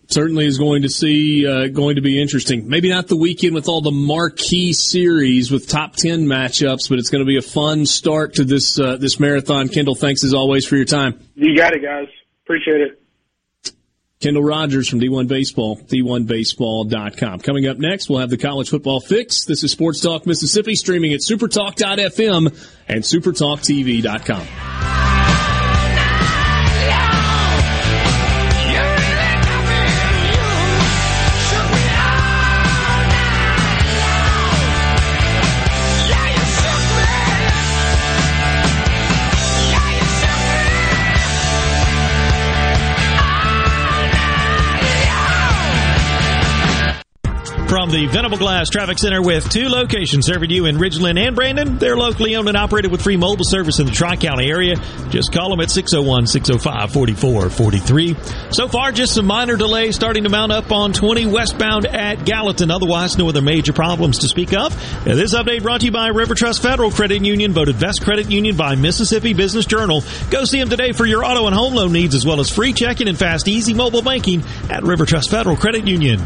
Certainly is going to see uh, going to be interesting. Maybe not the weekend with all the marquee series with top ten matchups, but it's going to be a fun start to this uh, this marathon. Kendall, thanks as always for your time. You got it, guys. Appreciate it. Kendall Rogers from D1 Baseball, D1Baseball.com. Coming up next, we'll have the college football fix. This is Sports Talk Mississippi, streaming at supertalk.fm and supertalktv.com. the Venable Glass Traffic Center with two locations serving you in Ridgeland and Brandon. They're locally owned and operated with free mobile service in the Tri-County area. Just call them at 601-605-4443. So far, just some minor delays starting to mount up on 20 westbound at Gallatin. Otherwise, no other major problems to speak of. Now, this update brought to you by River Trust Federal Credit Union, voted best credit union by Mississippi Business Journal. Go see them today for your auto and home loan needs as well as free checking and fast, easy mobile banking at River Trust Federal Credit Union.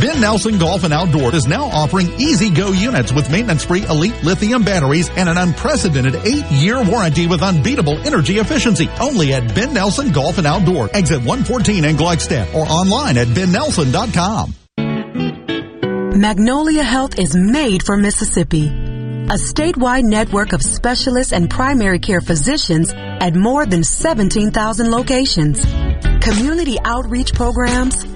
Ben Nelson Golf and Outdoor is now offering easy go units with maintenance-free elite lithium batteries and an unprecedented eight-year warranty with unbeatable energy efficiency. Only at Ben Nelson Golf and Outdoor, exit 114 in Gluckstadt or online at bennelson.com. Magnolia Health is made for Mississippi. A statewide network of specialists and primary care physicians at more than 17,000 locations. Community outreach programs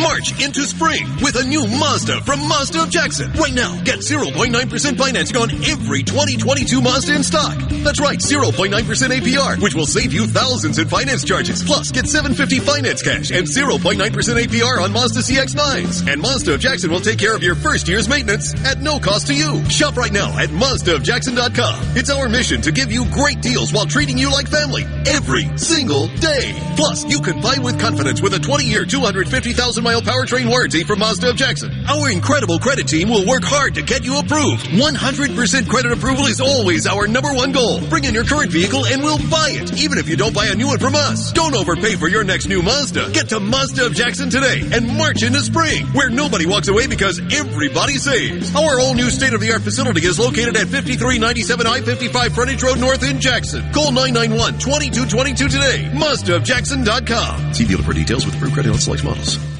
March into spring with a new Mazda from Mazda of Jackson. Right now, get 0.9% financing on every 2022 Mazda in stock. That's right, 0.9% APR, which will save you thousands in finance charges. Plus, get 750 finance cash and 0.9% APR on Mazda CX-9s. And Mazda of Jackson will take care of your first year's maintenance at no cost to you. Shop right now at MazdaofJackson.com. It's our mission to give you great deals while treating you like family every single day. Plus, you can buy with confidence with a 20-year, 250,000 mile powertrain warranty from Mazda of Jackson. Our incredible credit team will work hard to get you approved. 100% credit approval is always our number one goal. Bring in your current vehicle and we'll buy it, even if you don't buy a new one from us. Don't overpay for your next new Mazda. Get to Mazda of Jackson today and march into spring, where nobody walks away because everybody saves. Our all new state of the art facility is located at 5397 I 55 Frontage Road North in Jackson. Call 991 2222 today. MazdaofJackson.com. See dealer for details with approved credit on select models.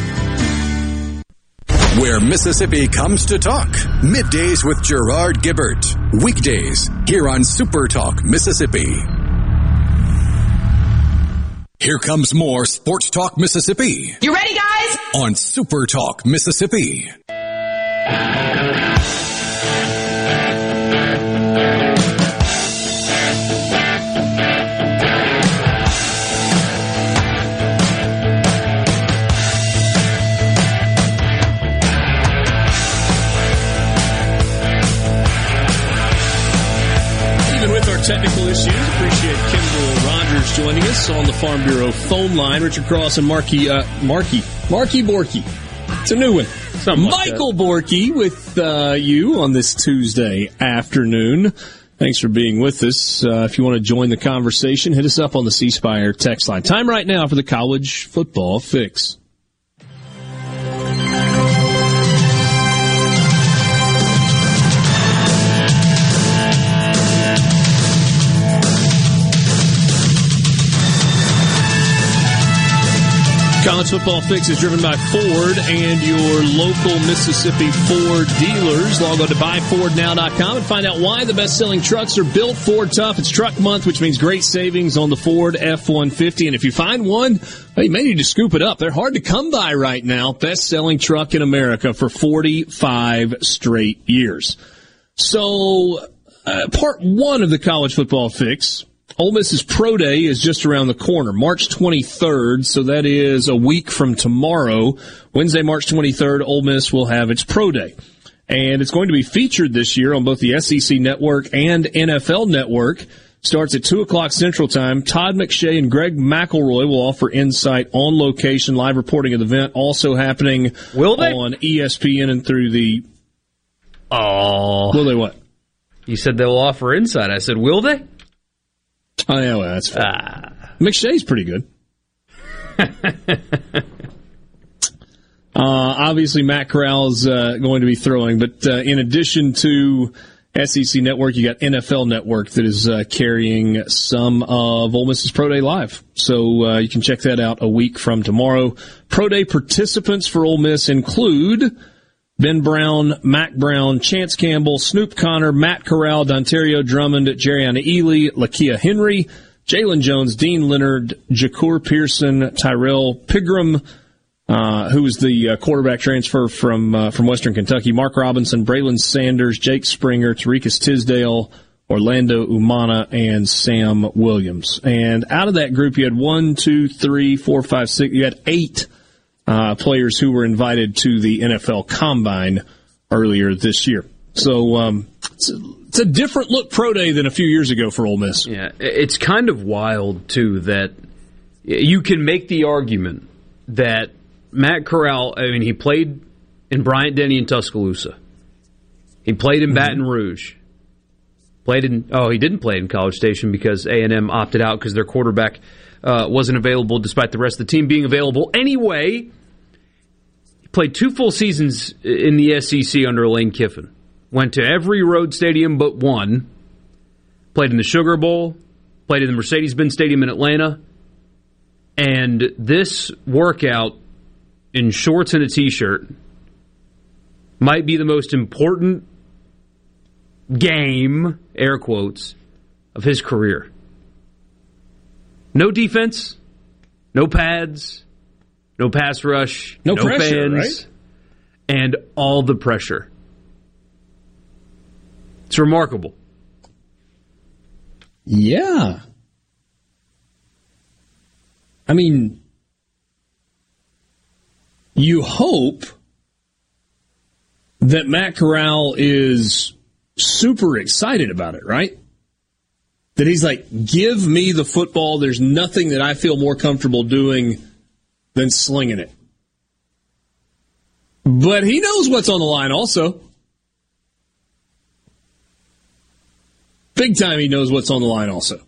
where Mississippi comes to talk. Middays with Gerard Gibert. Weekdays here on Super Talk Mississippi. Here comes more Sports Talk Mississippi. You ready, guys? On Super Talk Mississippi. Technical issues. Appreciate Kendall Rogers joining us on the Farm Bureau phone line. Richard Cross and Marky, uh, Marky, Marky Borky. It's a new one. Something Michael like Borky with uh, you on this Tuesday afternoon. Thanks for being with us. Uh, if you want to join the conversation, hit us up on the C Spire text line. Time right now for the college football fix. College Football Fix is driven by Ford and your local Mississippi Ford dealers. Log on to buyfordnow.com and find out why the best selling trucks are built Ford tough. It's truck month, which means great savings on the Ford F 150. And if you find one, you may need to scoop it up. They're hard to come by right now. Best selling truck in America for 45 straight years. So, uh, part one of the College Football Fix Ole Miss's Pro Day is just around the corner, March 23rd, so that is a week from tomorrow. Wednesday, March 23rd, Ole Miss will have its Pro Day. And it's going to be featured this year on both the SEC Network and NFL Network. Starts at 2 o'clock Central Time. Todd McShay and Greg McElroy will offer insight on location, live reporting of the event, also happening will they? on ESPN and through the... Oh. Will they what? You said they'll offer insight. I said, will they? Oh, yeah, well, that's fine. Ah. McShay's pretty good. uh, obviously, Matt Corral is uh, going to be throwing, but uh, in addition to SEC Network, you got NFL Network that is uh, carrying some of Ole Miss's Pro Day Live. So uh, you can check that out a week from tomorrow. Pro Day participants for Ole Miss include Ben Brown, Mack Brown, Chance Campbell, Snoop Conner, Matt Corral, Dontario Drummond, Jerriona Ealy, Lakia Henry, Jalen Jones, Dean Leonard, Jahcour Pearson, Tyrrell Pigrome, uh, who was the uh, quarterback transfer from uh, from Western Kentucky, Mark Robinson, Braylon Sanders, Jake Springer, Tariqus Tisdale, Orlando Umana, and Sam Williams. And out of that group, you had one, two, three, four, five, six. You had eight uh, players who were invited to the NFL Combine earlier this year. So um, it's, a, it's, a, different look pro day than a few years ago for Ole Miss. Yeah, it's kind of wild too that you can make the argument that Matt Corral, I mean, he played in Bryant Denny in Tuscaloosa. He played in Baton Rouge. Played in oh, he didn't play in College Station because A and M opted out because their quarterback uh, wasn't available, despite the rest of the team being available anyway. He played two full seasons in the SEC under Lane Kiffin. Went to every road stadium but one. Played in the Sugar Bowl. Played in the Mercedes-Benz Stadium in Atlanta. And this workout in shorts and a t-shirt might be the most important game, air quotes, of his career. No defense, no pads, no pass rush, No pressure, fans, right? and all the pressure. It's remarkable. Yeah. I mean, you hope that Matt Corral is super excited about it, right? That he's like, give me the football. There's nothing that I feel more comfortable doing than slinging it. But he knows what's on the line also. Big time, he knows what's on the line also.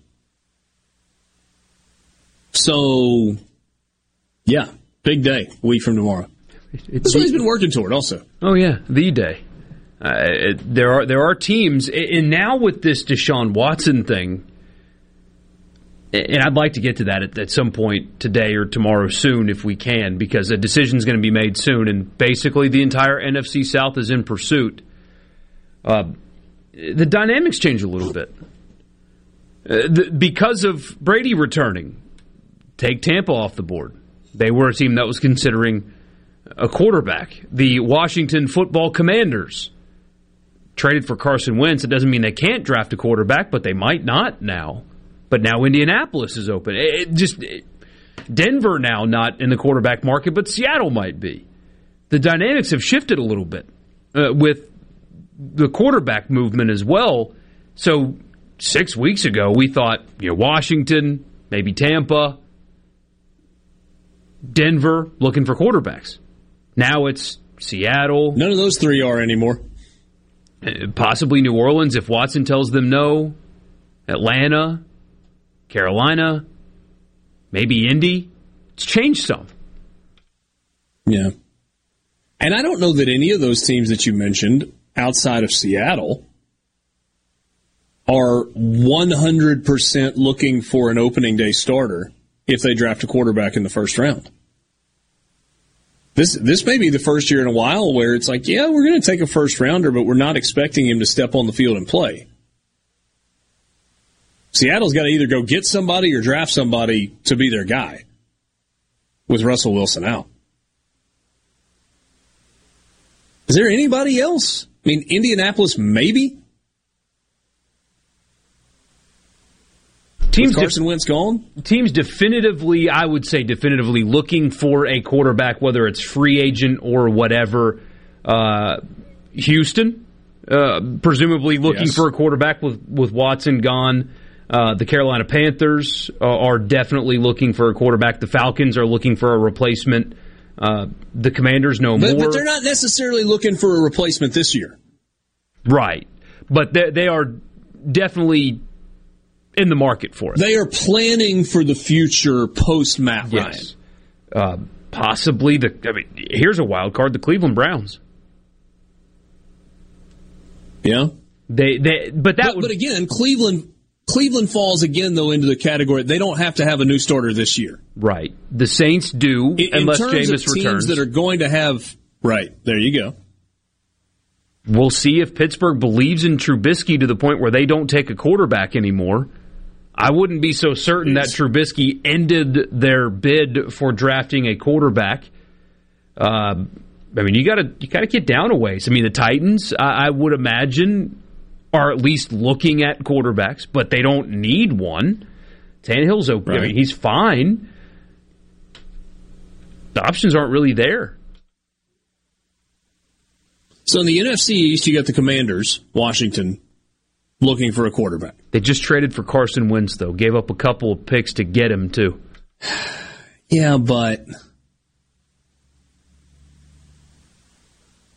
So, yeah, big day, week from tomorrow. That's what he's been working toward also. Oh yeah, the day. Uh, there are there are teams, and now with this Deshaun Watson thing, and I'd like to get to that at, at some point today or tomorrow soon if we can, because a decision is going to be made soon, and basically the entire NFC South is in pursuit. Uh, the dynamics change a little bit uh, the, because of Brady returning. Take Tampa off the board. They were a team that was considering a quarterback. The Washington Football Commanders traded for Carson Wentz. It doesn't mean they can't draft a quarterback, but they might not now. But now Indianapolis is open. It, just Denver now not in the quarterback market, but Seattle might be. The dynamics have shifted a little bit uh, with the quarterback movement as well. So six weeks ago, we thought you know Washington, maybe Tampa, Denver looking for quarterbacks. Now it's Seattle. None of those three are anymore. Possibly New Orleans if Watson tells them no. Atlanta, Carolina, maybe Indy. It's changed some. Yeah. And I don't know that any of those teams that you mentioned outside of Seattle are 100% looking for an opening day starter if they draft a quarterback in the first round. This this may be the first year in a while where it's like, yeah, we're going to take a first rounder, but we're not expecting him to step on the field and play. Seattle's got to either go get somebody or draft somebody to be their guy with Russell Wilson out. Is there anybody else? I mean, Indianapolis, maybe? Teams With Carson Wentz gone? Teams definitively, I would say, definitively looking for a quarterback, whether it's free agent or whatever. Uh, Houston, uh, presumably looking Yes. for a quarterback with, with Watson gone. Uh, the Carolina Panthers uh, are definitely looking for a quarterback. The Falcons are looking for a replacement. Uh, the Commanders no But, more. but they're not necessarily looking for a replacement this year. Right. But they, they are definitely in the market for it. They are planning for the future post Matt Ryan. Uh, possibly the. I mean, here's a wild card: the Cleveland Browns. Yeah. They they. But that But, but again, Cleveland Cleveland falls again though into the category they don't have to have a new starter this year. Right. The Saints do In, in unless terms Jameis of teams returns. that are going to have right there, you go. we'll see if Pittsburgh believes in Trubisky to the point where they don't take a quarterback anymore. I wouldn't be so certain that Trubisky ended their bid for drafting a quarterback. Uh, I mean, you got to you got to get down a ways. I mean, the Titans, I, I would imagine, are at least looking at quarterbacks, but they don't need one. Tannehill's okay. I mean, he's fine. The options aren't really there. So in the NFC East, you got the Commanders, Washington, looking for a quarterback. They just traded for Carson Wentz, though. Gave up a couple of picks to get him too. Yeah, but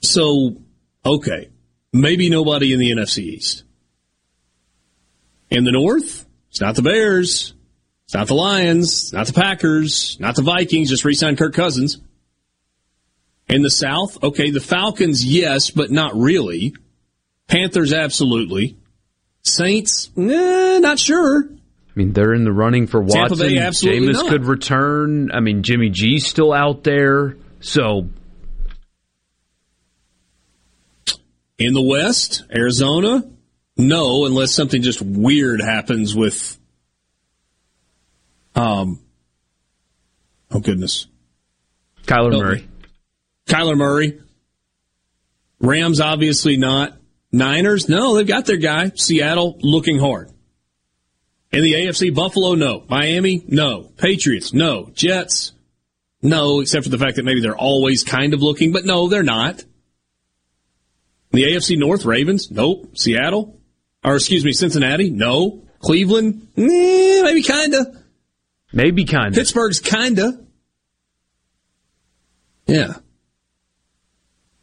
So, okay, maybe nobody in the NFC East. In the North, it's not the Bears, it's not the Lions, not the Packers, not the Vikings, just re-signed Kirk Cousins. In the South, okay, the Falcons, yes, but not really. Panthers, absolutely. Saints, eh, not sure. I mean, they're in the running for Watson. Tampa Bay, absolutely Jameis not. could return. I mean, Jimmy G's still out there. So In the West, Arizona, no, unless something just weird happens with, um, oh goodness, Kyler Murray. Kyler Murray. Rams, obviously not. Niners, no, they've got their guy. Seattle, looking hard. In the AFC, Buffalo, no. Miami, no. Patriots, no. Jets, no, except for the fact that maybe they're always kind of looking, but no, they're not. The AFC North, Ravens, nope. Seattle, or excuse me, Cincinnati, no. Cleveland, eh, maybe kinda. Maybe kinda. Pittsburgh's kinda. Yeah.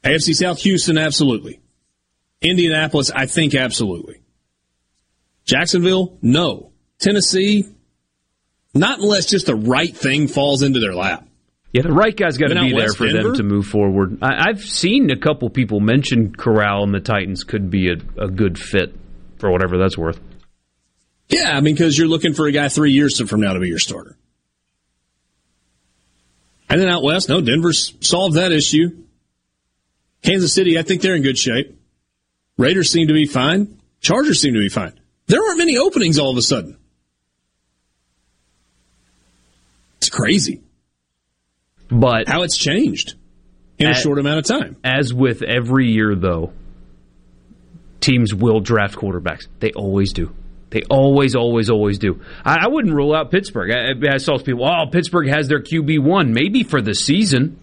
AFC South, Houston, absolutely. Indianapolis, I think absolutely. Jacksonville, no. Tennessee, not unless just the right thing falls into their lap. Yeah, the right guy's got to be there west, for Denver? them to move forward. I, I've seen a couple people mention Corral and the Titans could be a, a good fit for whatever that's worth. Yeah, I mean, because you're looking for a guy three years from now to be your starter. And then out west, no, Denver's solved that issue. Kansas City, I think they're in good shape. Raiders seem to be fine. Chargers seem to be fine. There aren't many openings all of a sudden. It's crazy But how it's changed in a short amount of time. as with every year, though, teams will draft quarterbacks. They always do. They always, always, always do. I, I wouldn't rule out Pittsburgh. I, I saw people, oh, Pittsburgh has their QB one, maybe for the season.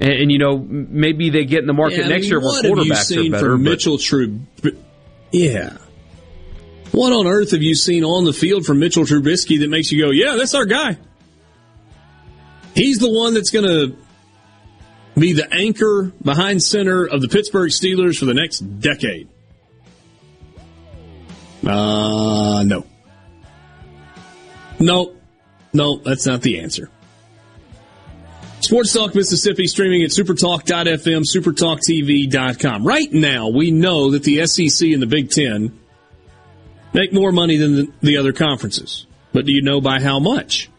And, and, you know, maybe they get in the market Yeah, I next mean, year where what have you quarterbacks seen are better. from Mitchell Trub? Yeah. What on earth have you seen on the field from Mitchell Trubisky that makes you go, yeah, that's our guy? He's the one that's going to be the anchor behind center of the Pittsburgh Steelers for the next decade. Uh, no. No. No, that's not the answer. Sports Talk Mississippi streaming at supertalk.fm, supertalktv.com. Right now, we know that the SEC and the Big Ten make more money than the, the other conferences. But do you know by how much?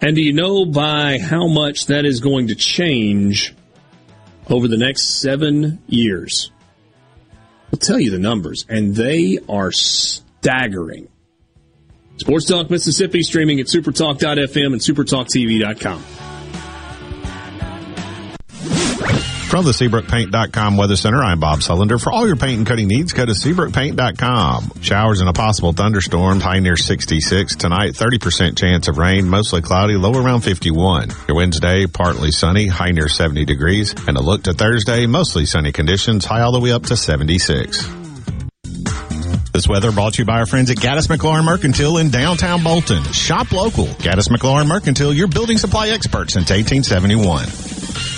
And do you know by how much that is going to change over the next seven years? I'll tell you the numbers, and they are staggering. Sports Talk Mississippi streaming at supertalk.fm and supertalktv.com. From the SeabrookPaint.com Weather Center, I'm Bob Sullender. For all your paint and coating needs, go to SeabrookPaint.com. Showers and a possible thunderstorm, high near 66. Tonight, 30% chance of rain, mostly cloudy, low around 51. Your Wednesday, partly sunny, high near 70 degrees. And a look to Thursday, mostly sunny conditions, high all the way up to 76. This weather brought to you by our friends at Gaddis McLaurin Mercantile in downtown Bolton. Shop local. Gaddis McLaurin Mercantile, your building supply experts since 1871.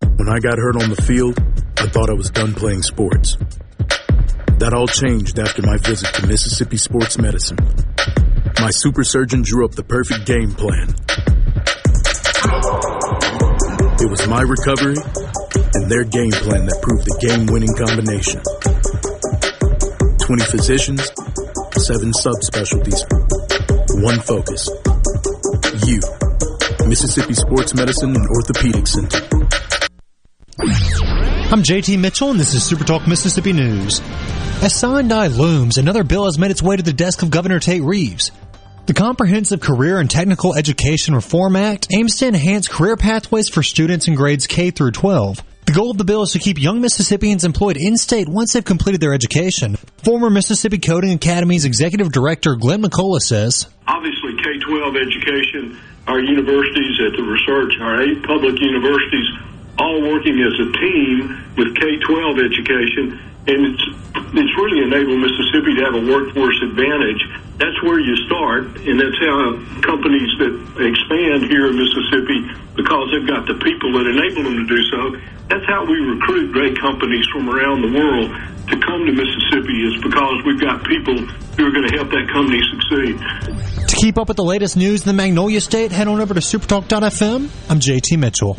When I got hurt on the field, I thought I was done playing sports. That all changed after my visit to Mississippi Sports Medicine. My super surgeon drew up the perfect game plan. It was my recovery and their game plan that proved the game winning combination. 20 physicians, 7 subspecialties, one focus. You. Mississippi Sports Medicine and Orthopedic Center. I'm JT Mitchell, and this is Super Talk Mississippi News. As sine die looms, another bill has made its way to the desk of Governor Tate Reeves. The Comprehensive Career and Technical Education Reform Act aims to enhance career pathways for students in grades K through 12. The goal of the bill is to keep young Mississippians employed in-state once they've completed their education. Former Mississippi Coding Academy's Executive Director Glenn McCullough says, Obviously, K-12 education, our universities at the research, our eight public universities all working as a team with K-12 education, and it's it's really enabled Mississippi to have a workforce advantage. That's where you start, and that's how companies that expand here in Mississippi, because they've got the people that enable them to do so. That's how we recruit great companies from around the world to come to Mississippi. Is because we've got people who are going to help that company succeed. To keep up with the latest news in the Magnolia State, head on over to supertalk.fm. I'm JT Mitchell.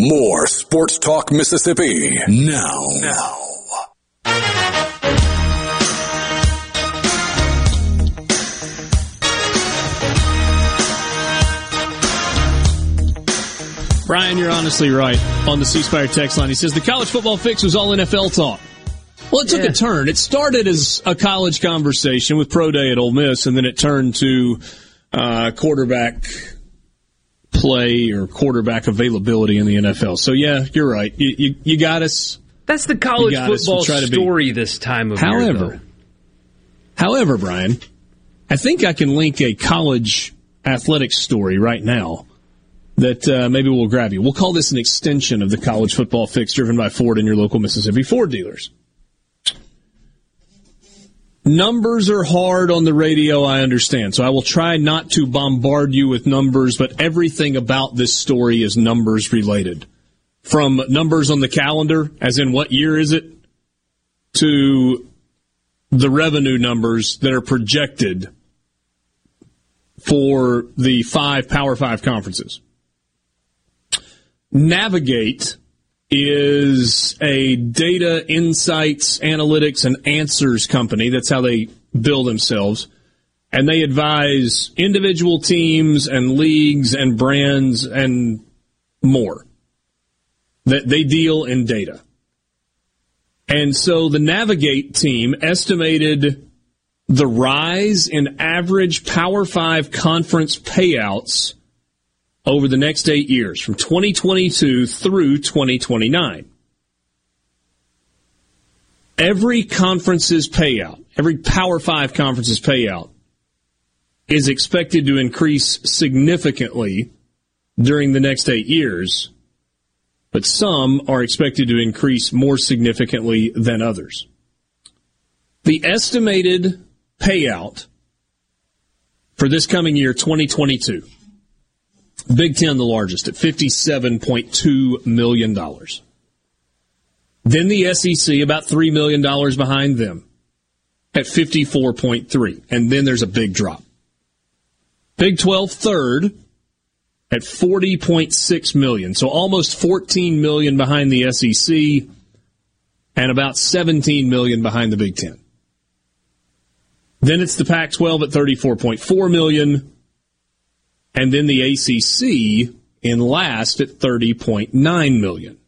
More Sports Talk Mississippi now. Now. Brian, you're honestly right on the C Spire text line. He says the college football fix was all NFL talk. Well, it took yeah. a turn. It started as a college conversation with pro day at Ole Miss, and then it turned to uh, quarterback play or quarterback availability in the NFL. So yeah, you're right. You, you, you got us. That's the college football story this time of however, year. However, however, Brian, I think I can link a college athletics story right now that uh, maybe will grab you. We'll call this an extension of the college football fix driven by Ford and your local Mississippi Ford dealers. Numbers are hard on the radio, I understand. So I will try not to bombard you with numbers, but everything about this story is numbers related. From numbers on the calendar, as in what year is it, to the revenue numbers that are projected for the five Power Five conferences. Navigate is a data insights, analytics, and answers company. That's how they bill themselves. And they advise individual teams and leagues and brands and more. That they deal in data. And so the Navigate team estimated the rise in average Power 5 conference payouts over the next eight years, from 2022 through 2029. Every conference's payout, every Power 5 conference's payout, is expected to increase significantly during the next eight years but some are expected to increase more significantly than others. The estimated payout for this coming year, 2022, Big Ten the largest at $57.2 million. Then the SEC about $3 million behind them at 54.3. And then there's a big drop. Big 12 third at 40.6 million. So almost 14 million behind the SEC and about 17 million behind the Big 10. Then it's the Pac 12 at 34.4 million. And then the ACC in last at 30.9 million.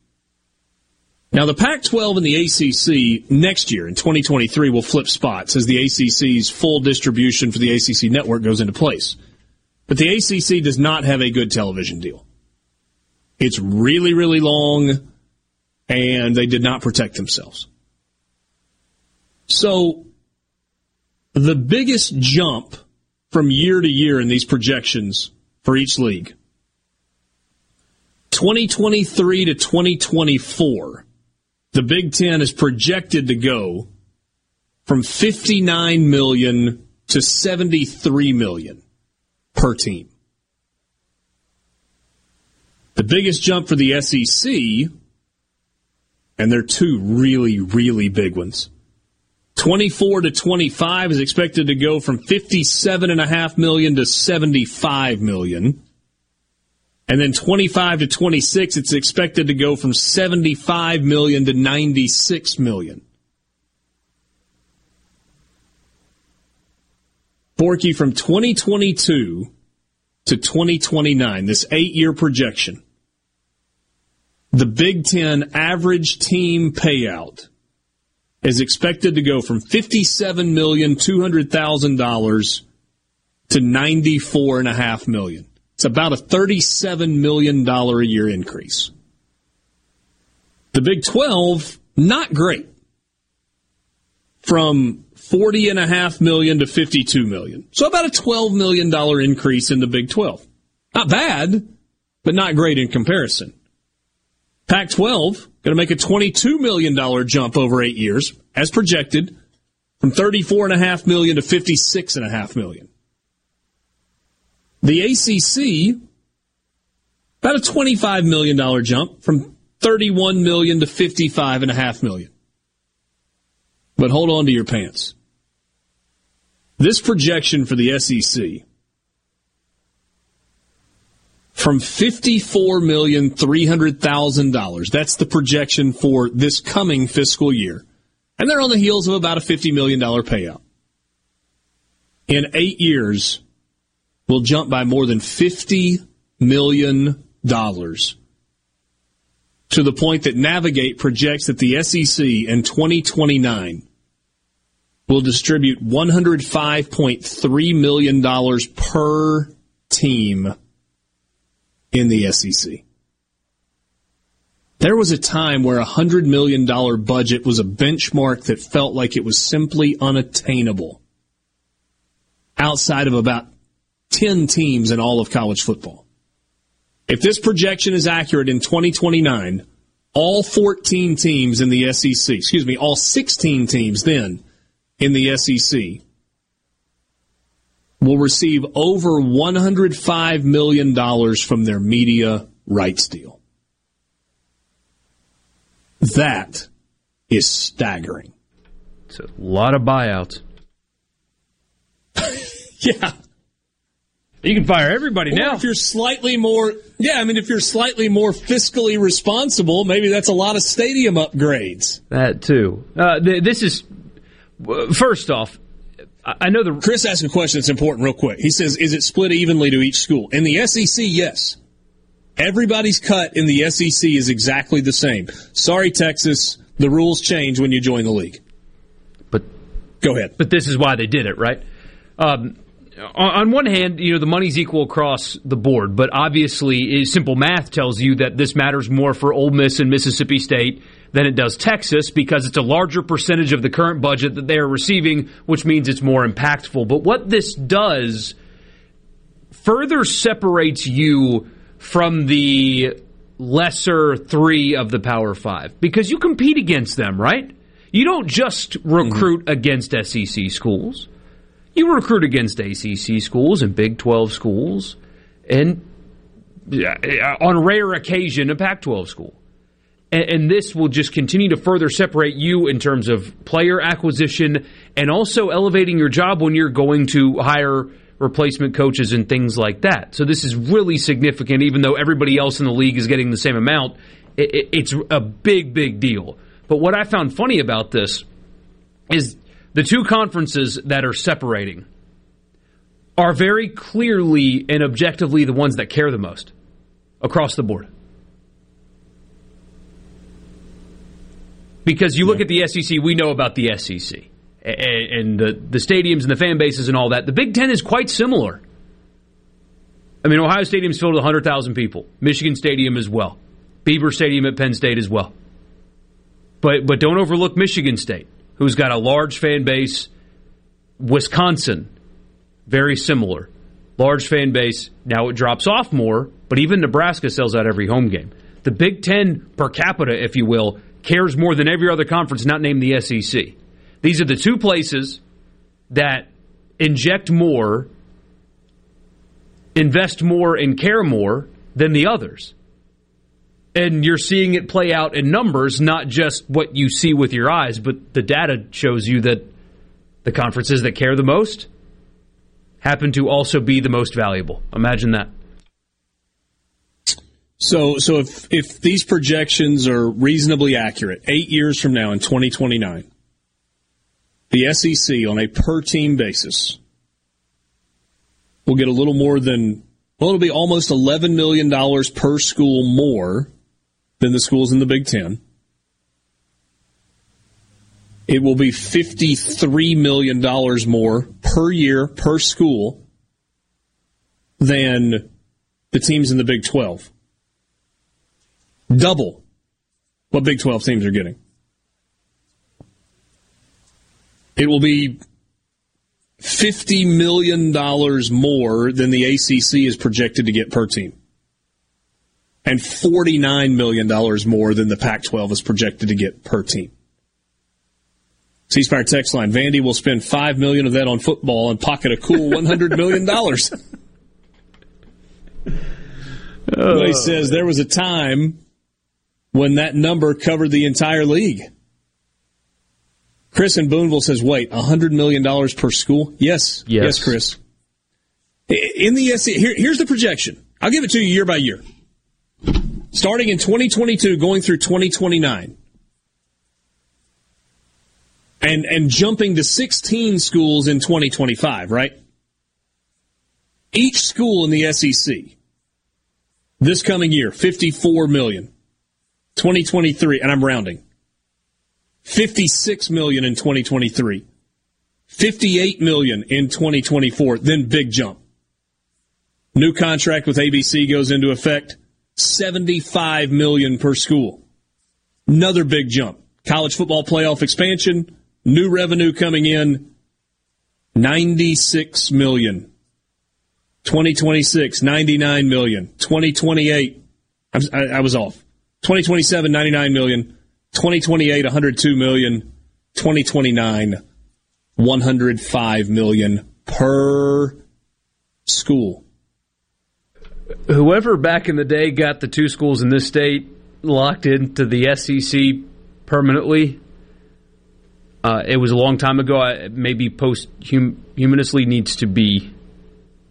Now the Pac 12 and the ACC next year in 2023 will flip spots as the ACC's full distribution for the ACC network goes into place. But the ACC does not have a good television deal. It's really, really long, and they did not protect themselves. So, the biggest jump from year to year in these projections for each league 2023 to 2024, the Big Ten is projected to go from 59 million to 73 million per team. The biggest jump for the SEC, and they're two really, really big ones. 24 to 25 is expected to go from 57.5 million to 75 million. And then 25 to 26, it's expected to go from 75 million to 96 million. Borky, from 2022 to 2029, this eight year projection, the Big Ten average team payout is expected to go from $57,200,000 to 94.5 million. It's about a $37 million a year increase. The Big 12, not great. From 40 and a half million to 52 million. So about a $12 million increase in the Big 12. Not bad, but not great in comparison. Pac 12 going to make a $22 million jump over eight years, as projected, from 34.5 million to 56.5 million. The ACC, about a $25 million jump from 31 million to 55.5 million. But hold on to your pants. This projection for the SEC from $54,300,000. That's the projection for this coming fiscal year. And they're on the heels of about a $50 million payout. In eight years, we'll jump by more than $50 million to the point that Navigate projects that the SEC in 2029 will distribute $105.3 million per team in the SEC. There was a time where a $100 million budget was a benchmark that felt like it was simply unattainable outside of about 10 teams in all of college football. If this projection is accurate in 2029, all 14 teams in the SEC, excuse me, all 16 teams then in the SEC will receive over $105 million from their media rights deal. That is staggering. It's a lot of buyouts. yeah. You can fire everybody Or now. if you're slightly more, yeah, I mean, if you're slightly more fiscally responsible, maybe that's a lot of stadium upgrades. That too. Uh, th- this is first off. I I know the Chris asked a question that's important, real quick. He says, "Is it split evenly to each school?" In the SEC, yes. Everybody's cut in the SEC is exactly the same. Sorry, Texas, the rules change when you join the league. But go ahead. But this is why they did it, right? Um, on, on one hand, you know the money's equal across the board, but obviously, eh, simple math tells you that this matters more for Ole Miss and Mississippi State than it does Texas because it's a larger percentage of the current budget that they are receiving, which means it's more impactful. But what this does further separates you from the lesser three of the Power Five because you compete against them, right? You don't just mm-hmm. recruit against SEC schools. You recruit against ACC schools and Big 12 schools and on rare occasion a Pac 12 school. And, this will just continue to further separate you in terms of player acquisition and also elevating your job when you're going to hire replacement coaches and things like that. So this is really significant, even though everybody else in the league is getting the same amount. It, it, it's a big, big deal. But what I found funny about this is the two conferences that are separating are very clearly and objectively the ones that care the most across the board. Because you look at the SEC, we know about the SEC and the, the stadiums and the fan bases and all that. The Big Ten is quite similar. I mean, Ohio Stadium's filled with 100,000 people. Michigan Stadium as well. Beaver Stadium at Penn State as well. But but don't overlook Michigan State, who's got a large fan base. Wisconsin, very similar. Large fan base. Now it drops off more, but even Nebraska sells out every home game. The Big Ten per capita, if you will, cares more than every other conference not named the SEC. These are the two places that inject more, invest more, and care more than the others. And you're seeing it play out in numbers, not just what you see with your eyes, but the data shows you that the conferences that care the most happen to also be the most valuable. Imagine that. So, so if if these projections are reasonably accurate, eight years from now in 2029, the SEC on a per team basis will get a little more than well, it'll be almost 11 million dollars per school more than the schools in the Big Ten. It will be 53 million dollars more per year per school than the teams in the Big 12 double what Big 12 teams are getting. It will be $50 million more than the ACC is projected to get per team. And $49 million more than the Pac 12 is projected to get per team. C Spire text line Vandy will spend 5 million of that on football and pocket a cool $100 million. Well, oh. he says there was a time when that number covered the entire league. Chris in Boonville says, wait, $100 million per school? Yes. Yes. Yes, Chris. In the SEC, here, here's the projection. I'll give it to you year by year. Starting in 2022, going through 2029. And, and jumping to 16 schools in 2025, right? Each school in the SEC this coming year, 54 million. 2023, and I'm rounding. 56 million in 2023. 58 million in 2024, then big jump. New contract with ABC goes into effect. 75 million per school. Another big jump. College football playoff expansion, new revenue coming in. 96 million. 2026, 99 million. 2028, I, I was off. 2027, 99 million. 2028, 102 million. 2029, 105 million per school. Whoever back in the day got the two schools in this state locked into the SEC permanently Uh, it was a long time ago. I, maybe posthumously needs to be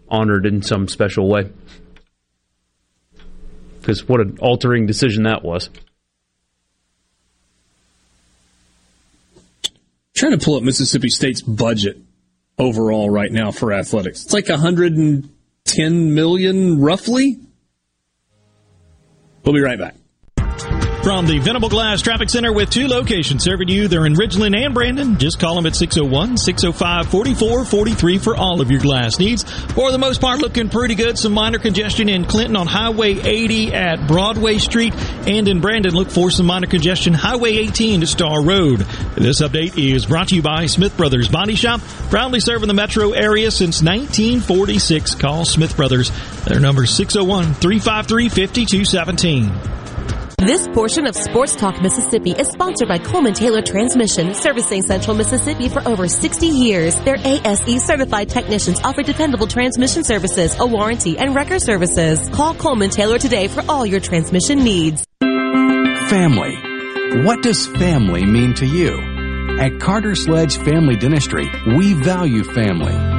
honored in some special way. Because what an altering decision that was. trying to pull up Mississippi State's budget overall right now for athletics. It's like 110 million roughly. We'll be right back. From the Venable Glass Traffic Center with two locations serving you. They're in Ridgeland and Brandon. Just call them at 601 605 4443 for all of your glass needs. For the most part, looking pretty good. Some minor congestion in Clinton on Highway 80 at Broadway Street. And in Brandon, look for some minor congestion Highway 18 to Star Road. This update is brought to you by Smith Brothers Body Shop. Proudly serving the metro area since 1946. Call Smith Brothers. Their number is 601 353 5217. This portion of Sports Talk Mississippi is sponsored by Coleman Taylor Transmission, servicing Central Mississippi for over 60 years. Their ASE certified technicians offer dependable transmission services, a warranty, and record services. Call Coleman Taylor today for all your transmission needs. Family. What does family mean to you? At Carter Sledge Family Dentistry, we value family.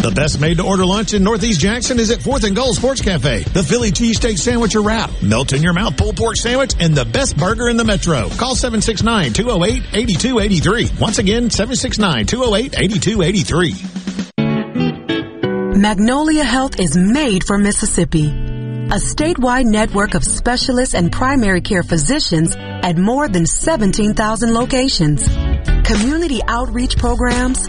The best made to order lunch in Northeast Jackson is at 4th and Goal Sports Cafe. The Philly cheesesteak sandwich or wrap, melt in your mouth pulled pork sandwich, and the best burger in the metro. Call 769-208-8283. Once again, 769-208-8283. Magnolia Health is made for Mississippi. A statewide network of specialists and primary care physicians at more than 17,000 locations. Community outreach programs,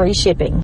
shipping.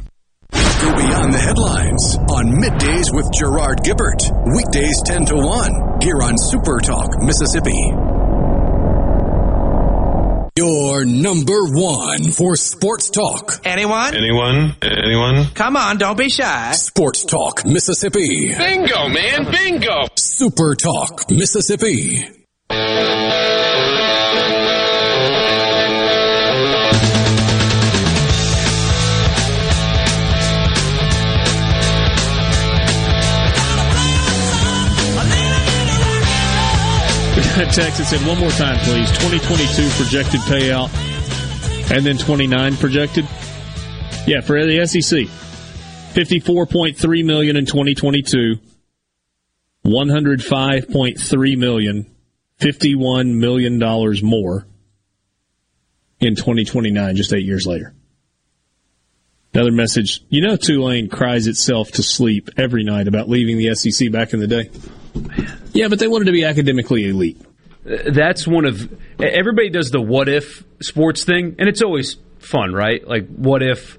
Go beyond the headlines on Middays with Gerard Gibert. Weekdays 10 to 1 here on Super Talk, Mississippi. Your number one for sports talk. Anyone? Anyone? Anyone? Come on, don't be shy. Sports Talk, Mississippi. Bingo, man, bingo. Super Talk, Mississippi. That text and one more time, please. 2022 projected payout and then 29 projected. Yeah, for the SEC. 54.3 million in 2022. 105.3 million. 51 million dollars more in 2029 just 8 years later. Another message, you know Tulane cries itself to sleep every night about leaving the SEC back in the day. Yeah, but they wanted to be academically elite. That's one of everybody does the what if sports thing, and it's always fun, right? Like, what if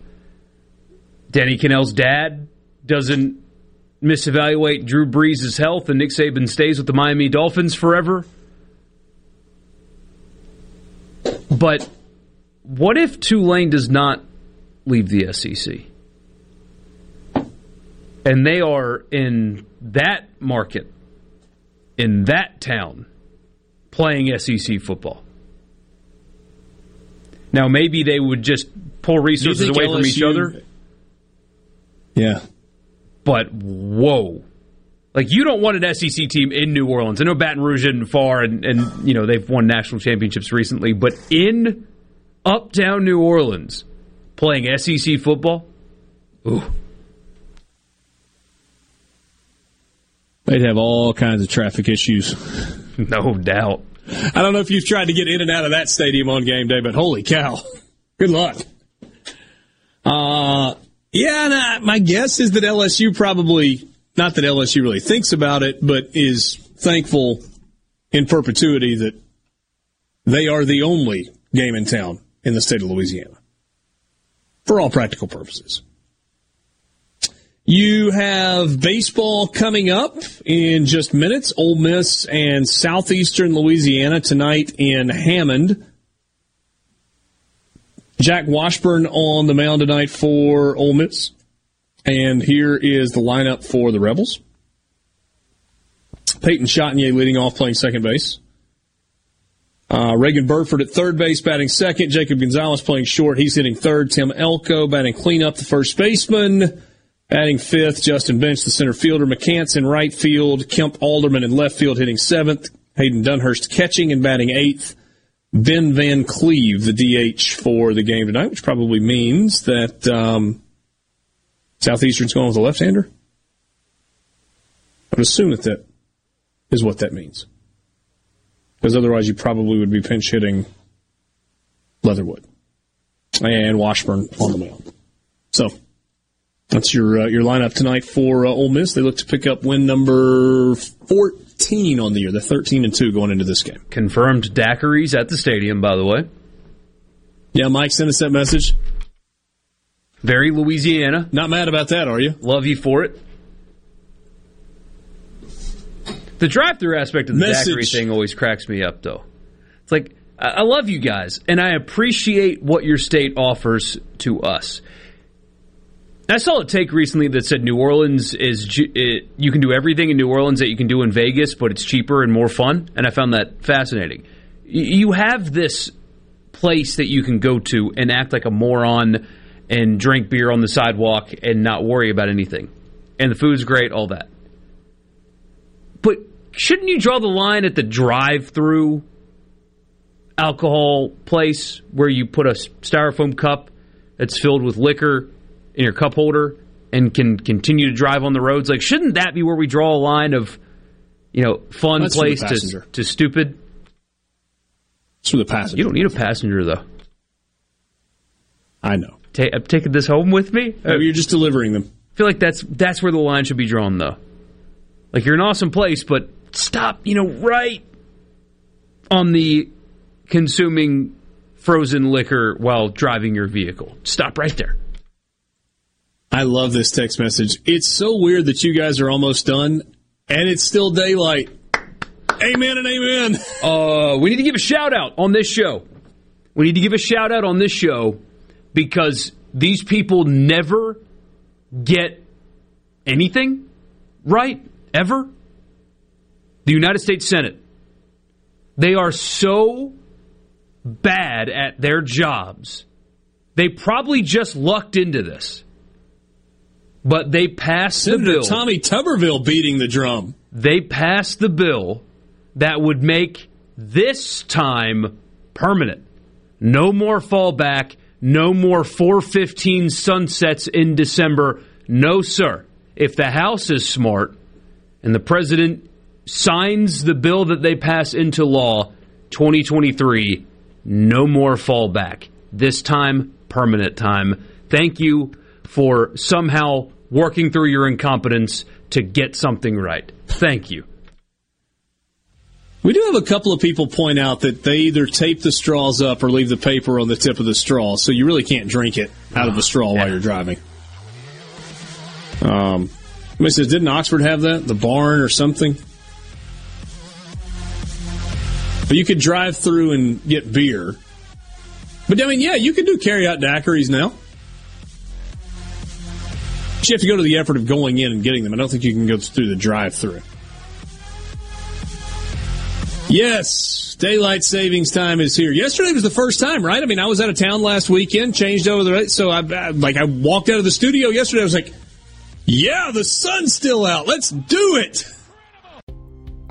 Danny Kanell's dad doesn't misevaluate Drew Brees' health and Nick Saban stays with the Miami Dolphins forever? But what if Tulane does not leave the SEC? And they are in that market, in that town, playing SEC football. Now, maybe they would just pull resources away LSU, from each other. Yeah. But whoa. Like you don't want an SEC team in New Orleans. I know Baton Rouge isn't far, and, and you know they've won national championships recently, but in uptown New Orleans, playing SEC football, ooh, they'd have all kinds of traffic issues. no doubt. I don't know if you've tried to get in and out of that stadium on game day, but holy cow, good luck. Uh, yeah, nah, my guess is that LSU probably, not that LSU really thinks about it, but is thankful in perpetuity that they are the only game in town in the state of Louisiana for all practical purposes. You have baseball coming up in just minutes. Ole Miss and Southeastern Louisiana tonight in Hammond. Jack Washburn on the mound tonight for Ole Miss. And here is the lineup for the Rebels. Peyton Chatagnier leading off playing second base. Uh, Reagan Burford at third base batting second. Jacob Gonzalez playing short. He's hitting third. Tim Elko batting cleanup, the first baseman. Batting fifth, Justin Bench, the center fielder. McCants in right field. Kemp Alderman in left field hitting seventh. Hayden Dunhurst catching and batting eighth. Ben Van Cleve, the DH for the game tonight, which probably means that um, Southeastern's going with a left-hander. I would assume that that is what that means, because otherwise you probably would be pinch hitting Leatherwood and Washburn on the mound. So that's your uh, your lineup tonight for uh, Ole Miss. They look to pick up win number 14 on the year. They're 13 and 2 going into this game. Confirmed daiquiris at the stadium, by the way. Yeah, Mike sent us that message. Very Louisiana. Not mad about that, are you? Love you for it. The drive-through aspect of the message. daiquiri thing always cracks me up, though. It's like I love you guys, and I appreciate what your state offers to us. I saw a take recently that said New Orleans is it, you can do everything in New Orleans that you can do in Vegas, but it's cheaper and more fun, and I found that fascinating. You have this place that you can go to and act like a moron and drink beer on the sidewalk and not worry about anything, and the food's great, all that. But shouldn't you draw the line at the drive-through alcohol place where you put a styrofoam cup that's filled with liquor? In your cup holder and can continue to drive on the roads? Like, shouldn't that be where we draw a line of, you know, fun That's place to, to stupid? It's for the passenger. You don't need a passenger, though. I know. Ta- uh, I'm taking this home with me. Oh, you're just delivering them. I feel like that's that's where the line should be drawn, though. Like you're an awesome place, but stop, you know, right on the consuming frozen liquor while driving your vehicle. Stop right there. I love this text message. It's so weird that you guys are almost done and it's still daylight. Amen and amen. Uh, we need to give a shout out on this show. We need to give a shout out on this show because these people never get anything right ever. The United States Senate. They are so bad at their jobs. They probably just lucked into this but they passed Senator the bill. Tommy Tuberville beating the drum. They passed the bill that would make This time, permanent. No more fallback. No more 415 sunsets in December. No, sir. If the House is smart and the president signs the bill that they pass into law 2023, no more fallback. This time, permanent time. Thank you for somehow working through your incompetence to get something right. Thank you. We do have a couple of people point out that they either tape the straws up or leave the paper on the tip of the straw, so you really can't drink it out of the straw while you're driving. Um, somebody says, didn't Oxford have that? The barn or something? But you could drive through and get beer. But I mean, yeah, you can do carry out daiquiris now. You have to go to the effort of going in and getting them. I don't think you can go through the drive through. Yes, daylight savings time is here. Yesterday was the first time, right? I mean, I was out of town last weekend, changed over the right, so I like I walked out of the studio yesterday. I was like, "Yeah, the sun's still out. Let's do it."